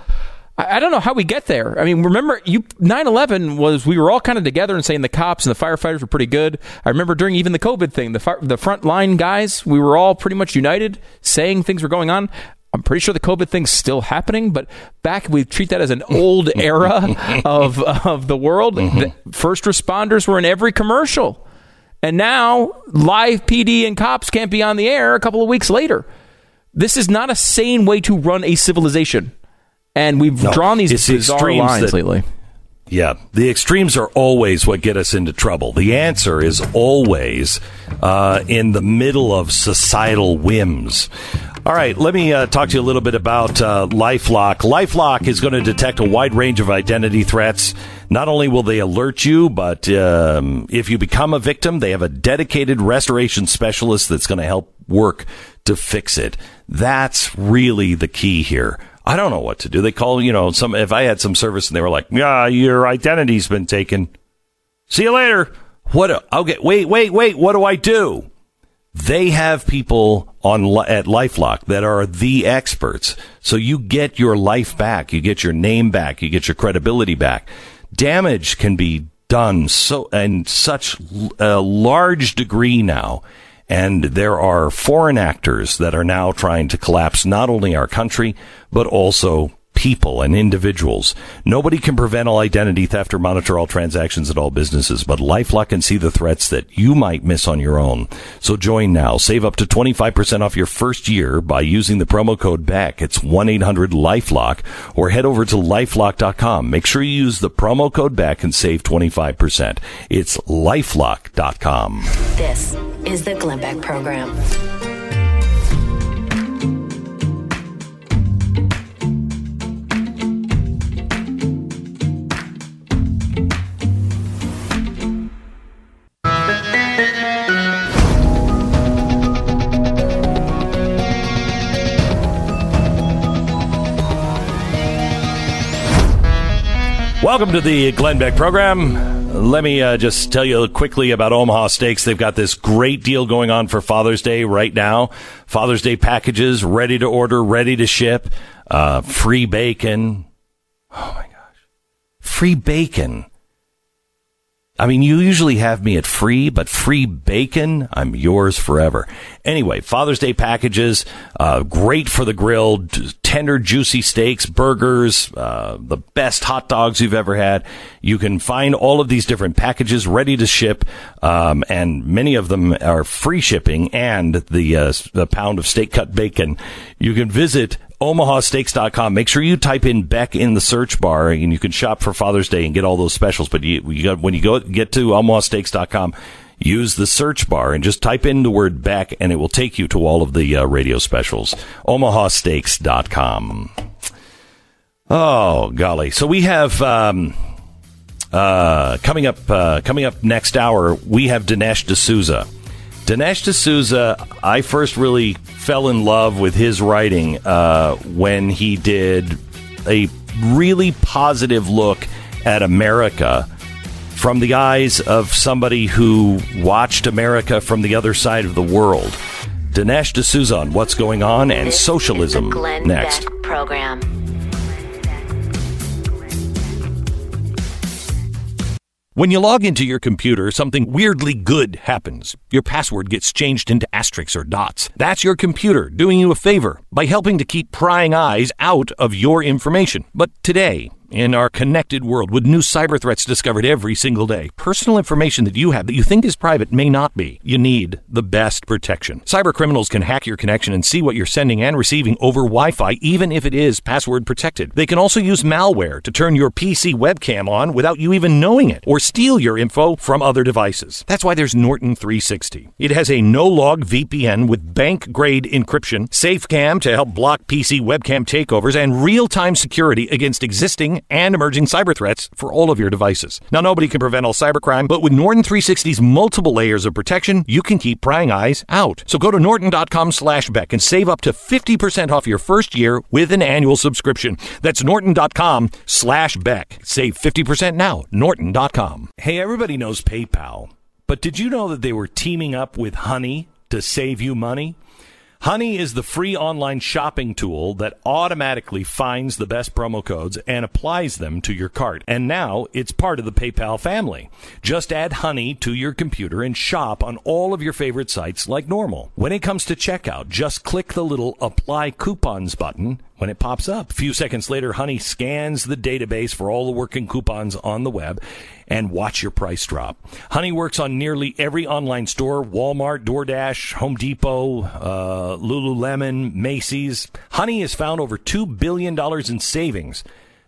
I don't know how we get there. I mean, remember, you 9/11 was we were all kind of together and saying the cops and the firefighters were pretty good. I remember during even the COVID thing, the the front line guys, we were all pretty much united, saying things were going on. I'm pretty sure the COVID thing's still happening, but back we treat that as an old (laughs) era of of the world. The first responders were in every commercial, and now live PD and cops can't be on the air a couple of weeks later. This is not a sane way to run a civilization. And we've No, drawn these bizarre lines that- lately. Yeah, the extremes are always what get us into trouble. The answer is always uh, in the middle of societal whims. All right, let me uh, talk to you a little bit about uh, LifeLock. LifeLock is going to detect a wide range of identity threats. Not only will they alert you, but um, if you become a victim, they have a dedicated restoration specialist that's going to help work to fix it. That's really the key here. I don't know what to do. They call, you know, some, if I had some service and they were like, yeah, your identity's been taken. See you later. What? Okay. Wait, wait, wait. What do I do? They have people on at LifeLock that are the experts. So you get your life back. You get your name back. You get your credibility back. Damage can be done so in such a large degree now. And there are foreign actors that are now trying to collapse not only our country, but also people and individuals. Nobody can prevent all identity theft or monitor all transactions at all businesses, but LifeLock can see the threats that you might miss on your own. So join now. Save up to 25% off your first year by using the promo code BACK. It's 1-800-LifeLock or head over to lifelock.com. Make sure you use the promo code BACK and save 25%. It's lifelock.com. This is the Glenn Beck Program. Welcome to the Glenn Beck program. Let me uh, just tell you quickly about Omaha Steaks. They've got this great deal going on for Father's Day right now. Father's Day packages ready to order, ready to ship. Uh, free bacon. Oh my gosh. Free bacon. I mean, you usually have me at free, but free bacon, I'm yours forever. Anyway, Father's Day packages, uh, great for the grill, tender, juicy steaks, burgers, uh, the best hot dogs you've ever had. You can find all of these different packages ready to ship, um, and many of them are free shipping and the, uh, the pound of steak cut bacon. You can visit omahasteaks.com. Make sure you type in Beck in the search bar and you can shop for Father's Day and get all those specials. But you, you got, when you go get to omahasteaks.com, use the search bar and just type in the word Beck and it will take you to all of the uh, radio specials. omahasteaks.com. Oh, golly. So we have, um, uh, coming up, uh, coming up next hour, we have Dinesh D'Souza. Dinesh D'Souza, I first really fell in love with his writing uh, when he did a really positive look at America from the eyes of somebody who watched America from the other side of the world. Dinesh D'Souza on what's going on and This socialism is the Glenn next. Beck program. When you log into your computer, something weirdly good happens. Your password gets changed into asterisks or dots. That's your computer doing you a favor by helping to keep prying eyes out of your information. But today, in our connected world, with new cyber threats discovered every single day, personal information that you have that you think is private may not be. You need the best protection. Cyber criminals can hack your connection and see what you're sending and receiving over Wi Fi, even if it is password protected. They can also use malware to turn your PC webcam on without you even knowing it, or steal your info from other devices. That's why there's Norton 360. It has a no log VPN with bank grade encryption, SafeCam to help block PC webcam takeovers, and real time security against existing and emerging cyber threats for all of your devices. Now, nobody can prevent all cybercrime, but with Norton 360's multiple layers of protection, you can keep prying eyes out. So go to norton.com slash Beck and save up to 50% off your first year with an annual subscription. That's norton.com slash Beck. Save 50% now. Norton.com. Hey, everybody knows PayPal, but did you know that they were teaming up with Honey to save you money? Honey is the free online shopping tool that automatically finds the best promo codes and applies them to your cart. And now it's part of the PayPal family. Just add Honey to your computer and shop on all of your favorite sites like normal. When it comes to checkout, just click the little apply coupons button when it pops up. A few seconds later, Honey scans the database for all the working coupons on the web and watch your price drop. Honey works on nearly every online store Walmart, DoorDash, Home Depot, uh, Lululemon, Macy's. Honey has found over $2 billion in savings.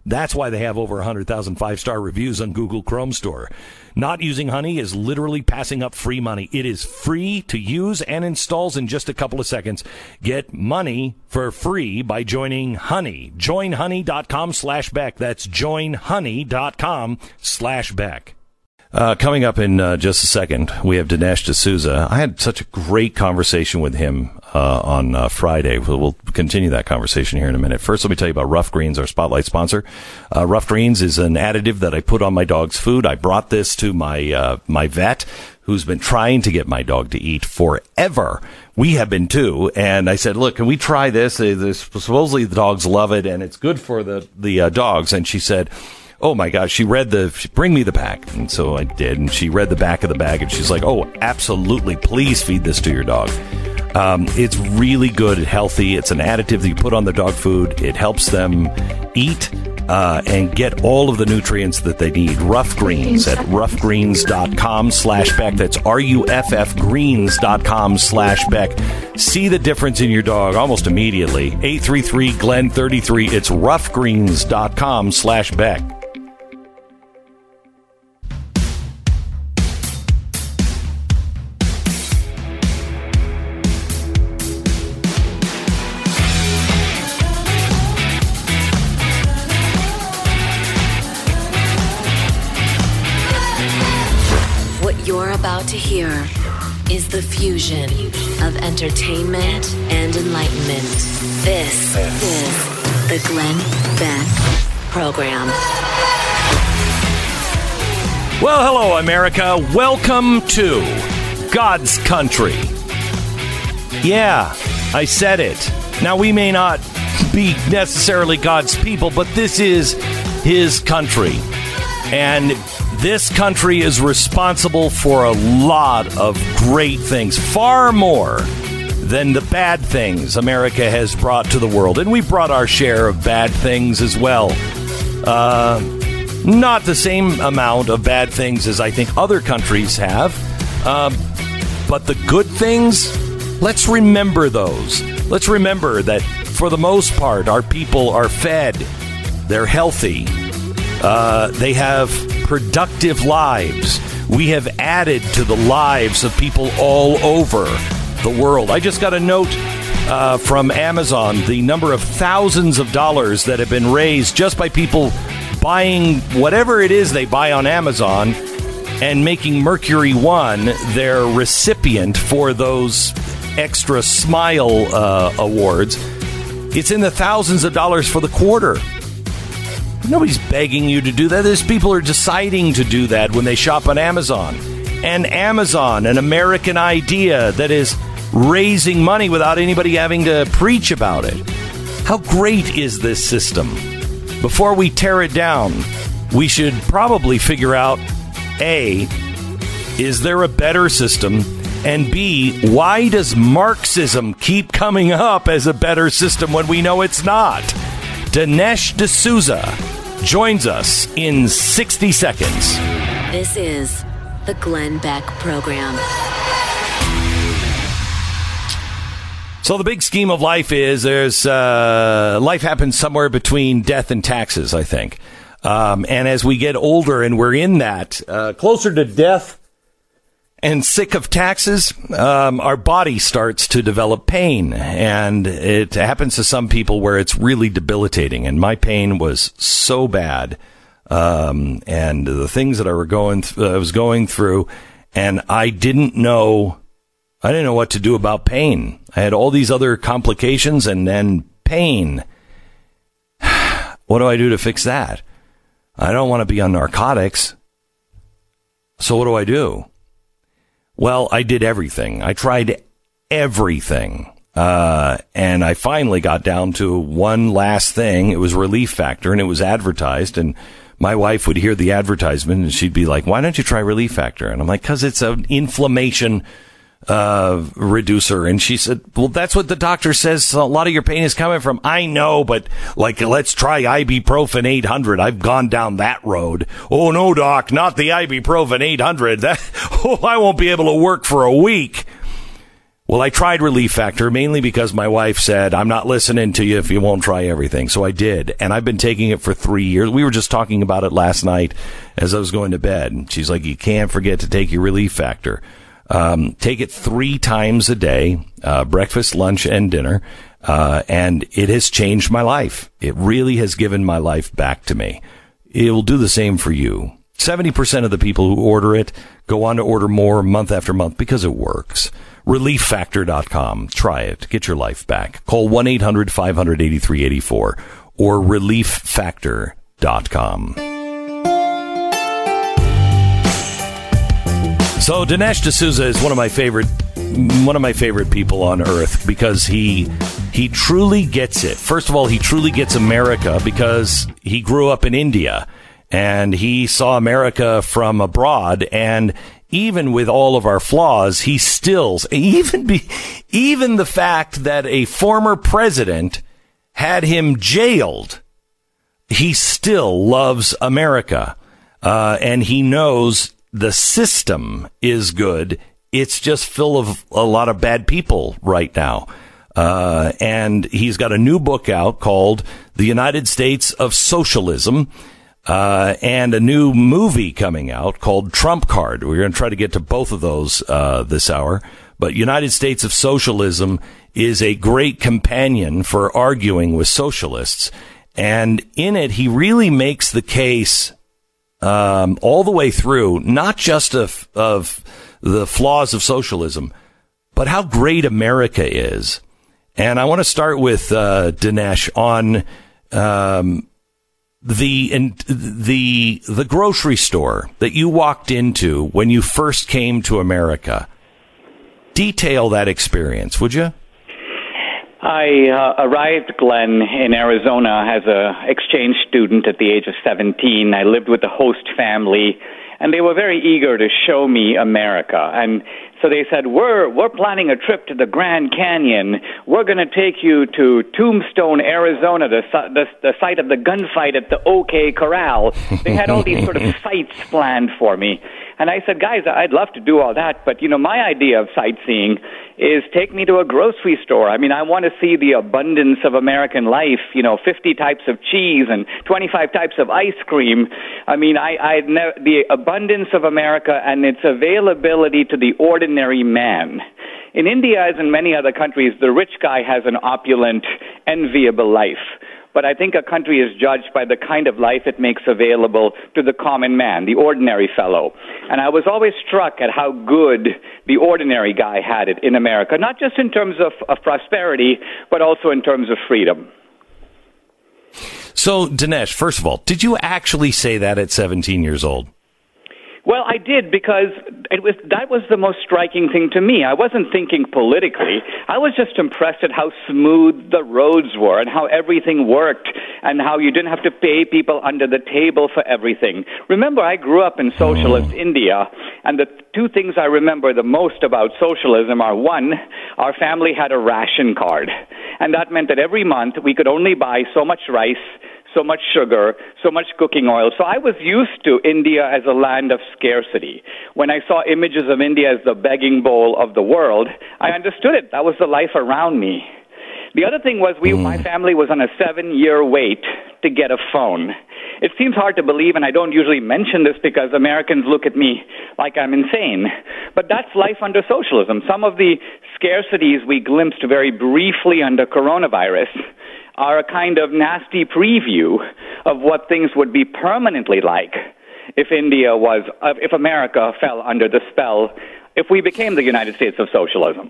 That's why they have over 100,000 five star reviews on Google Chrome Store. Not using Honey is literally passing up free money. It is free to use and installs in just a couple of seconds. Get money for free by joining Honey. Joinhoney.com slash back. That's joinhoney.com slash back. Uh, coming up in uh, just a second, we have Dinesh D'Souza. I had such a great conversation with him uh, on uh, Friday. We'll, we'll continue that conversation here in a minute. First, let me tell you about Ruff Greens, our spotlight sponsor. Uh, Ruff Greens is an additive that I put on my dog's food. I brought this to my uh, my vet, who's been trying to get my dog to eat forever. We have been too, and I said, "Look, can we try this? Uh, supposedly the dogs love it, and it's good for the the uh, dogs." And she said oh my gosh, she read the, she, bring me the pack. And so I did. And she read the back of the bag and she's like, oh, absolutely. Please feed this to your dog. Um, it's really good healthy. It's an additive that you put on the dog food. It helps them eat uh, and get all of the nutrients that they need. Ruff Greens at ruffgreens.com slash Beck. That's R-U-F-F greens.com slash Beck. See the difference in your dog almost immediately. 833-GLEN-33. It's ruffgreens.com slash Beck. Of entertainment and enlightenment. This is the Glenn Beck Program. Well, hello, America. Welcome to God's country. Yeah, I said it. Now, we may not be necessarily God's people, but this is His country. And this country is responsible for a lot of great things, far more than the bad things America has brought to the world. And we've brought our share of bad things as well. Uh, not the same amount of bad things as I think other countries have. Um, but the good things, let's remember those. Let's remember that for the most part, our people are fed, they're healthy, uh, they have productive lives. We have added to the lives of people all over the world. I just got a note uh, from Amazon the number of thousands of dollars that have been raised just by people buying whatever it is they buy on Amazon and making Mercury One their recipient for those extra smile uh, awards. It's in the thousands of dollars for the quarter. Nobody's begging you to do that. There's people are deciding to do that when they shop on Amazon. And Amazon, an American idea that is raising money without anybody having to preach about it. How great is this system? Before we tear it down, we should probably figure out A, is there a better system? And B, why does Marxism keep coming up as a better system when we know it's not? Dinesh D'Souza joins us in 60 seconds. This is the Glenn Beck Program. So the big scheme of life is there's uh, life happens somewhere between death and taxes, I think. Um, and as we get older and we're in that uh, closer to death and sick of taxes, um, our body starts to develop pain, and it happens to some people where it's really debilitating. And my pain was so bad, um, and the things that I were going, th- I was going through, and I didn't know I didn't know what to do about pain. I had all these other complications and then pain. (sighs) what do I do to fix that? I don't want to be on narcotics. So what do I do? Well, I did everything. I tried everything. Uh, and I finally got down to one last thing. It was Relief Factor and it was advertised and my wife would hear the advertisement and she'd be like, why don't you try Relief Factor? And I'm like, cause it's an inflammation uh, reducer. And she said, well, that's what the doctor says. A lot of your pain is coming from. I know, but like, let's try ibuprofen 800. I've gone down that road. Oh, no, doc, not the ibuprofen 800. That, (laughs) oh, I won't be able to work for a week. Well, I tried Relief Factor mainly because my wife said, I'm not listening to you if you won't try everything. So I did. And I've been taking it for three years. We were just talking about it last night as I was going to bed. And she's like, you can't forget to take your Relief Factor. Um, take it three times a day, uh, breakfast, lunch, and dinner. Uh, and it has changed my life. It really has given my life back to me. It will do the same for you. 70% of the people who order it go on to order more month after month because it works. ReliefFactor.com. Try it. Get your life back. Call 1-800-500-8384 or ReliefFactor.com. So Dinesh D'Souza is one of my favorite one of my favorite people on earth because he he truly gets it. First of all, he truly gets America because he grew up in India and he saw America from abroad and even with all of our flaws, he still even be even the fact that a former president had him jailed, he still loves America. Uh, and he knows the system is good. It's just full of a lot of bad people right now. Uh, and he's got a new book out called The United States of Socialism. Uh, and a new movie coming out called Trump Card. We're going to try to get to both of those uh, this hour. But United States of Socialism is a great companion for arguing with socialists. And in it, he really makes the case um, all the way through, not just of, of the flaws of socialism, but how great America is. And I want to start with uh, Dinesh on um, the in, the the grocery store that you walked into when you first came to America. Detail that experience, would you? I uh, arrived, Glenn, in Arizona as a exchange student at the age of 17. I lived with the host family, and they were very eager to show me America. And so they said, "We're we're planning a trip to the Grand Canyon. We're going to take you to Tombstone, Arizona, the, the the site of the gunfight at the OK Corral." (laughs) They had all these sort of (laughs) sites planned for me. And I said, guys, I'd love to do all that, but you know, my idea of sightseeing is take me to a grocery store. I mean, I want to see the abundance of American life, you know, 50 types of cheese and 25 types of ice cream. I mean, I, I ne- the abundance of America and its availability to the ordinary man. In India, as in many other countries, the rich guy has an opulent, enviable life but I think a country is judged by the kind of life it makes available to the common man, the ordinary fellow. And I was always struck at how good the ordinary guy had it in America, not just in terms of, of prosperity, but also in terms of freedom. So, Dinesh, first of all, did you actually say that at 17 years old? Well, I did because it was that was the most striking thing to me. I wasn't thinking politically. I was just impressed at how smooth the roads were and how everything worked and how you didn't have to pay people under the table for everything. Remember, I grew up in socialist oh. India, and the two things I remember the most about socialism are one, our family had a ration card, and that meant that every month we could only buy so much rice so much sugar, so much cooking oil. So I was used to India as a land of scarcity. When I saw images of India as the begging bowl of the world, I understood it. That was the life around me. The other thing was we, mm. my family was on a seven year wait to get a phone. It seems hard to believe, and I don't usually mention this because Americans look at me like I'm insane. But that's life under socialism. Some of the scarcities we glimpsed very briefly under coronavirus are a kind of nasty preview of what things would be permanently like if India was, uh, if America fell under the spell, if we became the United States of socialism.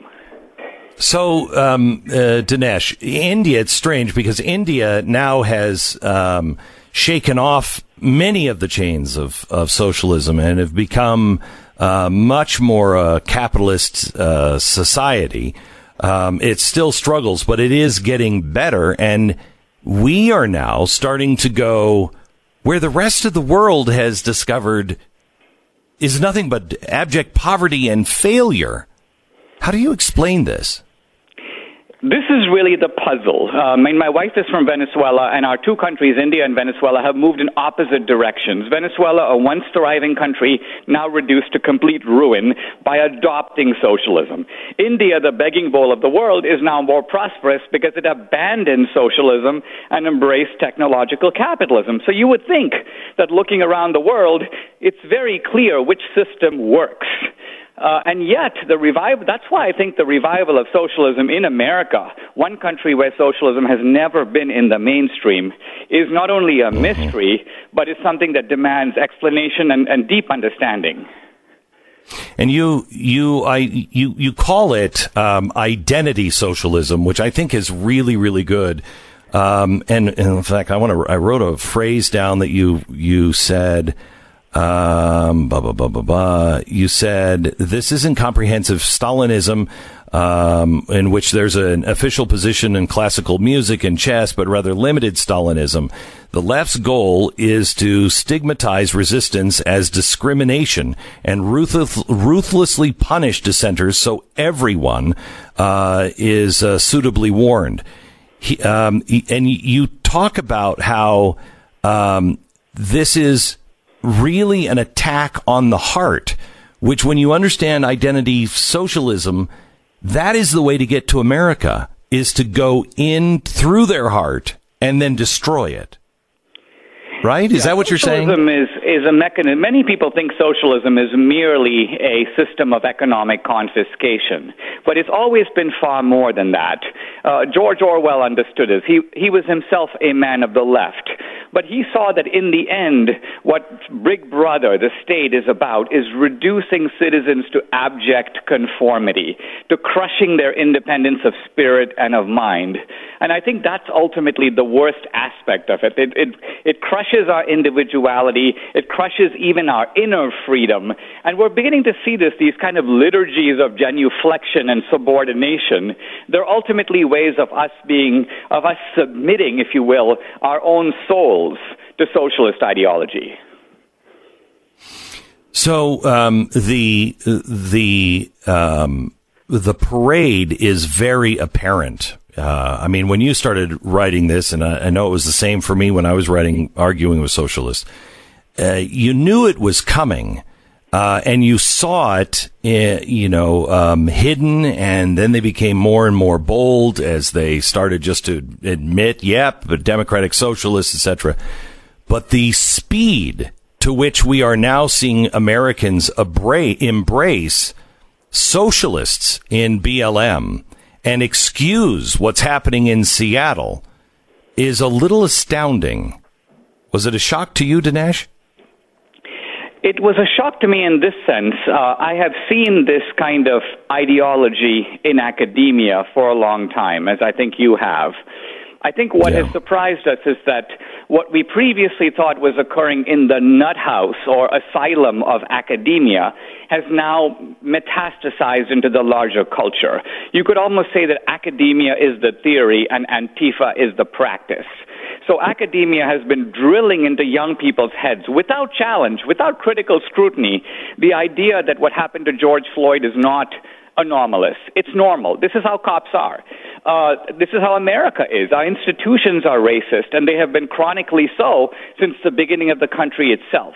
So, um, uh, Dinesh, India, it's strange because India now has um, shaken off many of the chains of, of socialism and have become uh, much more a capitalist uh, society. Um, it still struggles, but it is getting better. And we are now starting to go where the rest of the world has discovered is nothing but abject poverty and failure. How do you explain this? This is really the puzzle. Um, I mean, my wife is from Venezuela, and our two countries, India and Venezuela, have moved in opposite directions. Venezuela, a once thriving country, now reduced to complete ruin by adopting socialism. India, the begging bowl of the world, is now more prosperous because it abandoned socialism and embraced technological capitalism. So you would think that looking around the world, it's very clear which system works. Uh, and yet, the revival, that's why I think the revival of socialism in America, one country where socialism has never been in the mainstream, is not only a mystery, but is something that demands explanation and, and deep understanding. And you, you, I, you, you call it um, identity socialism, which I think is really, really good. Um, and, and in fact, I want to. I wrote a phrase down that you you said. Um, blah, blah, blah, blah, blah. You said this isn't comprehensive Stalinism, um, in which there's an official position in classical music and chess, but rather limited Stalinism. The left's goal is to stigmatize resistance as discrimination and ruthless, ruthlessly punish dissenters so everyone uh, is uh, suitably warned. He, um, he, and you talk about how um, this is really an attack on the heart, which when you understand identity socialism, that is the way to get to America is to go in through their heart and then destroy it. Right? Is Yeah, that what you're saying? Socialism is, is a mechanism. Many people think socialism is merely a system of economic confiscation, but it's always been far more than that. Uh, George Orwell understood this. He, he was himself a man of the left, but he saw that in the end, what Big Brother, the state, is about is reducing citizens to abject conformity, to crushing their independence of spirit and of mind. And I think that's ultimately the worst aspect of it. It, it, it crushes our individuality, it crushes even our inner freedom. And we're beginning to see this, these kind of liturgies of genuflection and subordination. They're ultimately ways of us being, of us submitting, if you will, our own souls to socialist ideology. So um, the the um, the parade is very apparent. Uh, I mean, when you started writing this, and I, I know it was the same for me when I was writing, arguing with socialists. Uh, you knew it was coming, Uh, and you saw it, eh, you know, um, hidden, and then they became more and more bold as they started just to admit, yep, but democratic socialists, etc. But the speed to which we are now seeing Americans embrace socialists in BLM and excuse what's happening in Seattle is a little astounding. Was it a shock to you, Dinesh? It was a shock to me in this sense. Uh, I have seen this kind of ideology in academia for a long time, as I think you have. I think what yeah. has surprised us is that what we previously thought was occurring in the nut house or asylum of academia has now metastasized into the larger culture. You could almost say that academia is the theory and Antifa is the practice. So academia has been drilling into young people's heads without challenge, without critical scrutiny, the idea that what happened to George Floyd is not anomalous. It's normal. This is how cops are. Uh, this is how America is. Our institutions are racist, and they have been chronically so since the beginning of the country itself.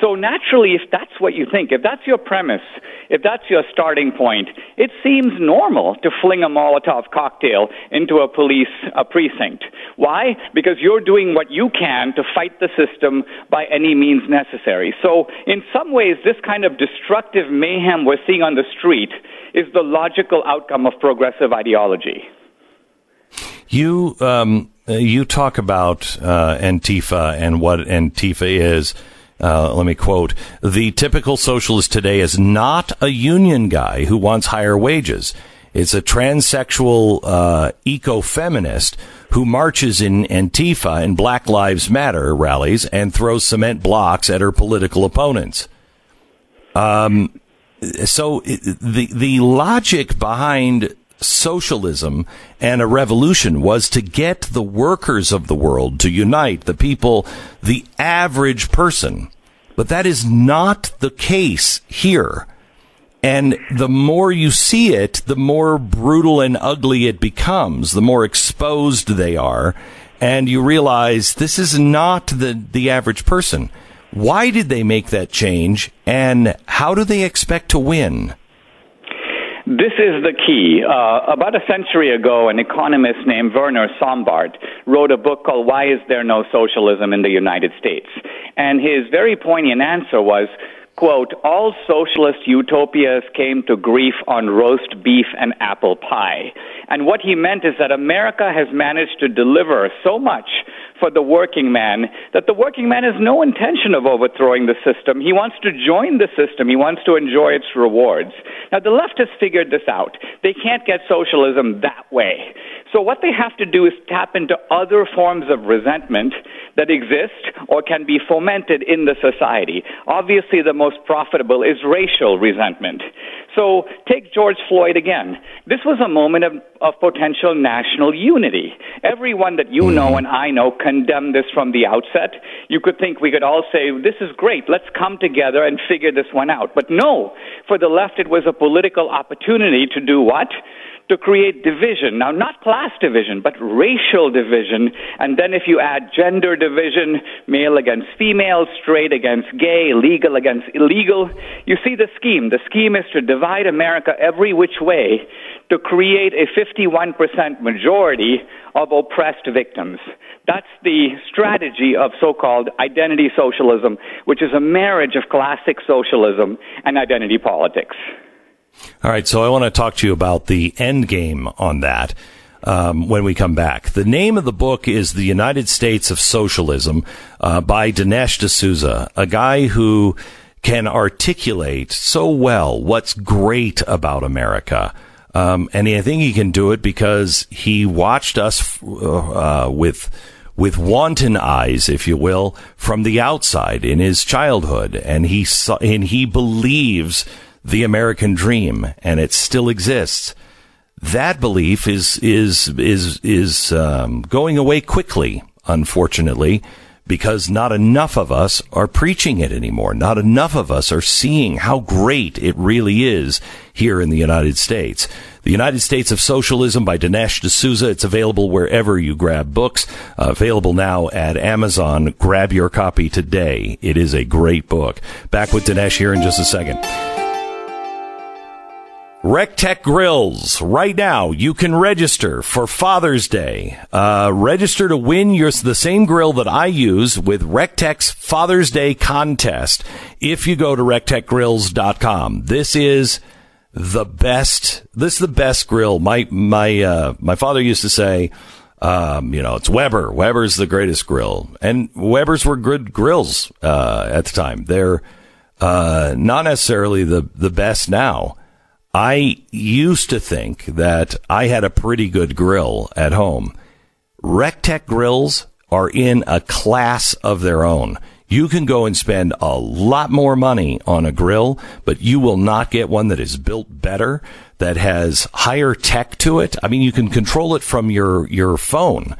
So naturally, if that's what you think, if that's your premise, if that's your starting point, it seems normal to fling a Molotov cocktail into a police a precinct. Why? Because you're doing what you can to fight the system by any means necessary. So in some ways, this kind of destructive mayhem we're seeing on the street is the logical outcome of progressive ideology. You um, you talk about uh, Antifa and what Antifa is. Uh, let me quote: "The typical socialist today is not a union guy who wants higher wages. It's a transsexual uh, eco-feminist who marches in Antifa and Black Lives Matter rallies and throws cement blocks at her political opponents." Um, so the the logic behind socialism and a revolution was to get the workers of the world to unite, the people, the average person. But that is not the case here. And the more you see it, the more brutal and ugly it becomes, the more exposed they are. And you realize this is not the, the average person. Why did they make that change? And how do they expect to win? This is the key. Uh, about a century ago, an economist named Werner Sombart wrote a book called Why Is There No Socialism in the United States? And his very poignant answer was, quote, all socialist utopias came to grief on roast beef and apple pie. And what he meant is that America has managed to deliver so much for the working man that the working man has no intention of overthrowing the system. He wants to join the system. He wants to enjoy its rewards. Now, the left has figured this out. They can't get socialism that way. So what they have to do is tap into other forms of resentment that exist or can be fomented in the society. Obviously, the most profitable is racial resentment. So take George Floyd again. This was a moment of, of potential national unity. Everyone that you know mm-hmm. and I know condemned this from the outset. You could think we could all say, this is great, let's come together and figure this one out. But no, for the left, it was a political opportunity to do what? To create division. Now, not class division, but racial division. And then if you add gender division, male against female, straight against gay, legal against illegal, you see the scheme. The scheme is to divide America every which way to create a 51% majority of oppressed victims. That's the strategy of so called identity socialism, which is a marriage of classic socialism and identity politics. All right, so I want to talk to you about the end game on that. Um, when we come back. The name of the book is The United States of Socialism uh, by Dinesh D'Souza, a guy who can articulate so well what's great about America. Um, and I think he can do it because he watched us uh, with with wanton eyes, if you will, from the outside in his childhood, and he saw, and he believes the American dream, and it still exists. That belief is is is is um, going away quickly, unfortunately, because not enough of us are preaching it anymore. Not enough of us are seeing how great it really is here in the United States. The United States of Socialism by Dinesh D'Souza. It's available wherever you grab books. Uh, available now at Amazon. Grab your copy today. It is a great book. Back with Dinesh here in just a second. RecTec Grills. Right now, you can register for Father's Day. Uh, register to win your, the same grill that I use with RecTec's Father's Day contest if you go to rectecgrills.com. This is the best, this is the best grill. My, my, uh, my father used to say, um, you know, it's Weber. Weber's the greatest grill. And Weber's were good grills, uh, at the time. They're, uh, not necessarily the, the best now. I used to think that I had a pretty good grill at home. RecTec grills are in a class of their own. You can go and spend a lot more money on a grill, but you will not get one that is built better, that has higher tech to it. I mean, you can control it from your, your phone.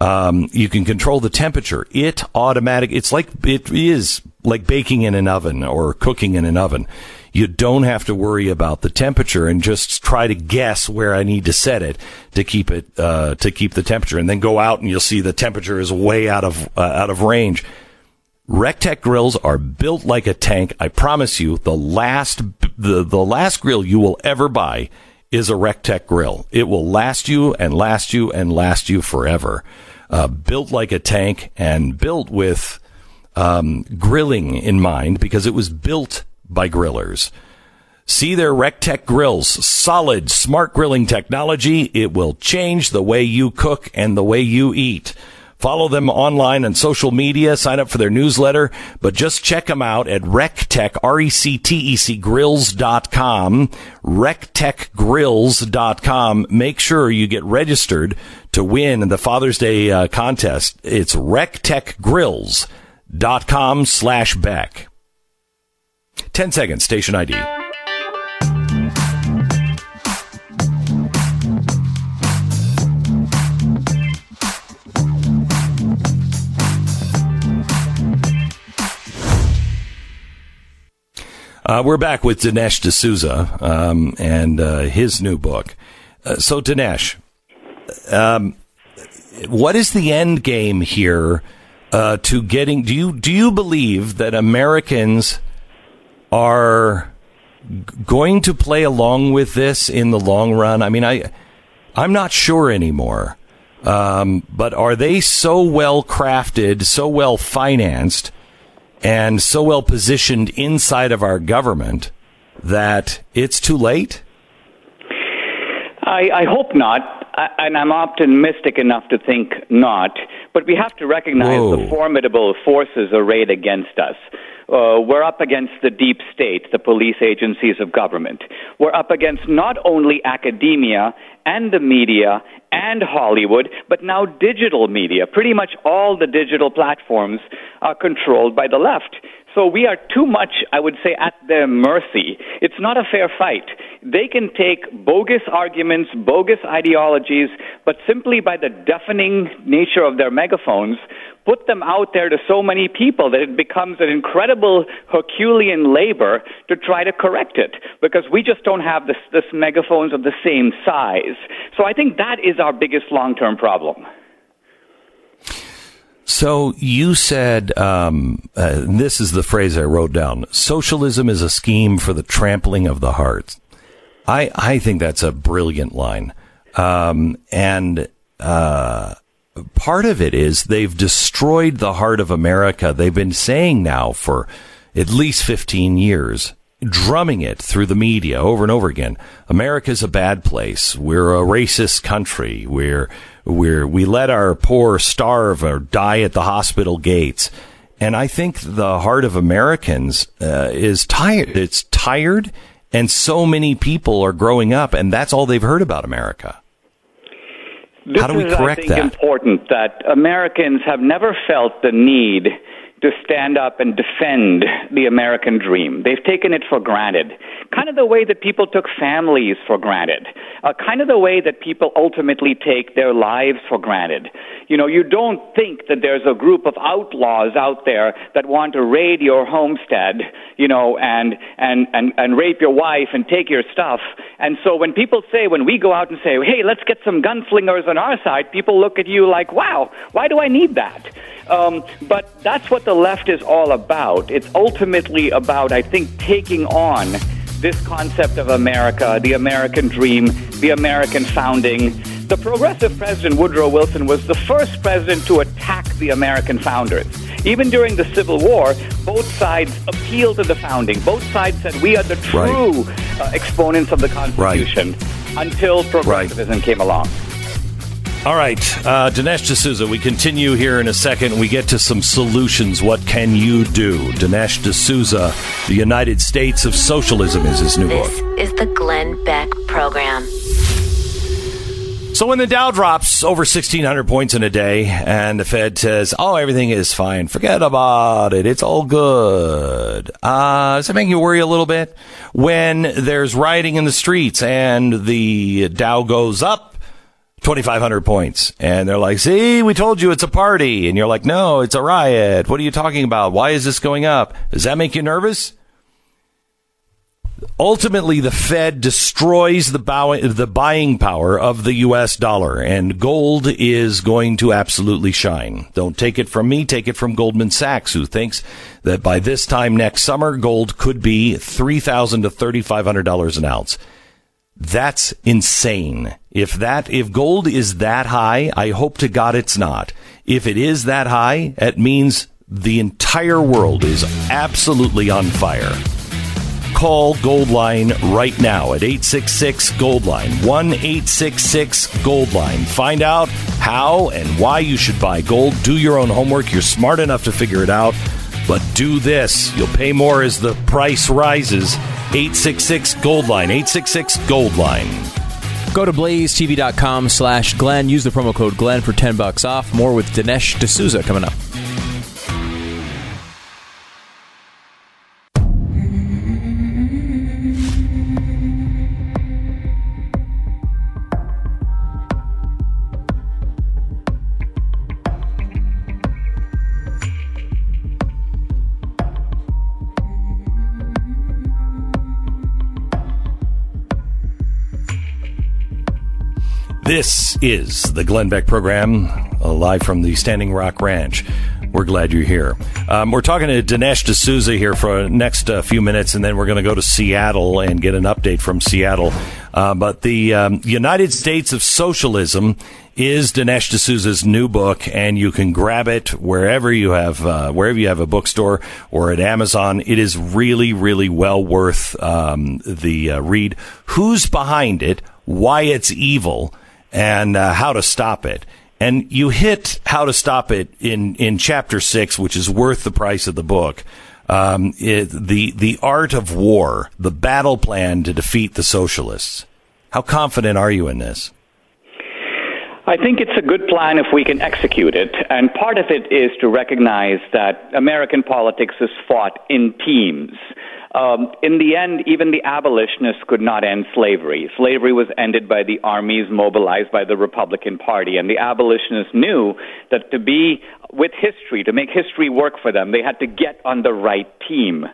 Um, you can control the temperature. It automatic. It's like it is like baking in an oven or cooking in an oven you don't have to worry about the temperature and just try to guess where I need to set it to keep it uh, to keep the temperature, and then go out and you'll see the temperature is way out of uh, out of range. RecTec grills are built like a tank. I promise you, the last the the last grill you will ever buy is a RecTec grill. It will last you and last you and last you forever. Uh, built like a tank and built with um, grilling in mind because it was built by grillers. See their RecTec grills, solid, smart grilling technology. It will change the way you cook and the way you eat. Follow them online and social media. Sign up for their newsletter, but just check them out at RecTec, R-E-C-T-E-C grills.com, RecTecGrills.com. Make sure you get registered to win the Father's Day uh, contest. It's RecTecGrills.com slash Beck. 10 seconds, station ID. Uh, we're back with Dinesh D'Souza um, and uh, his new book. Uh, so, Dinesh, um, what is the end game here uh, to getting? Do you do you believe that Americans are going to play along with this in the long run? I mean, I I'm not sure anymore. Um, but are they so well crafted, so well financed, and so well positioned inside of our government that it's too late? I, I hope not, and I'm optimistic enough to think not. But we have to recognize Whoa. the formidable forces arrayed against us. Uh, we're up against the deep state, the police agencies of government. We're up against not only academia and the media and Hollywood, but now digital media. Pretty much all the digital platforms are controlled by the left. So we are too much, I would say, at their mercy. It's not a fair fight. They can take bogus arguments, bogus ideologies, but simply by the deafening nature of their megaphones, put them out there to so many people that it becomes an incredible Herculean labor to try to correct it because we just don't have this, this megaphones of the same size. So I think that is our biggest long term problem. So you said, um, uh, this is the phrase I wrote down. Socialism is a scheme for the trampling of the heart. I, I think that's a brilliant line. Um, and, uh, part of it is they've destroyed the heart of America. They've been saying now for at least 15 years, drumming it through the media over and over again. America's a bad place. We're a racist country. We're, we're, we let our poor starve or die at the hospital gates. And I think the heart of Americans uh, is tired. It's tired, and so many people are growing up, and that's all they've heard about America. This How do we is, correct I think, that? important that Americans have never felt the need to stand up and defend the American dream. They've taken it for granted, kind of the way that people took families for granted, uh, kind of the way that people ultimately take their lives for granted. You know, you don't think that there's a group of outlaws out there that want to raid your homestead, you know, and and and and rape your wife and take your stuff. And so when people say, when we go out and say, hey, let's get some gunslingers on our side, people look at you like, wow, why do I need that? Um, but that's what the left is all about. It's ultimately about, I think, taking on this concept of America, the American dream, the American founding. The progressive president Woodrow Wilson was the first president to attack the American founders. Even during the Civil War, both sides appealed to the founding. Both sides said we are the true right. uh, exponents of the Constitution right. until progressivism right. came along. All right, uh, Dinesh D'Souza, we continue here in a second. We get to some solutions. What can you do? Dinesh D'Souza, The United States of Socialism is his new this book. This is the Glenn Beck Program. So when the Dow drops over 1,600 points in a day and the Fed says, oh, everything is fine, forget about it, it's all good, uh, does that make you worry a little bit? When there's rioting in the streets and the Dow goes up 2,500 points. And they're like, see, we told you it's a party. And you're like, no, it's a riot. What are you talking about? Why is this going up? Does that make you nervous? Ultimately, the Fed destroys the, bow- the buying power of the U.S. dollar, and gold is going to absolutely shine. Don't take it from me, take it from Goldman Sachs, who thinks that by this time next summer, gold could be $3,000 to $3,500 an ounce. That's insane. If that, if gold is that high, I hope to God it's not. If it is that high, it means the entire world is absolutely on fire. Call Goldline right now at 866 Goldline, 1 866 Goldline. Find out how and why you should buy gold. Do your own homework. You're smart enough to figure it out. But do this. You'll pay more as the price rises. 866 Goldline. 866 Goldline. Go to blazetv.com slash Glenn. Use the promo code Glenn for 10 bucks off. More with Dinesh D'Souza coming up. This is the Glenn Beck program, uh, live from the Standing Rock Ranch. We're glad you're here. Um, we're talking to Dinesh D'Souza here for the next uh, few minutes, and then we're going to go to Seattle and get an update from Seattle. Uh, but the um, United States of Socialism is Dinesh D'Souza's new book, and you can grab it wherever you have uh, wherever you have a bookstore or at Amazon. It is really, really well worth um, the uh, read. Who's behind it? Why it's evil? And uh, how to stop it. And you hit how to stop it in, in chapter six, which is worth the price of the book. Um, it, the the art of war, the battle plan to defeat the socialists. How confident are you in this? I think it's a good plan if we can execute it. And part of it is to recognize that American politics is fought in teams. Um, in the end, even the abolitionists could not end slavery. Slavery was ended by the armies mobilized by the Republican Party, and the abolitionists knew that to be with history, to make history work for them, they had to get on the right team.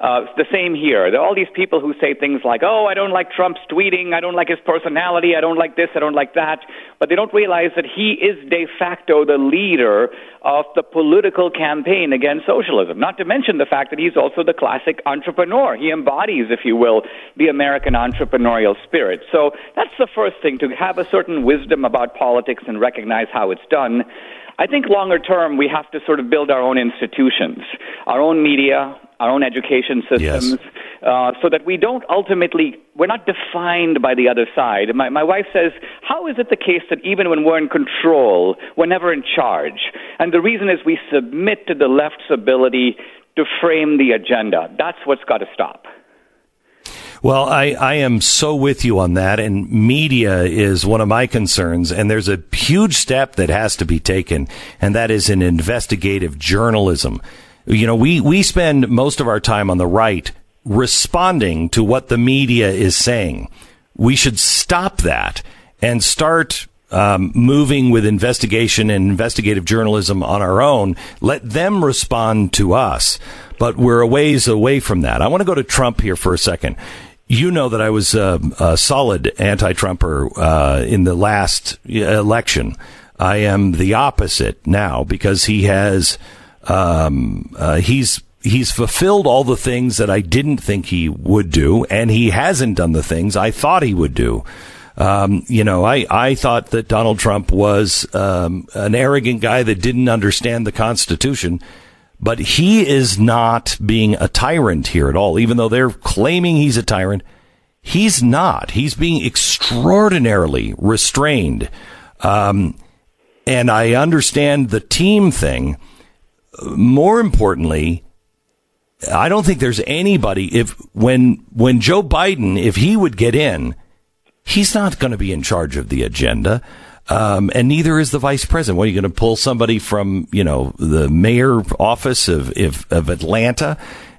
Uh, it's the same here. There are all these people who say things like, oh, I don't like Trump's tweeting, I don't like his personality, I don't like this, I don't like that, but they don't realize that he is de facto the leader of the political campaign against socialism. Not to mention the fact that he's also the classic entrepreneur. He embodies, if you will, the American entrepreneurial spirit. So that's the first thing, to have a certain wisdom about politics and recognize how it's done. I think longer term, we have to sort of build our own institutions, our own media, our own education systems, yes. uh, so that we don't ultimately, we're not defined by the other side. My, my wife says, How is it the case that even when we're in control, we're never in charge? And the reason is we submit to the left's ability to frame the agenda. That's what's got to stop. Well, I, I am so with you on that. And media is one of my concerns. And there's a huge step that has to be taken, and that is in investigative journalism. You know, we, we spend most of our time on the right responding to what the media is saying. We should stop that and start um, moving with investigation and investigative journalism on our own. Let them respond to us. But we're a ways away from that. I want to go to Trump here for a second. You know that I was uh, a solid anti-Trumper uh, in the last election. I am the opposite now because he has um, uh, he's he's fulfilled all the things that I didn't think he would do, and he hasn't done the things I thought he would do. Um, you know, I, I thought that Donald Trump was um, an arrogant guy that didn't understand the Constitution, but he is not being a tyrant here at all. Even though they're claiming he's a tyrant, he's not. He's being extraordinarily restrained. Um, and I understand the team thing. More importantly, I don't think there's anybody if when when Joe Biden if he would get in He's not going to be in charge of the agenda. Um, and neither is the vice president. What are you going to pull somebody from, you know, the mayor office of, of, of Atlanta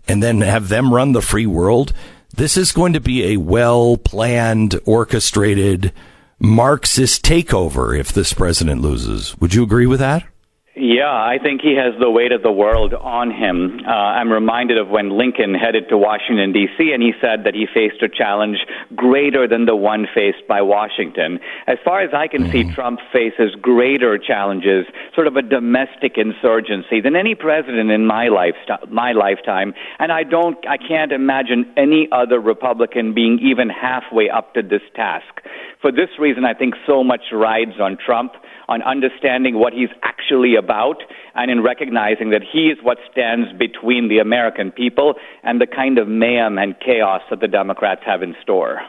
and then have them run the free world? This is going to be a well planned, orchestrated Marxist takeover if this president loses. Would you agree with that? Yeah, I think he has the weight of the world on him. Uh, I'm reminded of when Lincoln headed to Washington, D.C., and he said that he faced a challenge greater than the one faced by Washington. As far as I can see, mm-hmm. Trump faces greater challenges, sort of a domestic insurgency, than any president in my, lifestyle, my lifetime. And I, don't, I can't imagine any other Republican being even halfway up to this task. For this reason, I think so much rides on Trump on understanding what he's actually about and in recognizing that he is what stands between the American people and the kind of mayhem and chaos that the Democrats have in store.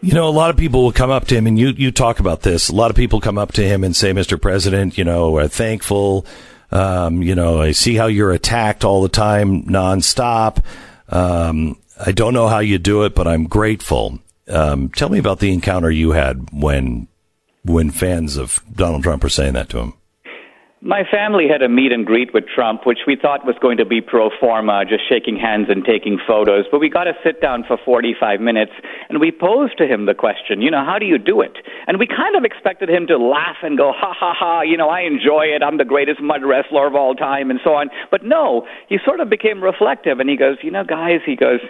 You know, a lot of people will come up to him, and you, you talk about this. A lot of people come up to him and say, Mr. President, you know, we're thankful. Um, you know, I see how you're attacked all the time, nonstop. Um, I don't know how you do it, but I'm grateful. Um, tell me about the encounter you had when when fans of Donald Trump are saying that to him? My family had a meet and greet with Trump, which we thought was going to be pro forma, just shaking hands and taking photos. But we got to sit down for 45 minutes, and we posed to him the question, you know, how do you do it? And we kind of expected him to laugh and go, ha ha ha, you know, I enjoy it. I'm the greatest mud wrestler of all time, and so on. But no, he sort of became reflective, and he goes, you know, guys, he goes,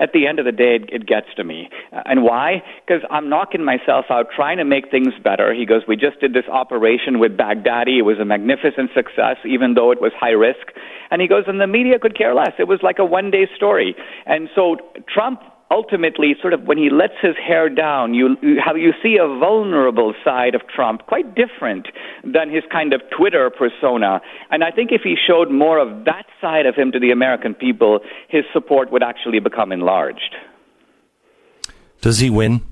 at the end of the day, it, gets to me. And why? Because I'm knocking myself out trying to make things better. He goes, We just did this operation with Baghdadi. It was a magnificent success, even though it was high risk. And he goes, And the media could care less. It was like a one day story. And so Trump ultimately, sort of when he lets his hair down, you, you how you see a vulnerable side of Trump, quite different than his kind of Twitter persona. And I think if he showed more of that side of him to the American people, his support would actually become enlarged. Does he win?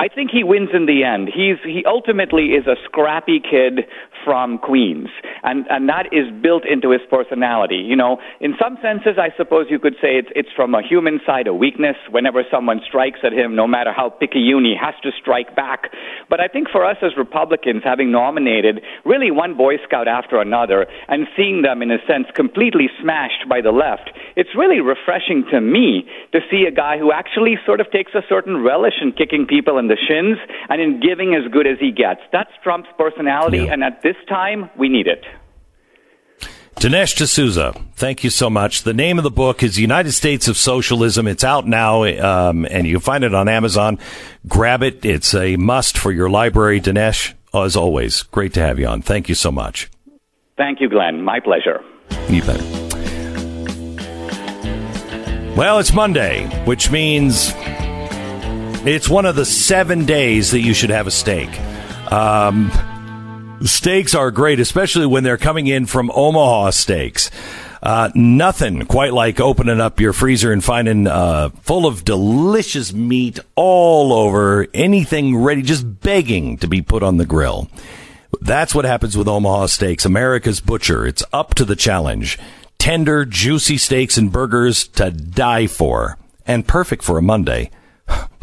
I think he wins in the end. He's he ultimately is a scrappy kid from Queens, and and that is built into his personality. You know, in some senses, I suppose you could say it's it's from a human side a weakness. Whenever someone strikes at him, no matter how picayune, he has to strike back. But I think for us as Republicans, having nominated really one Boy Scout after another, and seeing them in a sense completely smashed by the left, it's really refreshing to me to see a guy who actually sort of takes a certain relish in kicking people in the shins and in giving as good as he gets. That's Trump's personality, yeah. and at this time, we need it. Dinesh D'Souza, thank you so much. The name of the book is United States of Socialism. It's out now, um, and you can find it on Amazon. Grab it. It's a must for your library. Dinesh, as always, great to have you on. Thank you so much. Thank you, Glenn. My pleasure. You bet. Well, it's Monday, which means it's one of the seven days that you should have a steak. Um, steaks are great, especially when they're coming in from Omaha Steaks. Uh, nothing quite like opening up your freezer and finding uh, full of delicious meat all over, anything ready, just begging to be put on the grill. That's what happens with Omaha Steaks, America's butcher. It's up to the challenge. Tender, juicy steaks and burgers to die for, and perfect for a Monday.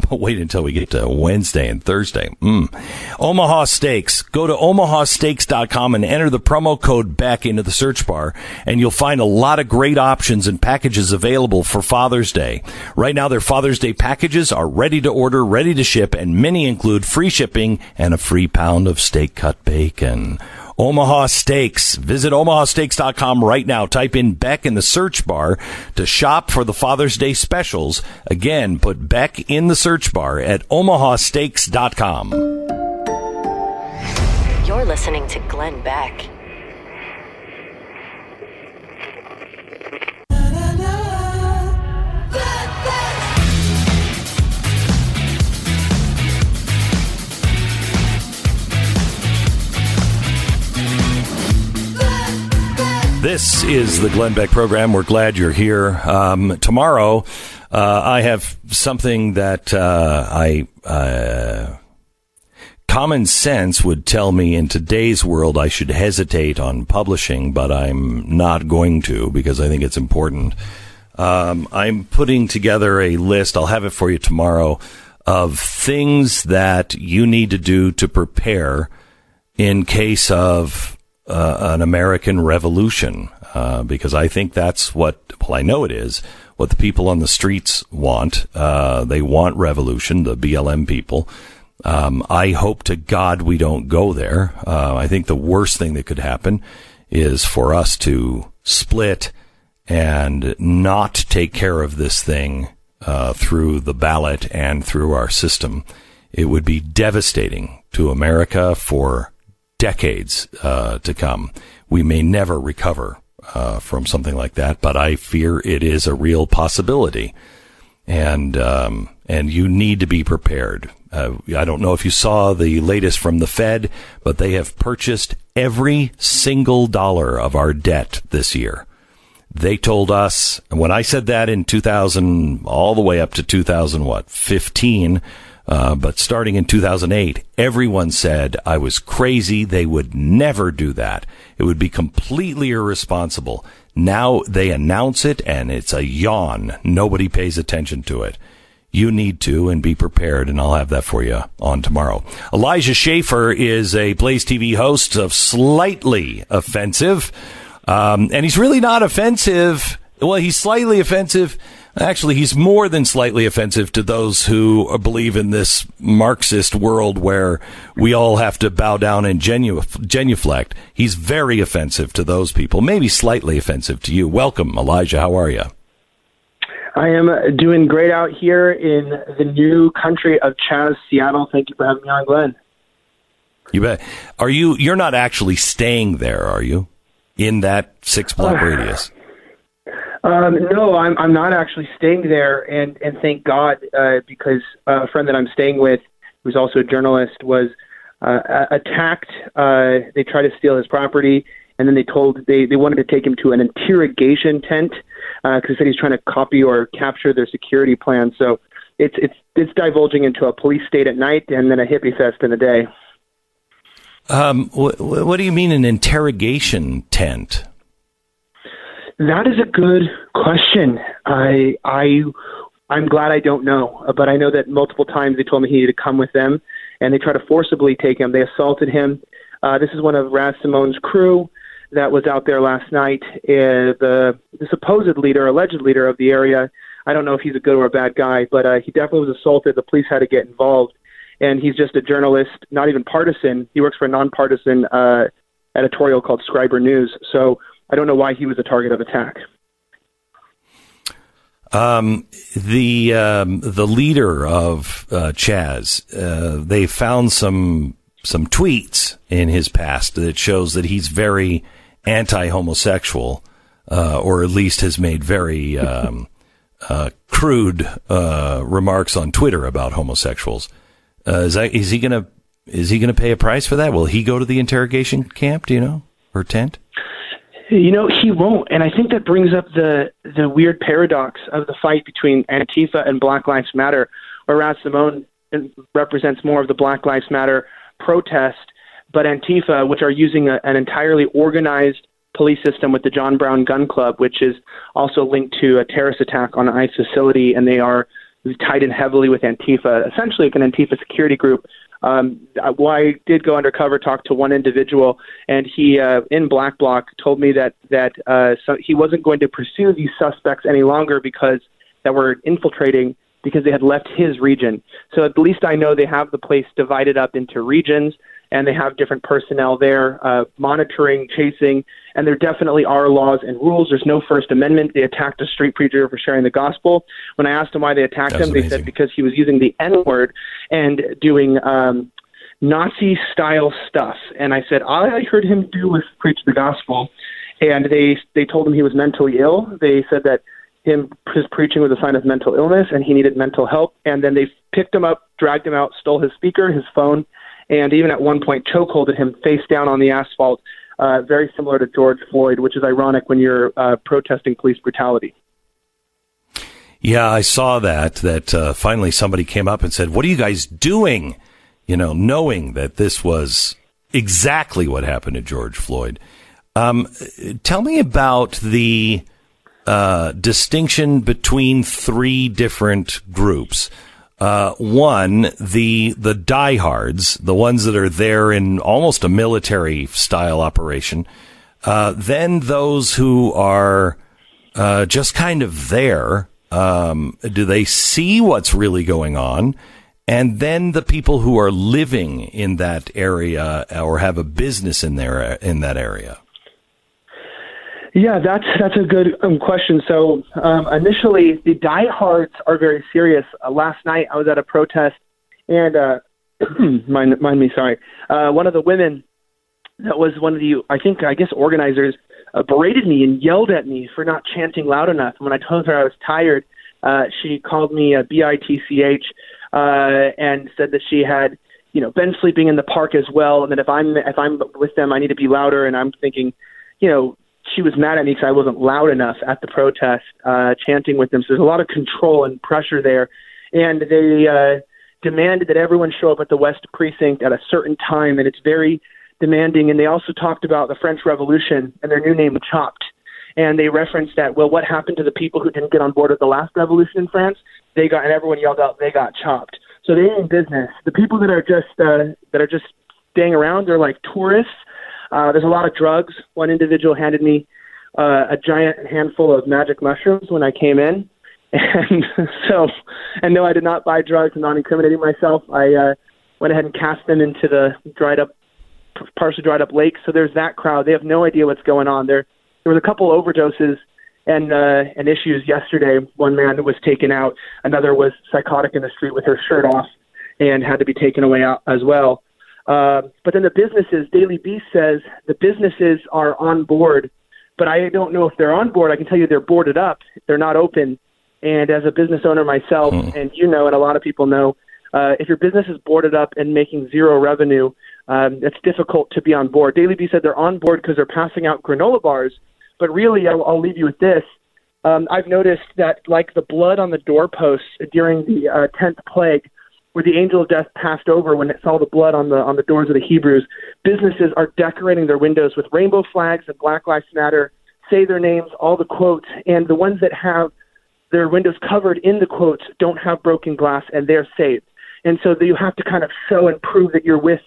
(laughs) but wait until we get to Wednesday and Thursday. Mm. Omaha Steaks. Go to omahasteaks.com and enter the promo code back into the search bar, and you'll find a lot of great options and packages available for Father's Day. Right now, their Father's Day packages are ready to order, ready to ship, and many include free shipping and a free pound of steak cut bacon. Omaha Steaks. Visit omahasteaks.com right now. Type in Beck in the search bar to shop for the Father's Day specials. Again, put Beck in the search bar at omahasteaks.com. You're listening to Glenn Beck. This is the Glenn Beck program. We're glad you're here. Um, tomorrow, uh, I have something that uh, I. Uh, common sense would tell me in today's world I should hesitate on publishing, but I'm not going to because I think it's important. Um, I'm putting together a list. I'll have it for you tomorrow of things that you need to do to prepare in case of uh, an American revolution, uh, because I think that's what, well, I know it is, what the people on the streets want. Uh, they want revolution, the BLM people. Um, I hope to God we don't go there. Uh, I think the worst thing that could happen is for us to split and not take care of this thing uh, through the ballot and through our system. It would be devastating to America for decades uh, to come. We may never recover uh, from something like that, but I fear it is a real possibility, and um, and you need to be prepared. Uh, I don't know if you saw the latest from the Fed, but they have purchased every single dollar of our debt this year. They told us when I said that in 2000, all the way up to 2000, what 15 uh, but starting in 2008, everyone said I was crazy. They would never do that. It would be completely irresponsible. Now they announce it and it's a yawn. Nobody pays attention to it. You need to and be prepared, and I'll have that for you on tomorrow. Elijah Schaffer is a Blaze TV host of Slightly Offensive. Um, and he's really not offensive. Well, he's slightly offensive Actually, he's more than slightly offensive to those who believe in this Marxist world where we all have to bow down and genu- genuflect. He's very offensive to those people, maybe slightly offensive to you. Welcome, Elijah. How are you? I am doing great out here in the new country of Chaz, Seattle. Thank you for having me on, Glenn. You bet. Are you? You're not actually staying there, are you? In that six block uh, radius? Um, no, I'm I'm not actually staying there, and and thank God uh, because a friend that I'm staying with, who's also a journalist, was uh, attacked. Uh, they tried to steal his property, and then they told they they wanted to take him to an interrogation tent because uh, they said he's trying to copy or capture their security plan. So it's it's it's divulging into a police state at night and then a hippie fest in the day. Um, wh- what do you mean an interrogation tent? That is a good question. I I I'm glad I don't know, but I know that multiple times they told me he needed to come with them, and they tried to forcibly take him. They assaulted him. Uh, this is one of Raz Simone's crew that was out there last night. Uh, the the supposed leader, alleged leader of the area. I don't know if he's a good or a bad guy, but uh, he definitely was assaulted. The police had to get involved, and he's just a journalist, not even partisan. He works for a nonpartisan uh, editorial called Scriber News. So I don't know why he was a target of attack. Um, the um, the leader of uh, Chaz, uh, they found some some tweets in his past that shows that he's very anti-homosexual, uh, or at least has made very um, (laughs) uh, crude uh, remarks on Twitter about homosexuals. Uh, is that is he gonna is he gonna pay a price for that? Will he go to the interrogation camp? Do you know or tent? You know, he won't. And I think that brings up the the weird paradox of the fight between Antifa and Black Lives Matter, where Raz Simone represents more of the Black Lives Matter protest, but Antifa, which are using a, an entirely organized police system with the John Brown Gun Club, which is also linked to a terrorist attack on an ICE facility, and they are tied in heavily with Antifa, essentially like an Antifa security group. Um, well, I did go undercover, talk to one individual, and he uh, in Black Bloc told me that that uh, so he wasn't going to pursue these suspects any longer because that were infiltrating because they had left his region. So at least I know they have the place divided up into regions and they have different personnel there uh, monitoring, chasing, and there definitely are laws and rules. There's no First Amendment. They attacked a street preacher for sharing the gospel. When I asked them why they attacked him, they said because he was using the N word and doing um, Nazi style stuff. And I said, all I heard him do was preach the gospel. And they they told him he was mentally ill. They said that him his preaching was a sign of mental illness and he needed mental help. And then they picked him up, dragged him out, stole his speaker, his phone, and even at one point chokeholded him face down on the asphalt, uh, very similar to George Floyd, which is ironic when you're uh, protesting police brutality. Yeah, I saw that. That uh, finally somebody came up and said, "What are you guys doing?" You know, knowing that this was exactly what happened to George Floyd. Um, tell me about the uh, distinction between three different groups. Uh, one, the the diehards, the ones that are there in almost a military style operation. Uh, then those who are uh, just kind of there. Um, do they see what's really going on? And then the people who are living in that area or have a business in there in that area. Yeah, that's that's a good um, question. So um, initially, the diehards are very serious. Uh, last night, I was at a protest, and uh, (clears throat) mind, mind me, sorry. Uh, one of the women that was one of the, I think, I guess, organizers uh, berated me and yelled at me for not chanting loud enough. And when I told her I was tired, uh, she called me a bitch uh, and said that she had, you know, been sleeping in the park as well, and that if I'm if I'm with them, I need to be louder. And I'm thinking, you know, she was mad at me because I wasn't loud enough at the protest, uh, chanting with them. So there's a lot of control and pressure there, and they uh, demanded that everyone show up at the West Precinct at a certain time, and it's very demanding. And they also talked about the French Revolution and their new name, Chopped. And they referenced that, well, what happened to the people who didn't get on board with the last revolution in France? They got, and everyone yelled out, they got chopped. So they ain't in business. The people that are just uh, that are just staying around, they're like tourists. Uh, there's a lot of drugs. One individual handed me uh, a giant handful of magic mushrooms when I came in, (laughs) and so, and no, I did not buy drugs. I'm not incriminating myself. I uh, went ahead and cast them into the dried up, partially dried up lake. So there's that crowd. They have no idea what's going on. There, there was a couple overdoses and uh, and issues yesterday. One man was taken out. Another was psychotic in the street with her shirt off and had to be taken away out as well. Uh, but then the businesses, Daily Beast says the businesses are on board, but I don't know if they're on board. I can tell you they're boarded up. They're not open. And as a business owner myself, and you know, and a lot of people know, uh, if your business is boarded up and making zero revenue, um, it's difficult to be on board. Daily Beast said they're on board because they're passing out granola bars. But really, I'll, I'll leave you with this. Um, I've noticed that, like the blood on the doorposts during the uh, tenth plague, where the angel of death passed over when it saw the blood on the on the doors of the Hebrews, businesses are decorating their windows with rainbow flags and Black Lives Matter. Say their names, all the quotes, and the ones that have their windows covered in the quotes don't have broken glass, and they're saved. And so you have to kind of show and prove that you're with,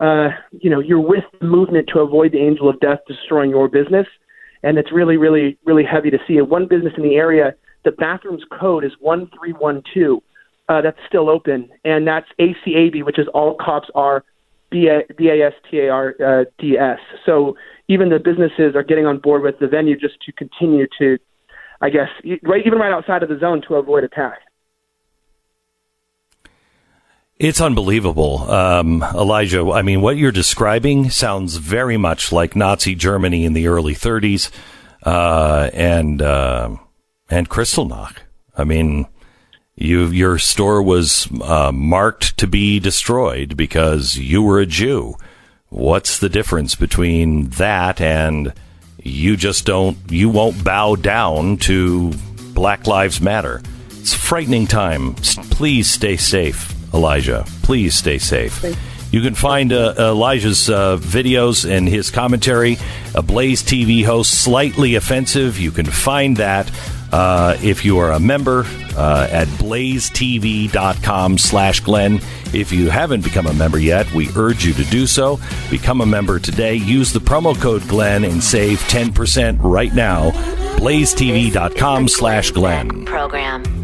uh, you know, you're with the movement to avoid the angel of death destroying your business and it's really, really, really heavy to see. One business in the area, the bathrooms code is one three one two. Uh, that's still open, and that's ACAB, which is all cops are B A S T A R uh, D S. So even the businesses are getting on board with the venue just to continue to, I guess, right even right outside of the zone to avoid attack. It's unbelievable, um, Elijah. I mean, what you're describing sounds very much like Nazi Germany in the early 30s uh, and uh, and Kristallnacht. I mean, you your store was uh, marked to be destroyed because you were a Jew. What's the difference between that and you just don't you won't bow down to Black Lives Matter? It's a frightening time. Please stay safe. Elijah. Please stay safe. You can find uh, Elijah's uh, videos and his commentary, a Blaze TV host, slightly offensive. You can find that uh, if you are a member uh, at blazetv.com slash Glenn. If you haven't become a member yet, we urge you to do so. Become a member today. Use the promo code Glenn and save 10% right now. blazetv.com slash Glenn. Program.